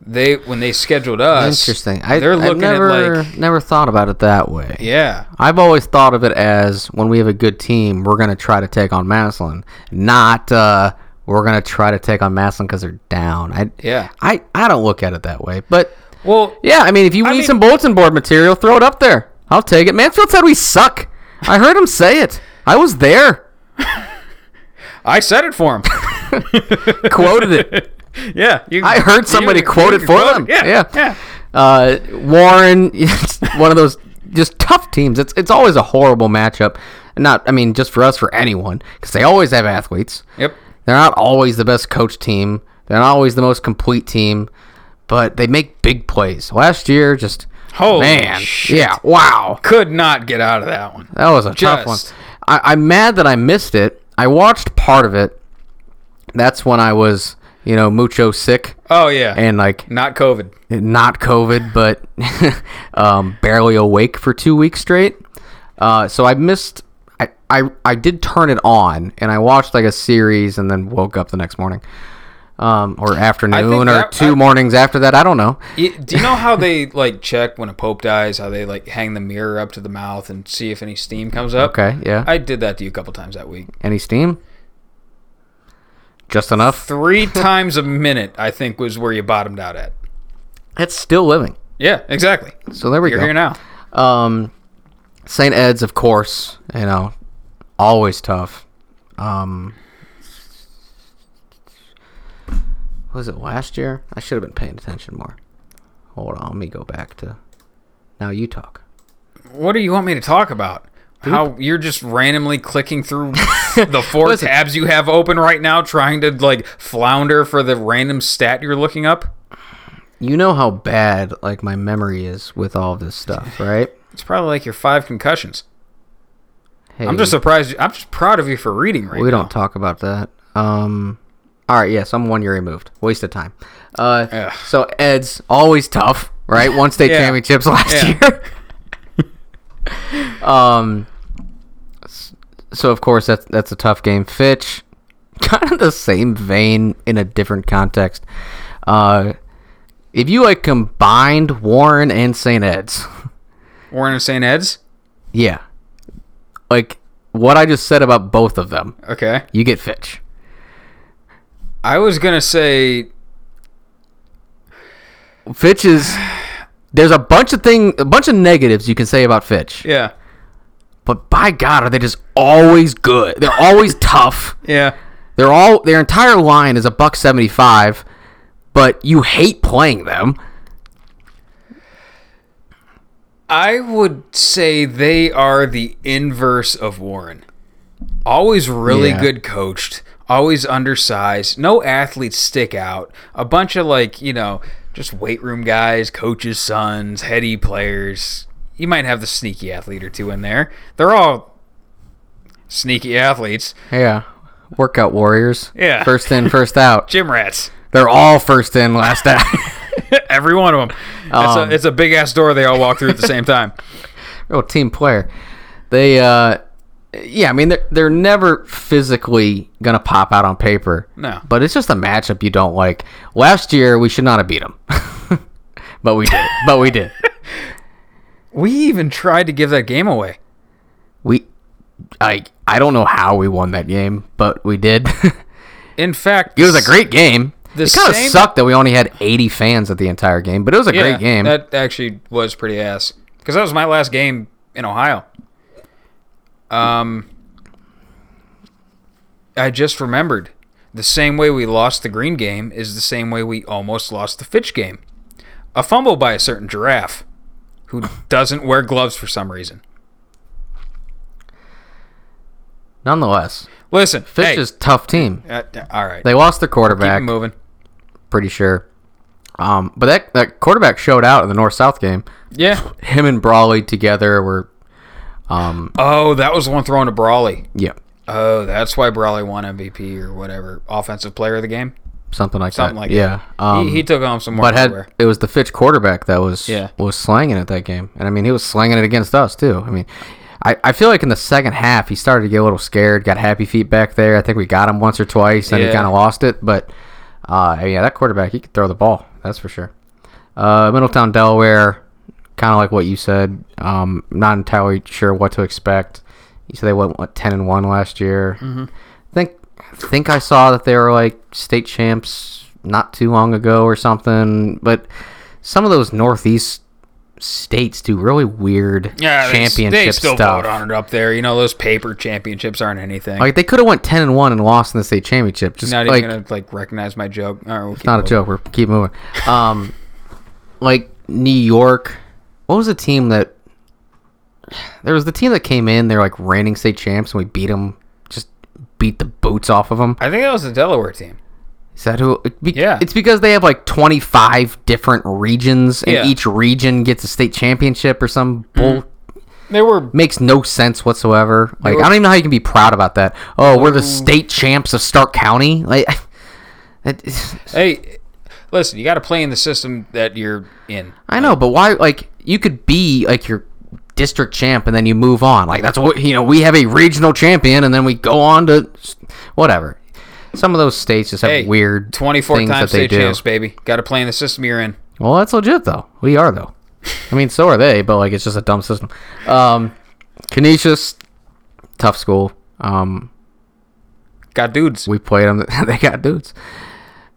they when they scheduled us interesting. I, they're I've looking never, at like never thought about it that way. yeah. I've always thought of it as when we have a good team, we're going to try to take on Massillon, not uh, we're going to try to take on Massillon because they're down. I, Yeah. I, I don't look at it that way. But Well, yeah, I mean, if you I need mean- some bulletin board material, throw it up there. I'll take it. Mansfield said we suck. I heard him say it. I was there. I said it for him. Quoted it. yeah, you, I heard somebody you- quote you it for quoted- them. Yeah, Yeah. yeah. Uh, Warren, it's one of those just tough teams. It's it's always a horrible matchup. Not, I mean, just for us, for anyone, because they always have athletes. Yep. They're not always the best coach team. They're not always the most complete team, but they make big plays. Last year, just Holy man, shit. yeah, wow, Could not get out of that one. that was a tough one. I, I'm mad that I missed it. I watched part of it. That's when I was, you know, mucho sick Oh yeah, and like not COVID. not COVID, but um, barely awake for two weeks straight. Uh, so I missed. I, I did turn it on and I watched like a series and then woke up the next morning, um, or afternoon or that- two I- mornings after that. I don't know. Do you know how they like check when a pope dies? How they like hang the mirror up to the mouth and see if any steam comes up? Okay, yeah. I did that to you a couple times that week. Any steam? just enough. Three times a minute, I think, was where you bottomed out at. It's still living. Yeah, exactly. So there we go. You're here now. Um, St. Ed's, of course, you know, always tough. Um, was it last year? I should have been paying attention more. Hold on, let me go back to. Now you talk. What do you want me to talk about? How you're just randomly clicking through the four Listen. tabs you have open right now, trying to like flounder for the random stat you're looking up? You know how bad like my memory is with all this stuff, right? It's probably like your five concussions. Hey, I'm just surprised. I'm just proud of you for reading right we now. don't talk about that. Um, all right, yes, I'm one year removed. Waste of time. Uh, Ugh. so Ed's always tough, right? One state Yeah. championships last Yeah. year. um, s- so of course that's that's a tough game. Fitch, kind of the same vein in a different context. Uh, if you like combined Warren and St. Ed's, Warren and St. Ed's. yeah, like what I just said about both of them, Okay. you get Fitch. I was gonna say Fitch is there's a bunch of thing a bunch of negatives you can say about Fitch. yeah, But by God, are they just always good? They're always tough. yeah. They're all their entire line is a buck seventy five, but you hate playing them. I would say they are the inverse of Warren. Always really Yeah. good coached, always undersized, no athletes stick out. A bunch of like, you know, just weight room guys, coaches' sons, heady players. You might have the sneaky athlete or two in there. They're all sneaky athletes. Yeah. Workout warriors. Yeah. First in, first out. Gym rats. They're all first in, last out. Every one of them. It's, Um, a, it's a big ass door they all walk through at the same time. Real team player. They uh yeah, I mean they're they're never physically gonna pop out on paper. No. But it's just a matchup you don't like. Last year we should not have beat them. but we did. but we did. We even tried to give that game away. We I I don't know how we won that game, but we did. In fact, it was a great game. The it kind of same- sucked that we only had 80 fans at the entire game, but it was a Yeah, great game. That actually was pretty ass because that was my last game in Ohio. Um, I just remembered the same way we lost the green game is the same way we almost lost the Fitch game. A fumble by a certain giraffe who doesn't wear gloves for some reason. Nonetheless, Listen, Fitch hey, is a tough team. uh, all right, They lost their quarterback, it moving. Pretty sure. Um, but that that quarterback showed out in the North South game. Yeah. Him and Brawley together were, um, Oh, that was the one thrown to Brawley. yeah, Oh, that's why Brawley won MVP or whatever, offensive player of the game. something like Something that. like yeah. that. Um, he, he took home some more but had it was the Fitch quarterback that was Yeah. was slanging it that game, and I mean he was slanging it against us too. I mean, I, I feel like in the second half he started to get a little scared, got happy feet back there. I think we got him once or twice, and he kind of lost it. But uh, yeah, that quarterback he could throw the ball, that's for sure. Uh, Middletown, Delaware, kind of like what you said. Um, not entirely sure what to expect. You said they went what, ten and one last year. Mm-hmm. think think I saw that they were like state champs not too long ago or something. But some of those Northeast states do really weird Yeah, they, championship they still stuff. vote on it up there. You know, those paper championships aren't anything. Like they could have went ten and one and lost in the state championship. Just not like even gonna like recognize my joke. All right, we'll keep not a joke. We're keep moving. Um, like New York. What was the team that? There was the team that came in. They're like reigning state champs, and we beat them. Just beat the boots off of them. I think that was the Delaware team. Is that who? it be- Yeah. It's because they have like 25 different regions, and Yeah. Mm-hmm. each region gets a state championship or some bull. They were Makes no sense whatsoever. Like were- I don't even know how you can be proud about that. Oh, we're the state champs of Stark County. Like, hey. Listen, you got to play in the system that you're in. I know, but why? Like, you could be like your district champ, and then you move on. Like that's what you know. We have a regional champion, and then we go on to whatever. Some of those states just have Hey, weird 24 things time that they state do. champs, baby. Got to play in the system you're in. Well, that's legit though. We are though. I mean, so are they, but like it's just a dumb system. Um, Canisius, tough school. Um, got dudes. we played them. they got dudes.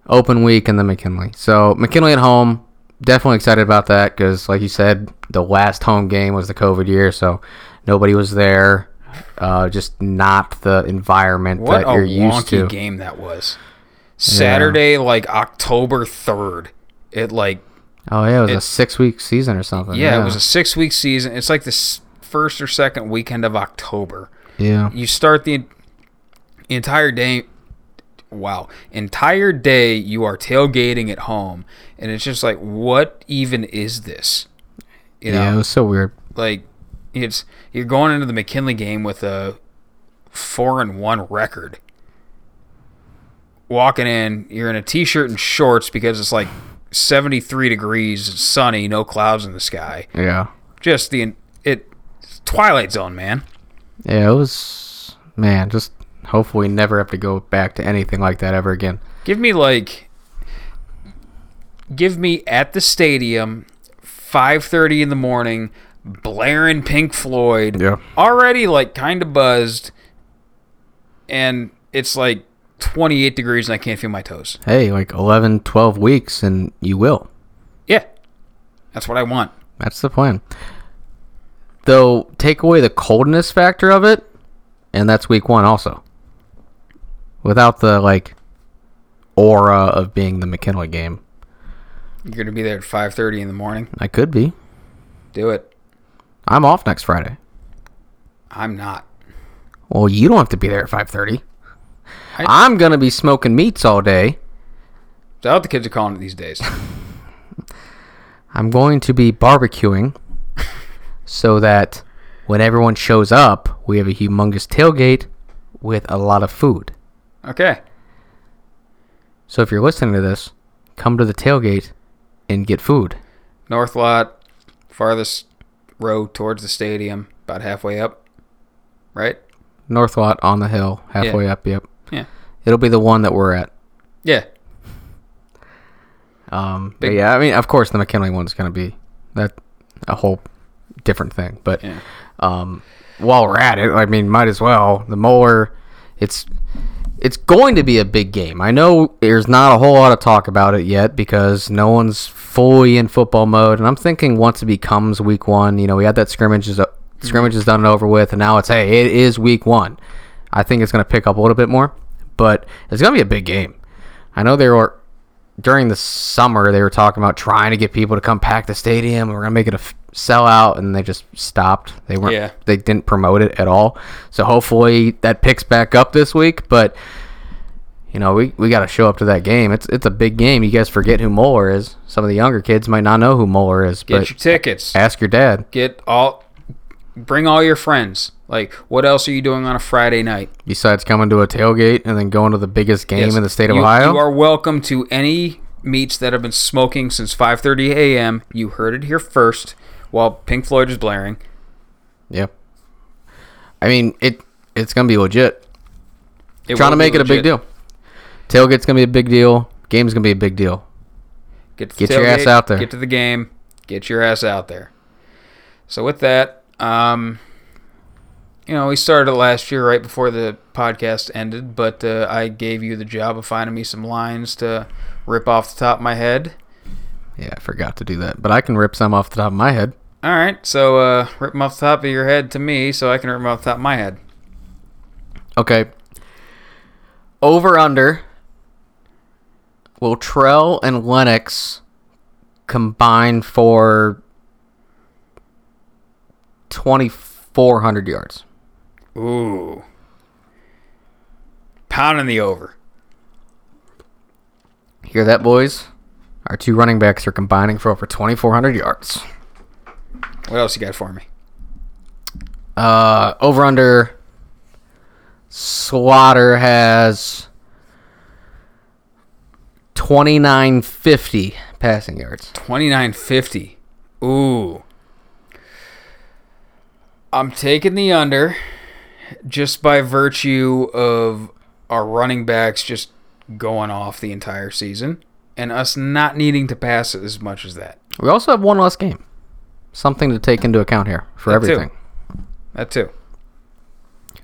Open week and then McKinley. So McKinley at home. Definitely excited about that because, like you said, the last home game was the COVID year, so nobody was there. Uh, just not the environment What that a you're used wonky to. game that was. Saturday, like October third. It like Oh yeah, it was a six week season or something. yeah, it was a six week season. It's like the first or second weekend of October. yeah. You start the entire day. Wow, entire day you are tailgating at home, and it's just like, what even is this? You know, Yeah, it was so weird. like it's you're going into the McKinley game with a four and one record. Walking in, you're in a t-shirt and shorts because it's like 73 degrees, sunny, no clouds in the sky. Yeah, Just the it Twilight Zone, man. yeah, it was man. Just hopefully never have to go back to anything like that ever again. Give me like give me at the stadium 5:30 in the morning blaring Pink Floyd. Yeah. Already like kind of buzzed and it's like 28 degrees and I can't feel my toes. Hey, like 11, 12 weeks, and you will. Yeah. That's what I want. That's the plan. Though, take away the coldness factor of it, and that's week one also. Without the like aura of being the McKinley game, You're going to be there at 5:30 in the morning. I could be. Do it. I'm off next Friday. I'm not. Well, you don't have to be there at 5:30. I- I'm gonna be smoking meats all day. That's what the kids are calling it these days. I'm going to be barbecuing so that when everyone shows up, we have a humongous tailgate with a lot of food. Okay. So if you're listening to this, come to the tailgate and get food. North lot, farthest row towards the stadium, about halfway up. Right? North lot on the hill, halfway up. Yep. Yeah. It'll be the one that we're at. Yeah. Um, but yeah, I mean, of course, the McKinley one's gonna be that a whole different thing. But Yeah. um, while we're at it, I mean, might as well. The Moeller, it's it's going to be a big game. I know there's not a whole lot of talk about it yet because no one's fully in football mode, and I'm thinking once it becomes week one, you know, we had that scrimmages uh, mm-hmm. scrimmages done and over with, and now it's hey, it is week one. I think it's going to pick up a little bit more, but it's going to be a big game. I know there were during the summer they were talking about trying to get people to come pack the stadium. We're gonna make it a f- sellout, and they just stopped. They weren't. Yeah. They didn't promote it at all. So hopefully that picks back up this week. But you know, we, we got to show up to that game. It's it's a big game. You guys forget who Moeller is. Some of the younger kids might not know who Moeller is. Get your tickets. ask your dad. Get all bring all your friends. Like what else are you doing on a Friday night? Besides coming to a tailgate and then going to the biggest game Yes, in the state of you- Ohio. You are welcome to any meats that have been smoking since 5:30 a.m. You heard it here first while Pink Floyd is blaring. Yep. I mean it. It's gonna be legit. It Trying to make it a big deal. Tailgate's gonna be a big deal. Game's gonna be a big deal. Get, to Get your ass out there. Get to the game. Get your ass out there. So with that, um, you know, we started it last year right before the podcast ended, but uh, I gave you the job of finding me some lines to rip off the top of my head. Yeah, I forgot to do that, but I can rip some off the top of my head. All right, so uh, rip them off the top of your head to me, so I can rip them off the top of my head. Okay. Over under. Wiltrell and Lennox combine for 2,400 yards? Ooh, pounding the over. Hear that, boys? Our two running backs are combining for over 2,400 yards. What else you got for me? Uh, over under. Slaughter has 2950 passing yards. Twenty nine fifty. Ooh. I'm taking the under just by virtue of our running backs just going off the entire season and us not needing to pass as much as that. We also have one less game. Something to take into account here for That too. everything. That too.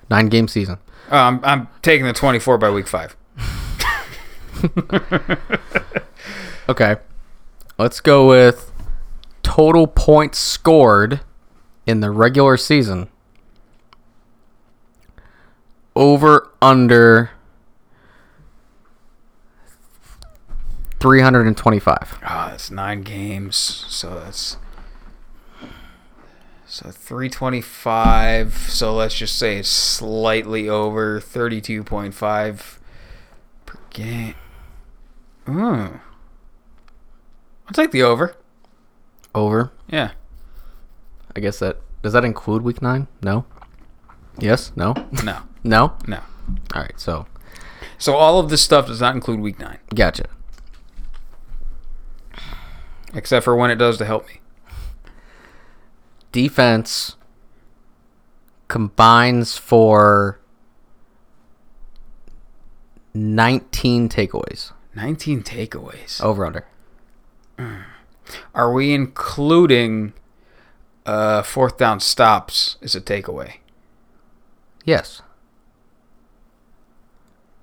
Nine game season. Uh, I'm, I'm taking the 24 by week five. Okay. Let's go with total points scored in the regular season. Over under 325. Ah, that's nine games. So that's so 325. So let's just say it's slightly over 32.5 per game. Ooh. I'll take the over. Over. Yeah. I guess that does that include week 9? No. Yes? No. No. no. No. All right. So, So all of this stuff does not include week nine, gotcha. except for when it does to help me. Defense combines for 19 takeaways. 19 takeaways. Over under. Are we including uh, fourth down stops as a takeaway? Yes.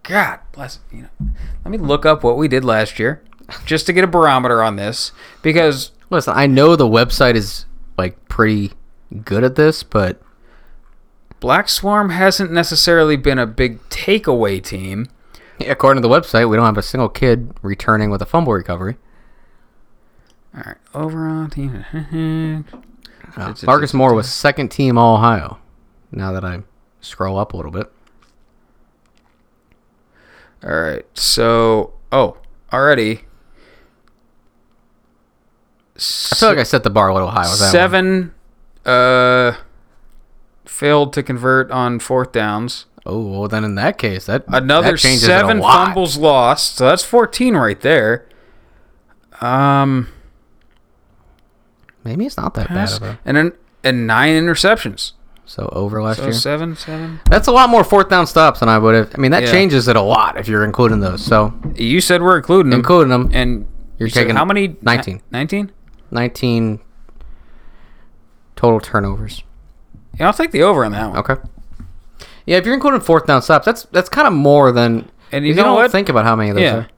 God bless you know. Let me look up what we did last year, just to get a barometer on this, because Listen, I know the website is like pretty good at this, but Black Swarm hasn't necessarily been a big takeaway team. according to the website, we don't have a single kid returning with a fumble recovery. All right, overall team. Uh, Marcus Moore was second team All Ohio. Now that I scroll up a little bit, All right, so oh, already I feel like I set the bar a little high with that. one. seven uh failed to convert on fourth downs. Oh well, then in that case, that Another that seven fumbles lost, so that's fourteen right there. Um, Maybe it's not that pass, bad of a and then and nine interceptions. So over last So year. seven, seven. That's a lot more fourth down stops than I would have. I mean, that Yeah. changes it a lot if you're including those. So You said we're including them, including them, and You're you taking how many? 19. Nineteen. 19 total turnovers. Yeah, I'll take the over on that one. Okay. Yeah, if you're including fourth down stops, that's that's kind of more than. And you know don't what? think about how many of those. Yeah. Are.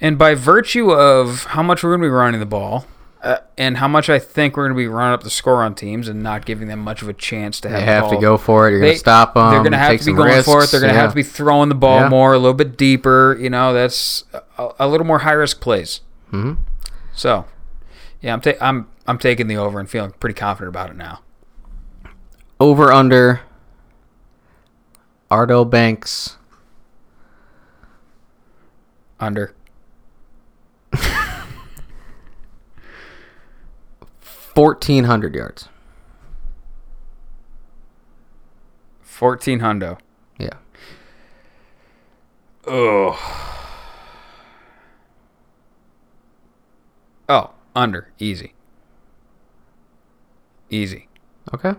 And by virtue of how much we're going to be running the ball, uh, and how much I think we're going to be running up the score on teams and not giving them much of a chance to have They the have to go for it. You're going to stop them. They're going to have to be going for it. They're going to yeah. have to be throwing the ball Yeah. more, a little bit deeper. You know, that's a, a little more high risk plays. Mhm. So, yeah, I'm ta- I'm I'm taking the over and feeling pretty confident about it now. over under. Ardo Banks Under. fourteen hundred yards. Fourteen hundo. Yeah. Oh. Oh, under. Easy. Easy. Okay.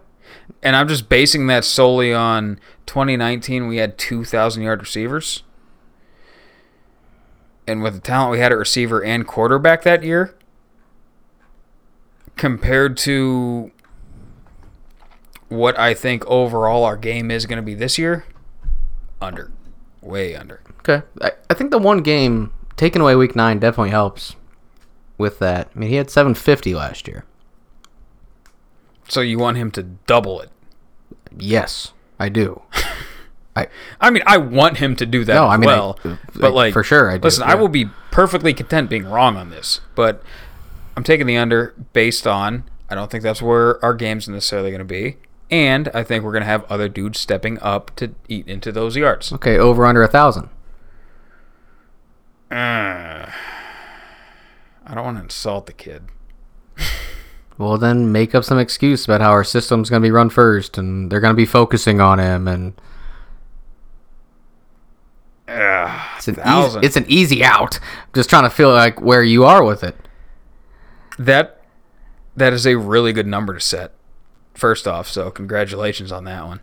And I'm just basing that solely on 2019. We had 2,000 yard receivers. And with the talent we had at receiver and quarterback that year, compared to what I think overall our game is going to be this year, under. Way under. Okay. I, I think the one game taking away week nine definitely helps with that. I mean, he had 750 last year. So you want him to double it. Yes, I do. I I mean, I want him to do that No, I mean, well. Uh, like, but like for sure I do, listen, I will be perfectly content being wrong on this, but I'm taking the under based on I don't think that's where our game's necessarily going to be, and I think we're going to have other dudes stepping up to eat into those yards. okay. Over under a thousand. Uh, I don't want to insult the kid. Well, then make up some excuse about how our system's going to be run first, and they're going to be focusing on him, and it's an easy, it's an easy out. I'm just trying to feel like where you are with it. That that is a really good number to set. First off, so congratulations on that one.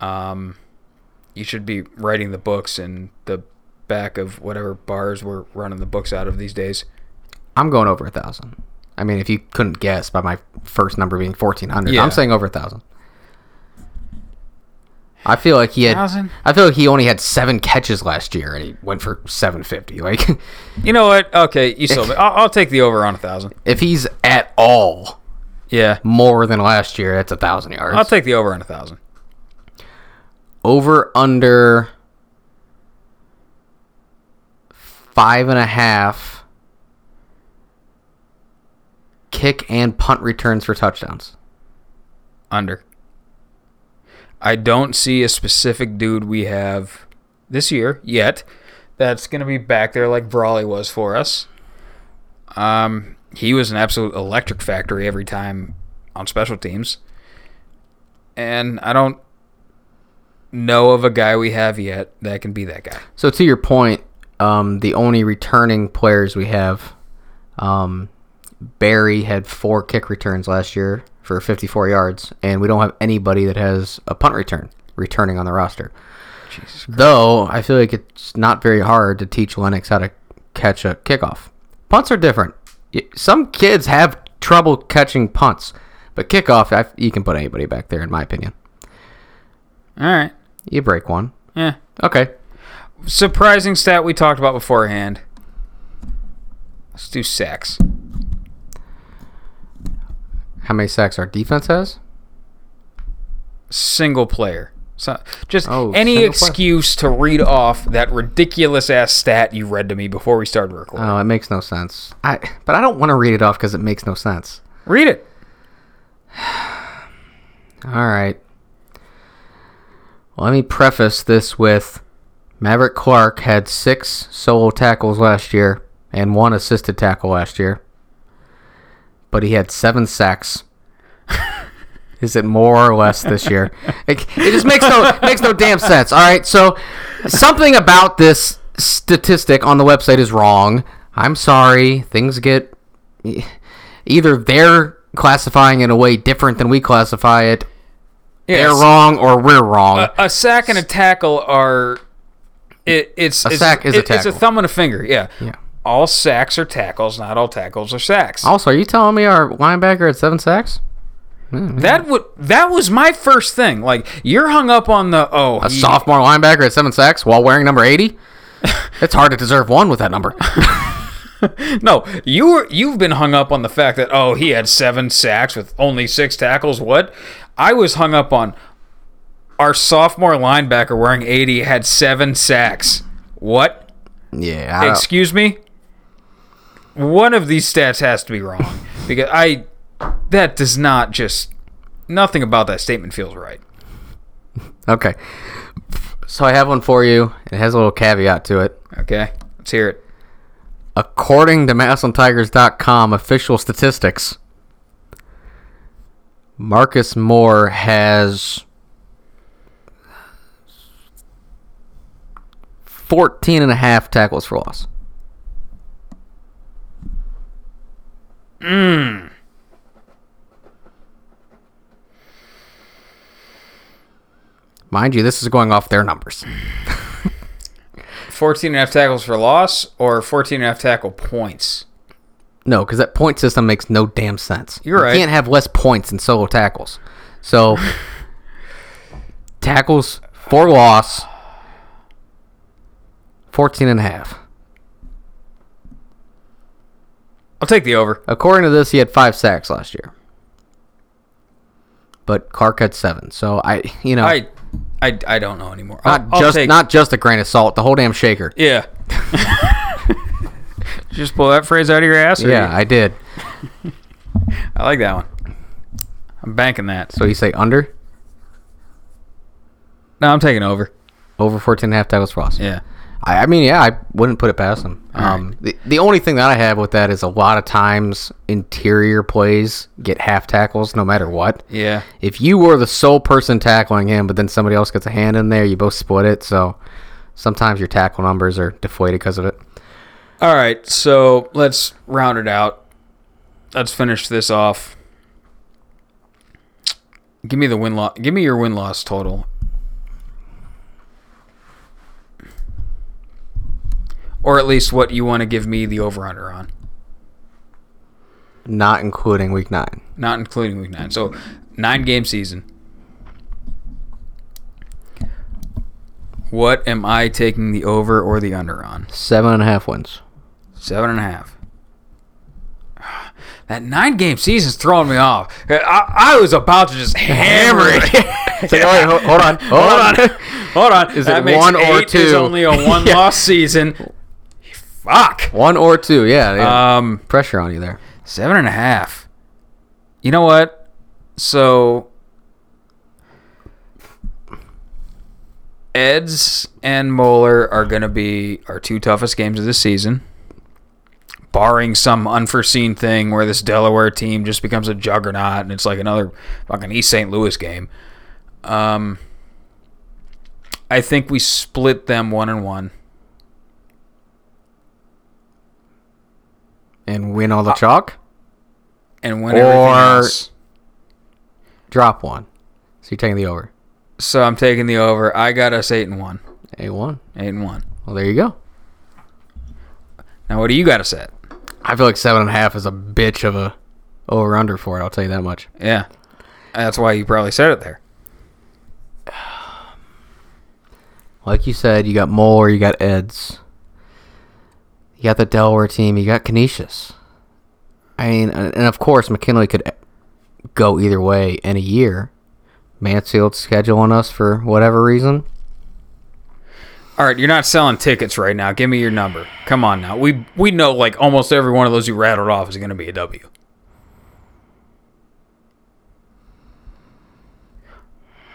Um, you should be writing the books in the back of whatever bars we're running the books out of these days. I'm going over a thousand. I mean, if you couldn't guess by my first number being 1400, Yeah. I'm saying over a thousand. I feel like he had. Thousand? I feel like he only had seven catches last year, and he went for seven fifty. Like, You know what? Okay, you sold me. I'll, I'll take the over on a thousand. if he's at all Yeah, more than last year, that's a thousand yards. I'll take the over on a thousand. over under five and a half kick and punt returns for touchdowns. Under. I don't see a specific dude we have this year yet that's going to be back there like Brawley was for us. Um, he was an absolute electric factory every time on special teams. And I don't know of a guy we have yet that can be that guy. So to your point, um, the only returning players we have, um, Barry had four kick returns last year for 54 yards, and we don't have anybody that has a punt return returning on the roster. Though I feel like it's not very hard to teach Lennox how to catch a kickoff. Punts are different. Some kids have trouble catching punts, but kickoff, I, you can put anybody back there, in my opinion. All right. You break one. Yeah. Okay. Surprising stat we talked about beforehand. Let's do sacks. How many sacks our defense has? single player. So just Oh, any single player. excuse to read off that ridiculous ass stat you read to me before we started recording. Oh, it makes no sense. I but I don't want to read it off because it makes no sense. read it. All right. Well, let me preface this with Maverick Clark had six solo tackles last year and one assisted tackle last year, but he had seven sacks. Is it more or less this year? It, it just makes no makes no damn sense. All right, so something about this statistic on the website is wrong. I'm sorry. Things get either they're classifying in a way different than we classify it, they're wrong or we're wrong. A, a sack and a tackle are. It, it's A it's- sack is a tackle. It's a thumb and a finger. Yeah. Yeah. All sacks are tackles. Not all tackles are sacks. also, are you telling me our linebacker had seven sacks? that would that was my first thing. Like you're hung up on the oh A he- sophomore linebacker at seven sacks while wearing number 80? it's hard to deserve one with that number. No, you were you've been hung up on the fact that oh he had seven sacks with only six tackles. What? I was hung up on our sophomore linebacker wearing eighty had seven sacks. What? yeah. I Excuse me. One of these stats has to be wrong because I that does not just nothing about that statement feels right. Okay. So I have one for you. It has a little caveat to it. Okay, let's hear it. According to MassillonTigers.com official statistics, Marcus Moore has 14 and a half tackles for loss. Hmm. Mind you, this is going off their numbers. 14 and a half tackles for loss or 14 and a half tackle points. No, because that point system makes no damn sense. You're right. You can't have less points than solo tackles. So, tackles for loss, 14 and a half. I'll take the over. According to this, he had five sacks last year. But Clark had seven. So, I, you know, I, I, I don't know anymore. not I'll, I'll just take- not just a grain of salt, the whole damn shaker. Yeah. Just pull that phrase out of your ass. Yeah, you- I did. I like that one. I'm banking that. So you say under? No, I'm taking over. Over 14 and a half tackles for loss. Yeah. I, I mean, yeah, I wouldn't put it past him. Um, the, the only thing that I have with that is a lot of times interior plays get half tackles no matter what. Yeah. If you were the sole person tackling him, but then somebody else gets a hand in there, you both split it. So sometimes your tackle numbers are deflated because of it. All right. So let's round it out. Let's finish this off. Give me the win loss. Give me your win loss total. Or at least what you want to give me the over under on, Not including week nine. not including week nine. So nine game season. What am I taking the over or the under on? Seven and a half wins. Seven and a half. That nine game season's throwing me off. I, I was about to just hammer it. It's like, hold on, hold, Hold on. on. Hold on. Is that it one or eight Is two? only a one loss season. Fuck. One or two, yeah. yeah. Um, Pressure on you there. seven and a half. You know what? So Eds and Moeller are going to be our two toughest games of the season. Barring some unforeseen thing where this Delaware team just becomes a juggernaut and it's like another fucking East St. Louis game. Um, I think we split them one and one. And win all the uh, chalk. and win everything Or- else. Drop one. So you're taking the over. So I'm taking the over. I got us eight and one. A one. Eight and one. Well, there you go. Now what do you got to set? I feel like seven and a half is a bitch of a over under for it. I'll tell you that much. Yeah, that's why you probably said it there. Like you said, you got Moeller, you got Eds, you got the Delaware team, you got Canisius. I mean, and and of course, McKinley could go either way in a year. Mansfield scheduling us for whatever reason. All right, you're not selling tickets right now. Give me your number. Come on now. We we know like almost every one of those you rattled off is going to be a W.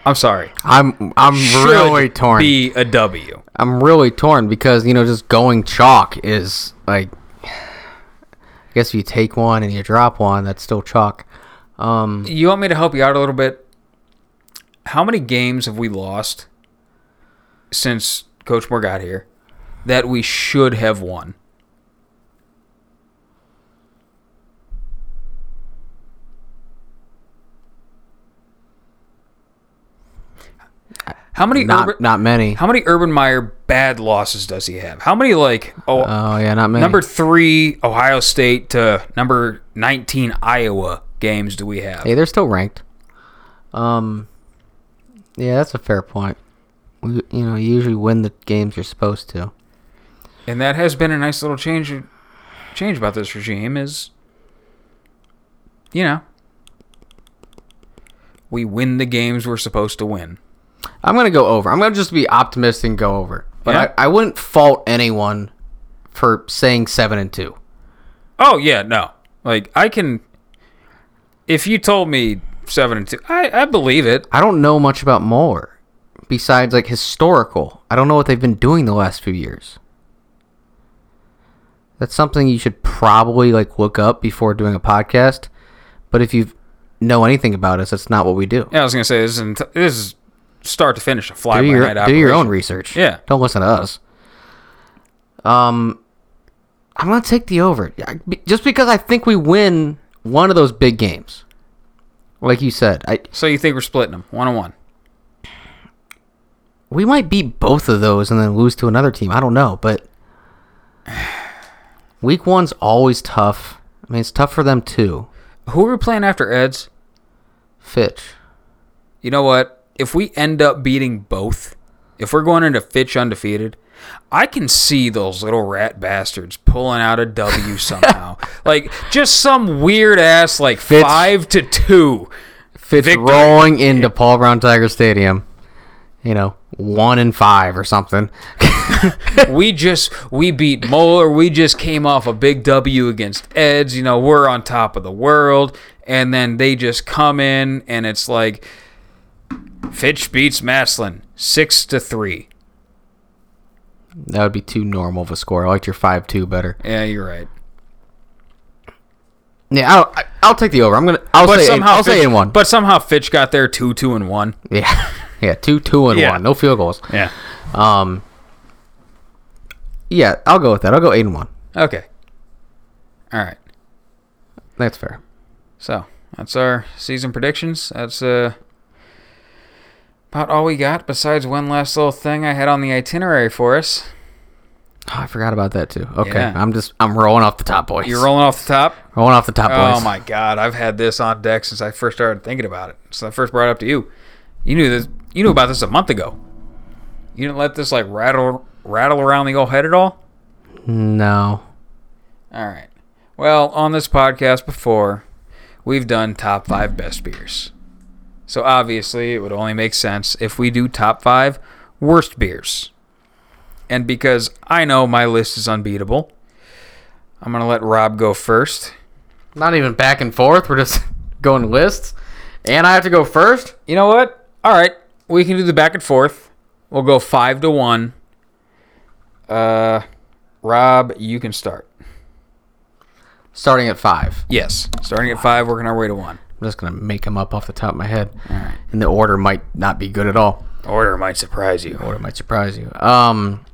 I'm sorry. I'm I'm Should really torn. Be a W. I'm really torn because you know just going chalk is like. I guess if you take one and you drop one, that's still chalk. Um, You want me to help you out a little bit? How many games have we lost since Coach Moore got here that we should have won? How many not urban, not many. how many Urban Meyer bad losses does he have? How many like oh Oh yeah, not many. number three Ohio State to number nineteen Iowa games do we have? Hey, they're still ranked. Um, yeah, that's a fair point. We, you know, you usually win the games you're supposed to. and that has been a nice little change change about this regime is you know we win the games we're supposed to win I'm gonna go over. I'm gonna just be optimistic and go over. But Yeah? I, I wouldn't fault anyone for saying seven and two. oh yeah no like i can if you told me seven and two i i believe it I don't know much about Moeller besides like historical. I don't know what they've been doing the last few years. That's something you should probably like look up before doing a podcast. But if you know anything about us, that's not what we do. yeah i was gonna say this is ent- this is start to finish a fly do by your night do your own research. Yeah. Don't listen to us. Um, I'm gonna take the over just because I think we win one of those big games. Like you said, I so you think we're splitting them one on one we might beat both of those and then lose to another team. I don't know, but week one's always tough. I mean, it's tough for them too. who are we playing after eds Fitch. you know what? If we end up beating both, if we're going into Fitch undefeated, I can see those little rat bastards pulling out a W somehow. like just some weird ass like Fitz- five to two. Fitch Victory. rolling into Paul Brown Tiger Stadium. You know, one and five or something. we just we beat Moeller. We just came off a big W against Eds. You know, we're on top of the world, and then they just come in and it's like Fitch beats Massillon six to three. that would be too normal of a score. I liked your five two better. Yeah, you're right. Yeah, I'll, I- I'll take the over. I'm gonna. I'll But say. Eight, somehow I'll say Fitch, eight and one. But somehow Fitch got there two, two, and one. yeah, yeah, two, two, and Yeah. one. No field goals. Yeah. Um. Yeah, I'll go with that. I'll go eight and one. Okay. All right. That's fair. So that's our season predictions. That's uh about all we got. Besides one last little thing I had on the itinerary for us. Oh, I forgot about that too. Okay, Yeah. I'm just I'm rolling off the top, boys. You're rolling off the top. rolling off the top, boys. Oh my god, I've had this on deck since I first started thinking about it. Since I first brought it up to you. You knew this. You knew about this a month ago. You didn't let this like rattle rattle around the old head at all? No. All right. Well, on this podcast before, we've done top five best beers. So obviously, it would only make sense if we do top five worst beers. And because I know my list is unbeatable, I'm going to let Rob go first. Not even back and forth. We're just going lists. And I have to go first? You know what? All right. We can do the back and forth. We'll go five to one. Uh, Rob, you can start. Starting at five. Yes. Starting at five, working our way to one. I'm just going to make them up off the top of my head. And the order might not be good at all. Order might surprise you. Order might surprise you. Um,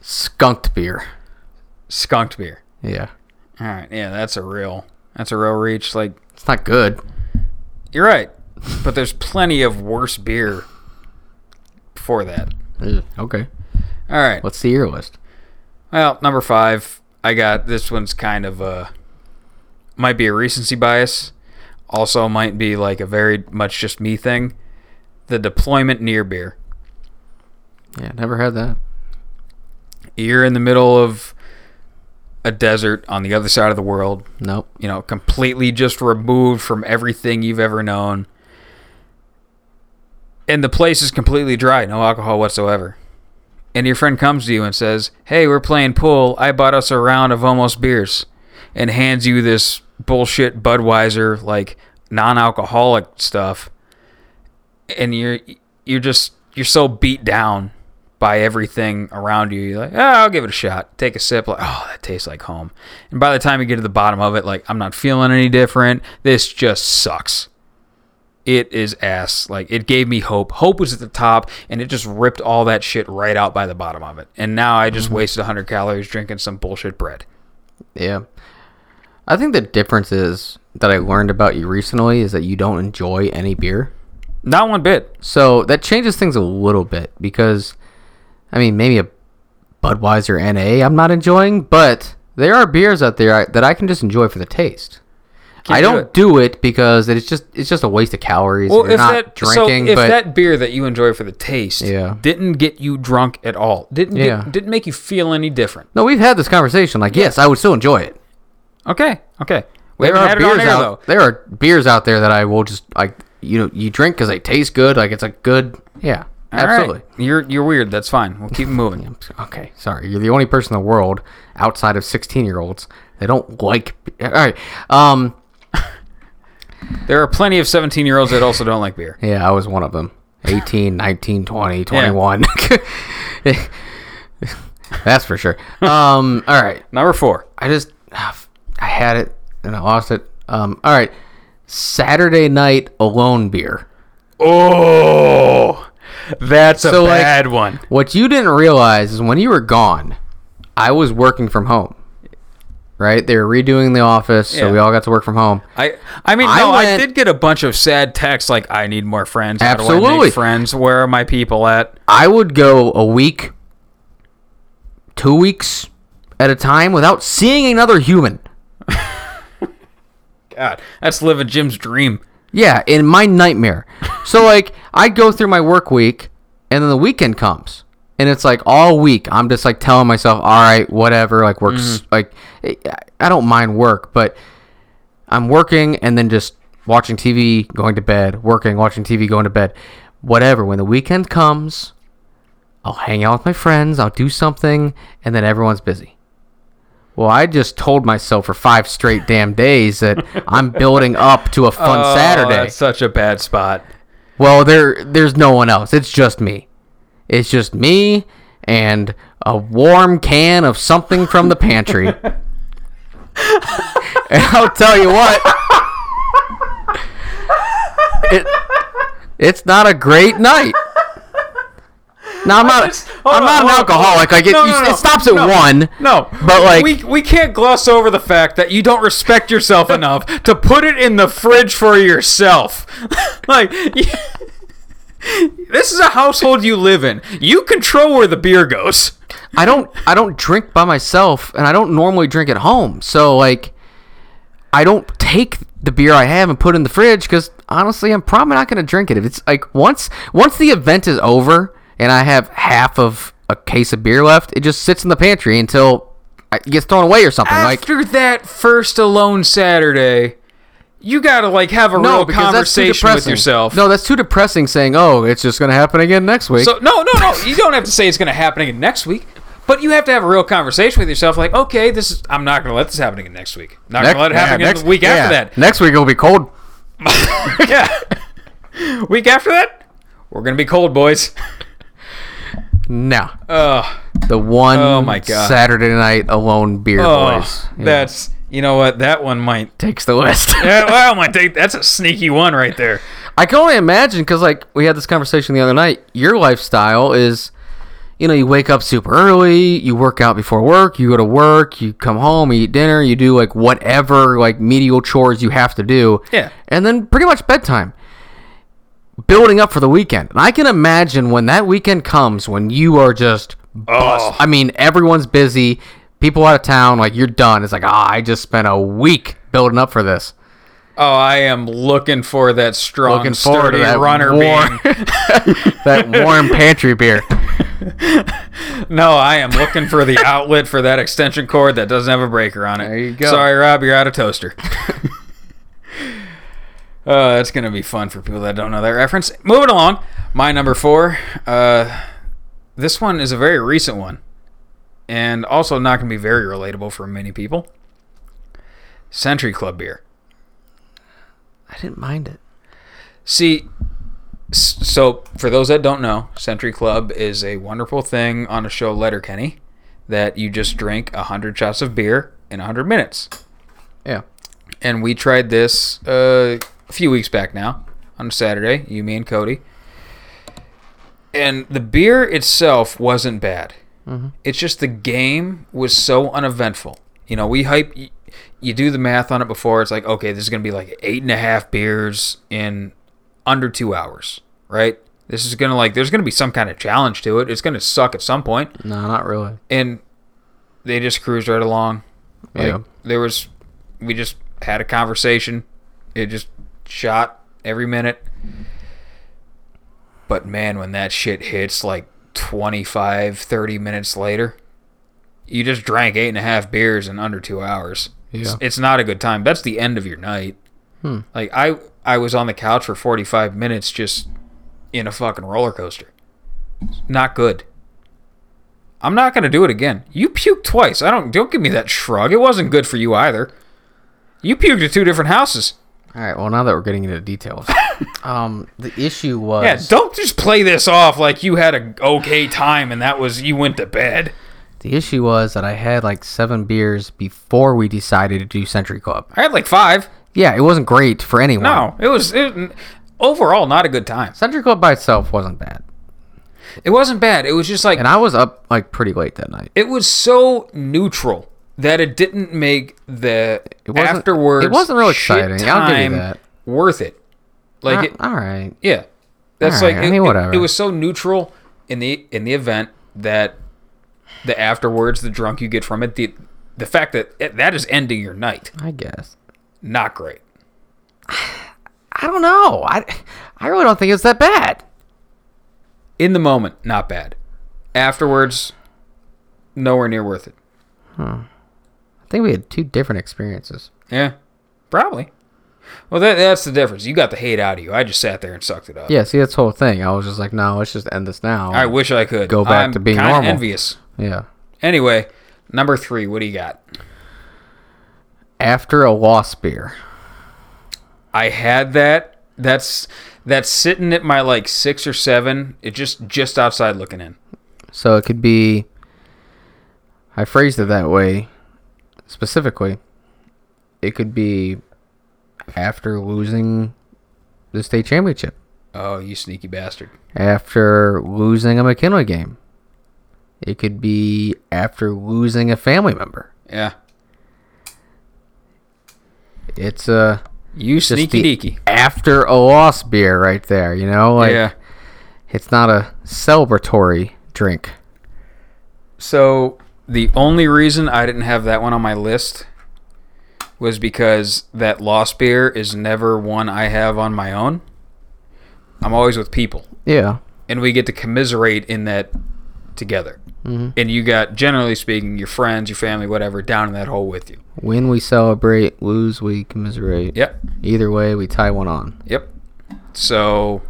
skunked beer. Skunked beer. Yeah. All right. Yeah, that's a real that's a real reach. Like It's not good. you're right, but there's plenty of worse beer before that. Okay. All right. Let's see your list. Well, number five, I got this one's kind of a might be a recency bias. Also, might be like a very much just me thing. The deployment near beer. Yeah, never had that. You're in the middle of a desert on the other side of the world. Nope. you know, completely just removed from everything you've ever known. And the place is completely dry, no alcohol whatsoever. And your friend comes to you and says, Hey, we're playing pool. I bought us a round of almost beers. And hands you this bullshit Budweiser, like non alcoholic stuff. And you're you're just you're so beat down by everything around you. You're like, ah, I'll give it a shot. Take a sip. Like, oh, that tastes like home. And by the time you get to the bottom of it, like, I'm not feeling any different. This just sucks. It is ass. Like, it gave me hope. Hope was at the top, and it just ripped all that shit right out by the bottom of it. And now I just wasted 100 calories drinking some bullshit bread. Yeah. I think the difference is that I learned about you recently is that you don't enjoy any beer. Not one bit. So that changes things a little bit because, I mean, maybe a Budweiser NA I'm not enjoying, but there are beers out there that I can just enjoy for the taste. Can't I do don't it. do it because it's just it's just a waste of calories. Well, You're if not that drinking, so if but that beer that you enjoy for the taste Yeah. didn't get you drunk at all, didn't get- didn't make you feel any different. no, we've had this conversation. Like, yes, I would still enjoy it. Okay, okay. We there are beers air out. though. There are beers out there that I will just like. You know, you drink because they taste good. Like it's a good. Yeah, All right. absolutely. You're you're weird. That's fine. We'll keep moving. Okay, sorry. You're the only person in the world outside of 16 year olds that don't like. All right. Um. there are plenty of 17 year olds that also don't like beer. Yeah, I was one of them. 18, 19, 20, 21. That's for sure. Um. All right. Number four. I just I had it and I lost it. Um. All right. Saturday night alone beer. Oh, that's a So, like- bad one. What you didn't realize is when you were gone, I was working from home. Right? They were redoing the office, so Yeah. we all got to work from home. I I mean, I no, I did get a bunch of sad texts like, "I need more friends. How do I Absolutely. friends? Where are my people at?" I would go a week, two weeks at a time without seeing another human. God, that's living Jim's dream. Yeah, in my nightmare. So like I'd go through my work week and then the weekend comes. And it's like all week I'm just like telling myself, all right, whatever, like works mm-hmm. like I- I don't mind work, but I'm working and then just watching TV, going to bed, working, watching TV, going to bed. Whatever. When the weekend comes, I'll hang out with my friends, I'll do something, and then everyone's busy. Well, I just told myself for five straight damn days that I'm building up to a fun Oh, Saturday. That's such a bad spot. Well, there there's no one else. It's just me. It's just me and a warm can of something from the pantry. and I'll tell you what. It, it's not a great night. Now I'm not. just- I'm on, not an alcoholic. Like it, No, you- no, no. it stops at No. one. No, But, like- we we can't gloss over the fact that you don't respect yourself enough to put it in the fridge for yourself. like you- this is a household you live in. You control where the beer goes. I don't I don't drink by myself and I don't normally drink at home. So like I don't take the beer I have and put it in the fridge because honestly, I'm probably not going to drink it. If it's like once once the event is over and I have half of a case of beer left, it just sits in the pantry until it gets thrown away or something. like After that first alone Saturday, you gotta like have a no, real because that's too conversation with yourself. No, that's too depressing. Saying, "Oh, it's just going to happen again next week." So no, no, no. You don't have to say it's gonna happen again next week. But you have to have a real conversation with yourself, like, okay, this is. I'm not gonna let this happen again next week. Not Next- gonna let it happen yeah, again the week after that. Next week it'll be cold. yeah. week after that, we're gonna be cold, boys. No, the one Oh my God. Saturday night alone beer oh, boys. Yeah. that's you know what that one might. takes the list. Yeah, well, might take. That's a sneaky one right there. I can only imagine because, like, we had this conversation the other night. Your lifestyle is, you know, you wake up super early, you work out before work, you go to work, you come home, you eat dinner, you do like whatever like medial chores you have to do. Yeah. And then pretty much bedtime. Building up for the weekend. And I can imagine when that weekend comes when you are just bust. Oh. I mean, everyone's busy, people out of town, like you're done. It's like, ah, I just spent a week building up for this. Oh, I am looking for that strong, Looking forward to sturdy that runner warm-. That warm pantry beer. No, I am looking for the outlet for that extension cord that doesn't have a breaker on it. There you go. Sorry, Rob, you're out of toaster. uh, it's gonna be fun for people that don't know that reference. Moving along, my number four. Uh, this one is a very recent one, and also not gonna be very relatable for many people. Century Club beer. I didn't mind it. See, so for those that don't know, Century Club is a wonderful thing on a show Letterkenny that you just drink 100 shots of beer in 100 minutes. Yeah. And we tried this uh, a few weeks back now on Saturday, you, me, and Cody. And the beer itself wasn't bad. Mm-hmm. It's just the game was so uneventful. You know, we hype. y- You do the math on it before. It's like, okay, this is gonna be like eight and a half beers in under two hours, right? This is gonna like, there's gonna be some kind of challenge to it. It's gonna suck at some point No, not really. and they just cruised right along. Like, Yeah. There was, we just had a conversation. It just shot every minute. But man, when that shit hits like 25, 30 minutes later, you just drank eight and a half beers in under two hours. It's, Yeah. it's not a good time. That's the end of your night. Hmm. Like I, I was on the couch for 45 minutes just in a fucking roller coaster. Not good. I'm not gonna do it again. You puked twice. I don't don't give me that shrug. It wasn't good for you either. You puked at two different houses. All right. Well, now that we're getting into the details, um, the issue was Yeah, don't just play this off like you had a okay time and that was you went to bed. the issue was that I had like seven beers before we decided to do Century Club. I had like five. Yeah, it wasn't great for anyone. No, it was it, overall not a good time. Century Club by itself wasn't bad, It wasn't bad. It was just like and I was up like pretty late that night. it was so neutral that it didn't make the It afterwards. it wasn't real exciting. I'll give you time that. Worth it. Like Uh, it, all right. Yeah, that's Alright, like I it, mean, whatever. It, was so neutral in the in the event that the afterwards, the drunk you get from it, the the fact that it, that is ending your night, I guess. not great. I don't know. I I really don't think it's that bad. In the moment, not bad. Afterwards, nowhere near worth it. I think we had two different experiences. Yeah, probably. Well, that, that's the difference. You got the hate out of you. I just sat there and sucked it up. Yeah. See, that's the whole thing. I was just like, no, let's just end this now. I wish I could Go back I'm to being normal. Envious. yeah. Anyway, number three. What do you got? After a lost beer. I had that. That's that's sitting at my like six or seven. It just just outside looking in. So it could be. I phrased it that way specifically. It could be after losing the state championship, Oh, you sneaky bastard! after losing a McKinley game. It could be after losing a family member. Yeah, It's a you sneaky deaky. after a loss beer right there. You know, like yeah. it's not a celebratory drink. So the only reason I didn't have that one on my list was because that lost beer is never one I have on my own. I'm always with people, Yeah. and we get to commiserate in that together. Mm-hmm. And you got, generally speaking, your friends, your family, whatever, down in that hole with you. When we celebrate, lose we commiserate. Yep. Either way, we tie one on. Yep. So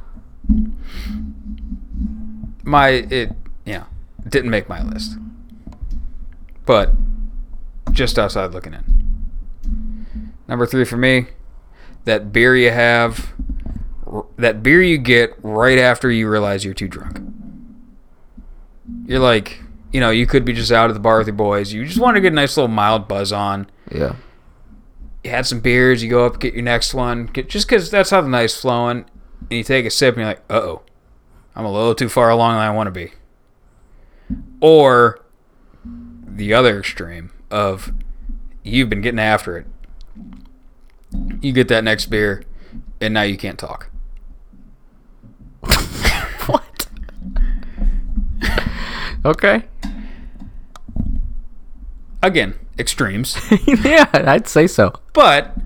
my it yeah didn't make my list, but just outside looking in. Number three for me, that beer you have, that beer you get right after you realize you're too drunk. You're like, you know, you could be just out at the bar with your boys. You just want to get a nice little mild buzz on Yeah. you had some beers, you go up, get your next one, get, just because that's how the night's flowing, and you take a sip and you're like, uh oh, I'm a little too far along than I want to be. Or the other extreme of you've been getting after it. You get that next beer, and now you can't talk. What? okay. Again, extremes. yeah, I'd say so. But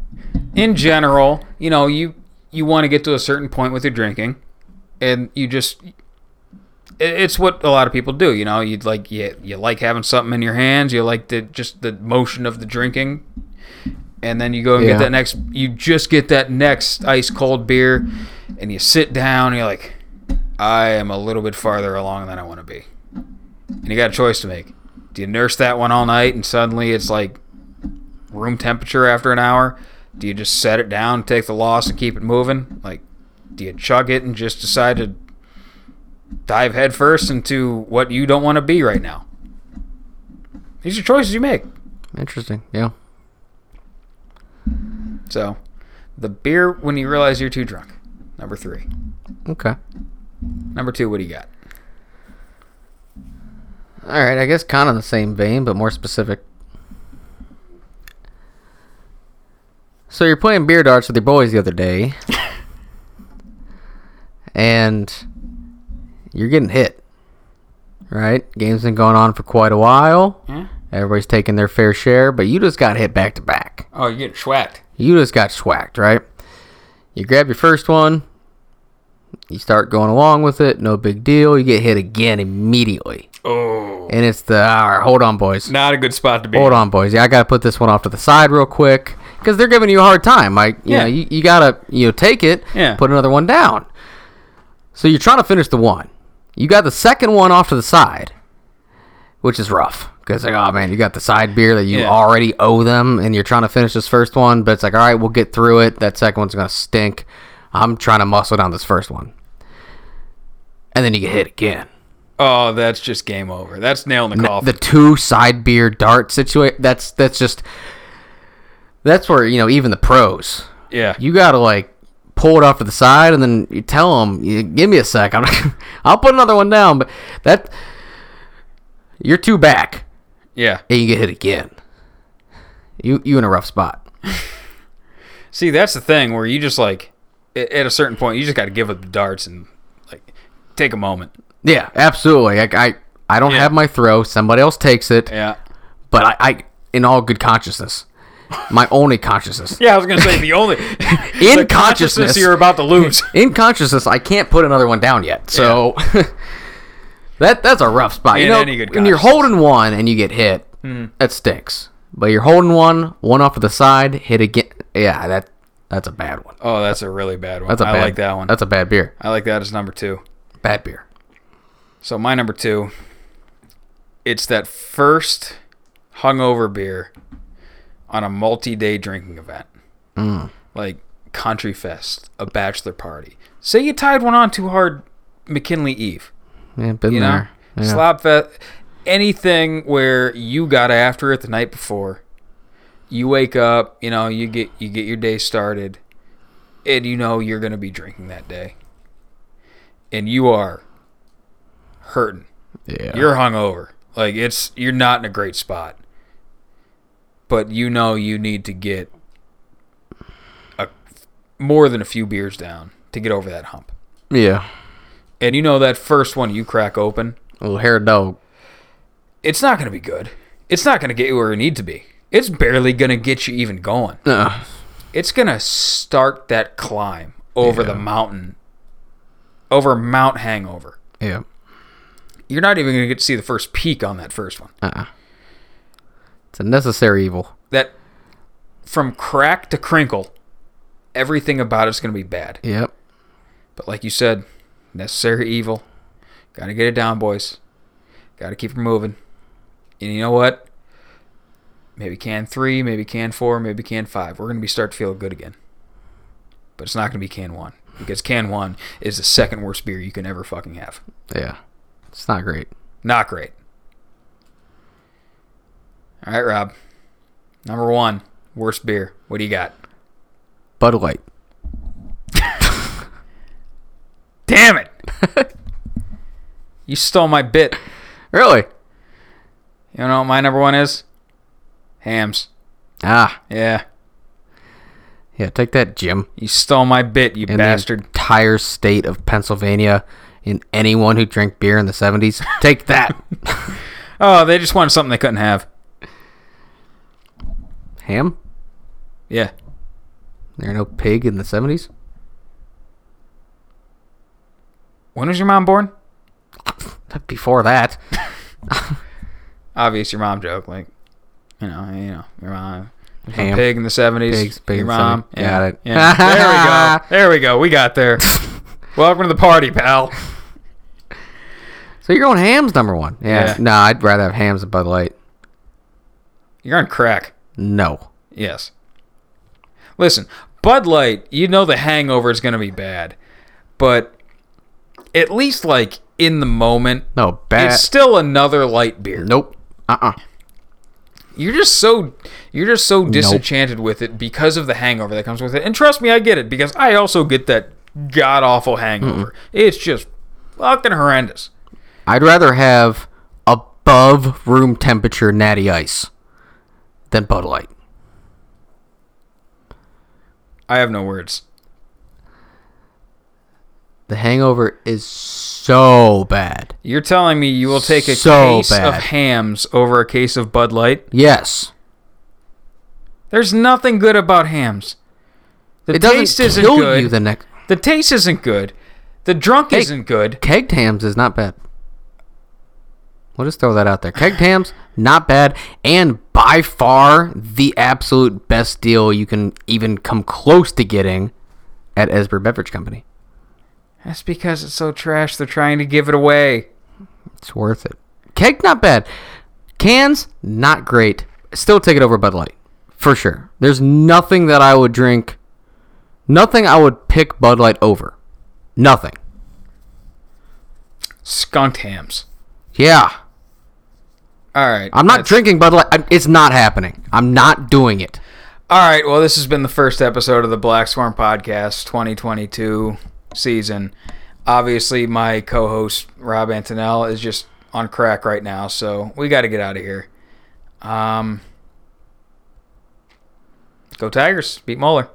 in general, you know, you you want to get to a certain point with your drinking, and you just it's what a lot of people do. You know, you like you, you like having something in your hands. You like the just the motion of the drinking, and then you go and Yeah. get that next. You just get that next ice cold beer, and you sit down. and You're like, I am a little bit farther along than I want to be, and you got a choice to make. Do you nurse that one all night, and suddenly it's like room temperature after an hour? Do you just set it down, take the loss, and keep it moving? Like, do you chug it and just decide to dive headfirst into what you don't want to be right now? These are choices you make. Interesting. Yeah. So, the beer when you realize you're too drunk. Number three. Okay. Number two, what do you got? All right, I guess kind of the same vein, but more specific. So you're playing beer darts with your boys the other day, and you're getting hit. Right? Game's been going on for quite a while. Yeah. Everybody's taking their fair share, but you just got hit back to back. Oh, you get schwacked. You just got swacked, right? You grab your first one, you start going along with it, no big deal. You get hit again immediately. Oh, And it's the, all right, hold on, boys. not a good spot to be. Hold on, boys. Yeah, I got to put this one off to the side real quick because they're giving you a hard time. Like, you Yeah. know, you, you got to, you know, take it, Yeah. put another one down. So you're trying to finish the one. You got the second one off to the side, which is rough because, like, oh, man, you got the side beer that you Yeah. already owe them and you're trying to finish this first one, but it's like, all right, we'll get through it. That second one's going to stink. I'm trying to muscle down this first one. And then you get hit again. Oh, that's just game over. That's nailing the coffin. the two side beer dart situation. That's that's just that's where you know even the pros. yeah. You gotta like pull it off to the side and then you tell them, you, "Give me a sec. I'm I'll put another one down." But that you're two back yeah. and you get hit again. You you in a rough spot. See, that's the thing where you just like, at a certain point, you just got to give up the darts and like take a moment. Yeah, absolutely. Like I I don't Yeah. have my throw. Somebody else takes it. Yeah. But I, I in all good consciousness, my only consciousness. Yeah, I was gonna say the only In the consciousness. you're about to lose. in consciousness, I can't put another one down yet. So that that's a rough spot. you know, any good when you're holding one and you get hit, hmm. that stinks. But you're holding one, one off to the side, hit again. Yeah, that that's a bad one. Oh, that's a really bad one. That's a I bad, like that one. That's a bad beer. I like that as number two. Bad beer. So my number two, it's that first hungover beer on a multi-day drinking event, Mm. like Country Fest, a bachelor party. Say you tied one on too hard, McKinley Eve. Yeah, been you know, there. Yeah. slop fest, anything where you got after it the night before. You wake up, you know, you get you get your day started, and you know you're gonna be drinking that day, and you are hurting. yeah. You're hungover, like it's you're not in a great spot, but you know you need to get a more than a few beers down to get over that hump. yeah. And you know that first one you crack open, A little hair dog. it's not going to be good. It's not going to get you where you need to be. it's barely gonna get you even going. Uh, It's gonna start that climb over the mountain, over Mount Hangover. yeah. You're not even gonna get to see the first peak on that first one. It's a necessary evil. That from crack to crinkle, everything about it's gonna be bad. Yep. But like you said, necessary evil. Gotta get it down, boys. Gotta keep it moving. And you know what? Maybe can three, maybe can four, maybe can five. We're gonna be start to feel good again. But it's not gonna be can one. Because can one is the second worst beer you can ever fucking have. Yeah. It's not great. Not great. Alright, Rob. Number one, worst beer. What do you got? Bud Light. Damn it! you stole my bit. Really? You know what my number one is? Hamm's. Ah. Yeah. Yeah, take that, Jim. You stole my bit, you In bastard. the entire state of Pennsylvania and anyone who drank beer in the 70s, take that. Oh, they just wanted something they couldn't have. Ham? Yeah. There no pig in the 70s? When was your mom born? Before that. Obvious your mom joke. Like, you know, you know, your mom. Ham. Pig in the 70s. Pigs, pig your the mom. 70s. Got it. Yeah. There we go. There we go. We got there. Welcome to the party, pal. So you're on Hamm's number one. Yeah. Yeah. No, I'd rather have Hamm's than Bud Light. You're on crack. No. Yes. Listen, Bud Light, you know the hangover is going to be bad. But at least, like, in the moment, No, bad. it's still another light beer. nope. Uh-uh. You're just so you're just so disenchanted with it because of the hangover that comes with it. And trust me, I get it because I also get that god awful hangover. It's just fucking horrendous. I'd rather have above room temperature natty ice than Bud Light. I have no words. The hangover is so bad. You're telling me you will take a So case of Hamm's over a case of Bud Light? Yes. There's nothing good about Hamm's. The It taste isn't kill good. you the next. the taste isn't good. The drunk Hey. isn't good. Kegged Hamm's is not bad. We'll just throw that out there. Kegged Hamm's, not bad, and by far the absolute best deal you can even come close to getting at Esber Beverage Company. That's because it's so trash. They're trying to give it away. It's worth it. Keg, not bad. Cans, not great. Still take it over Bud Light. For sure. There's nothing that I would drink. Nothing I would pick Bud Light over. Nothing. Skunked Hamm's. Yeah. All right. I'm not drinking Bud Light. It's not happening. I'm not doing it. All right. Well, this has been the first episode of the BlackSwarm Podcast 2022 season. Obviously, my co-host Rob Antonell is just on crack right now, so we got to get out of here. Um, go Tigers! Beat Moeller.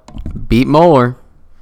Beat Moeller.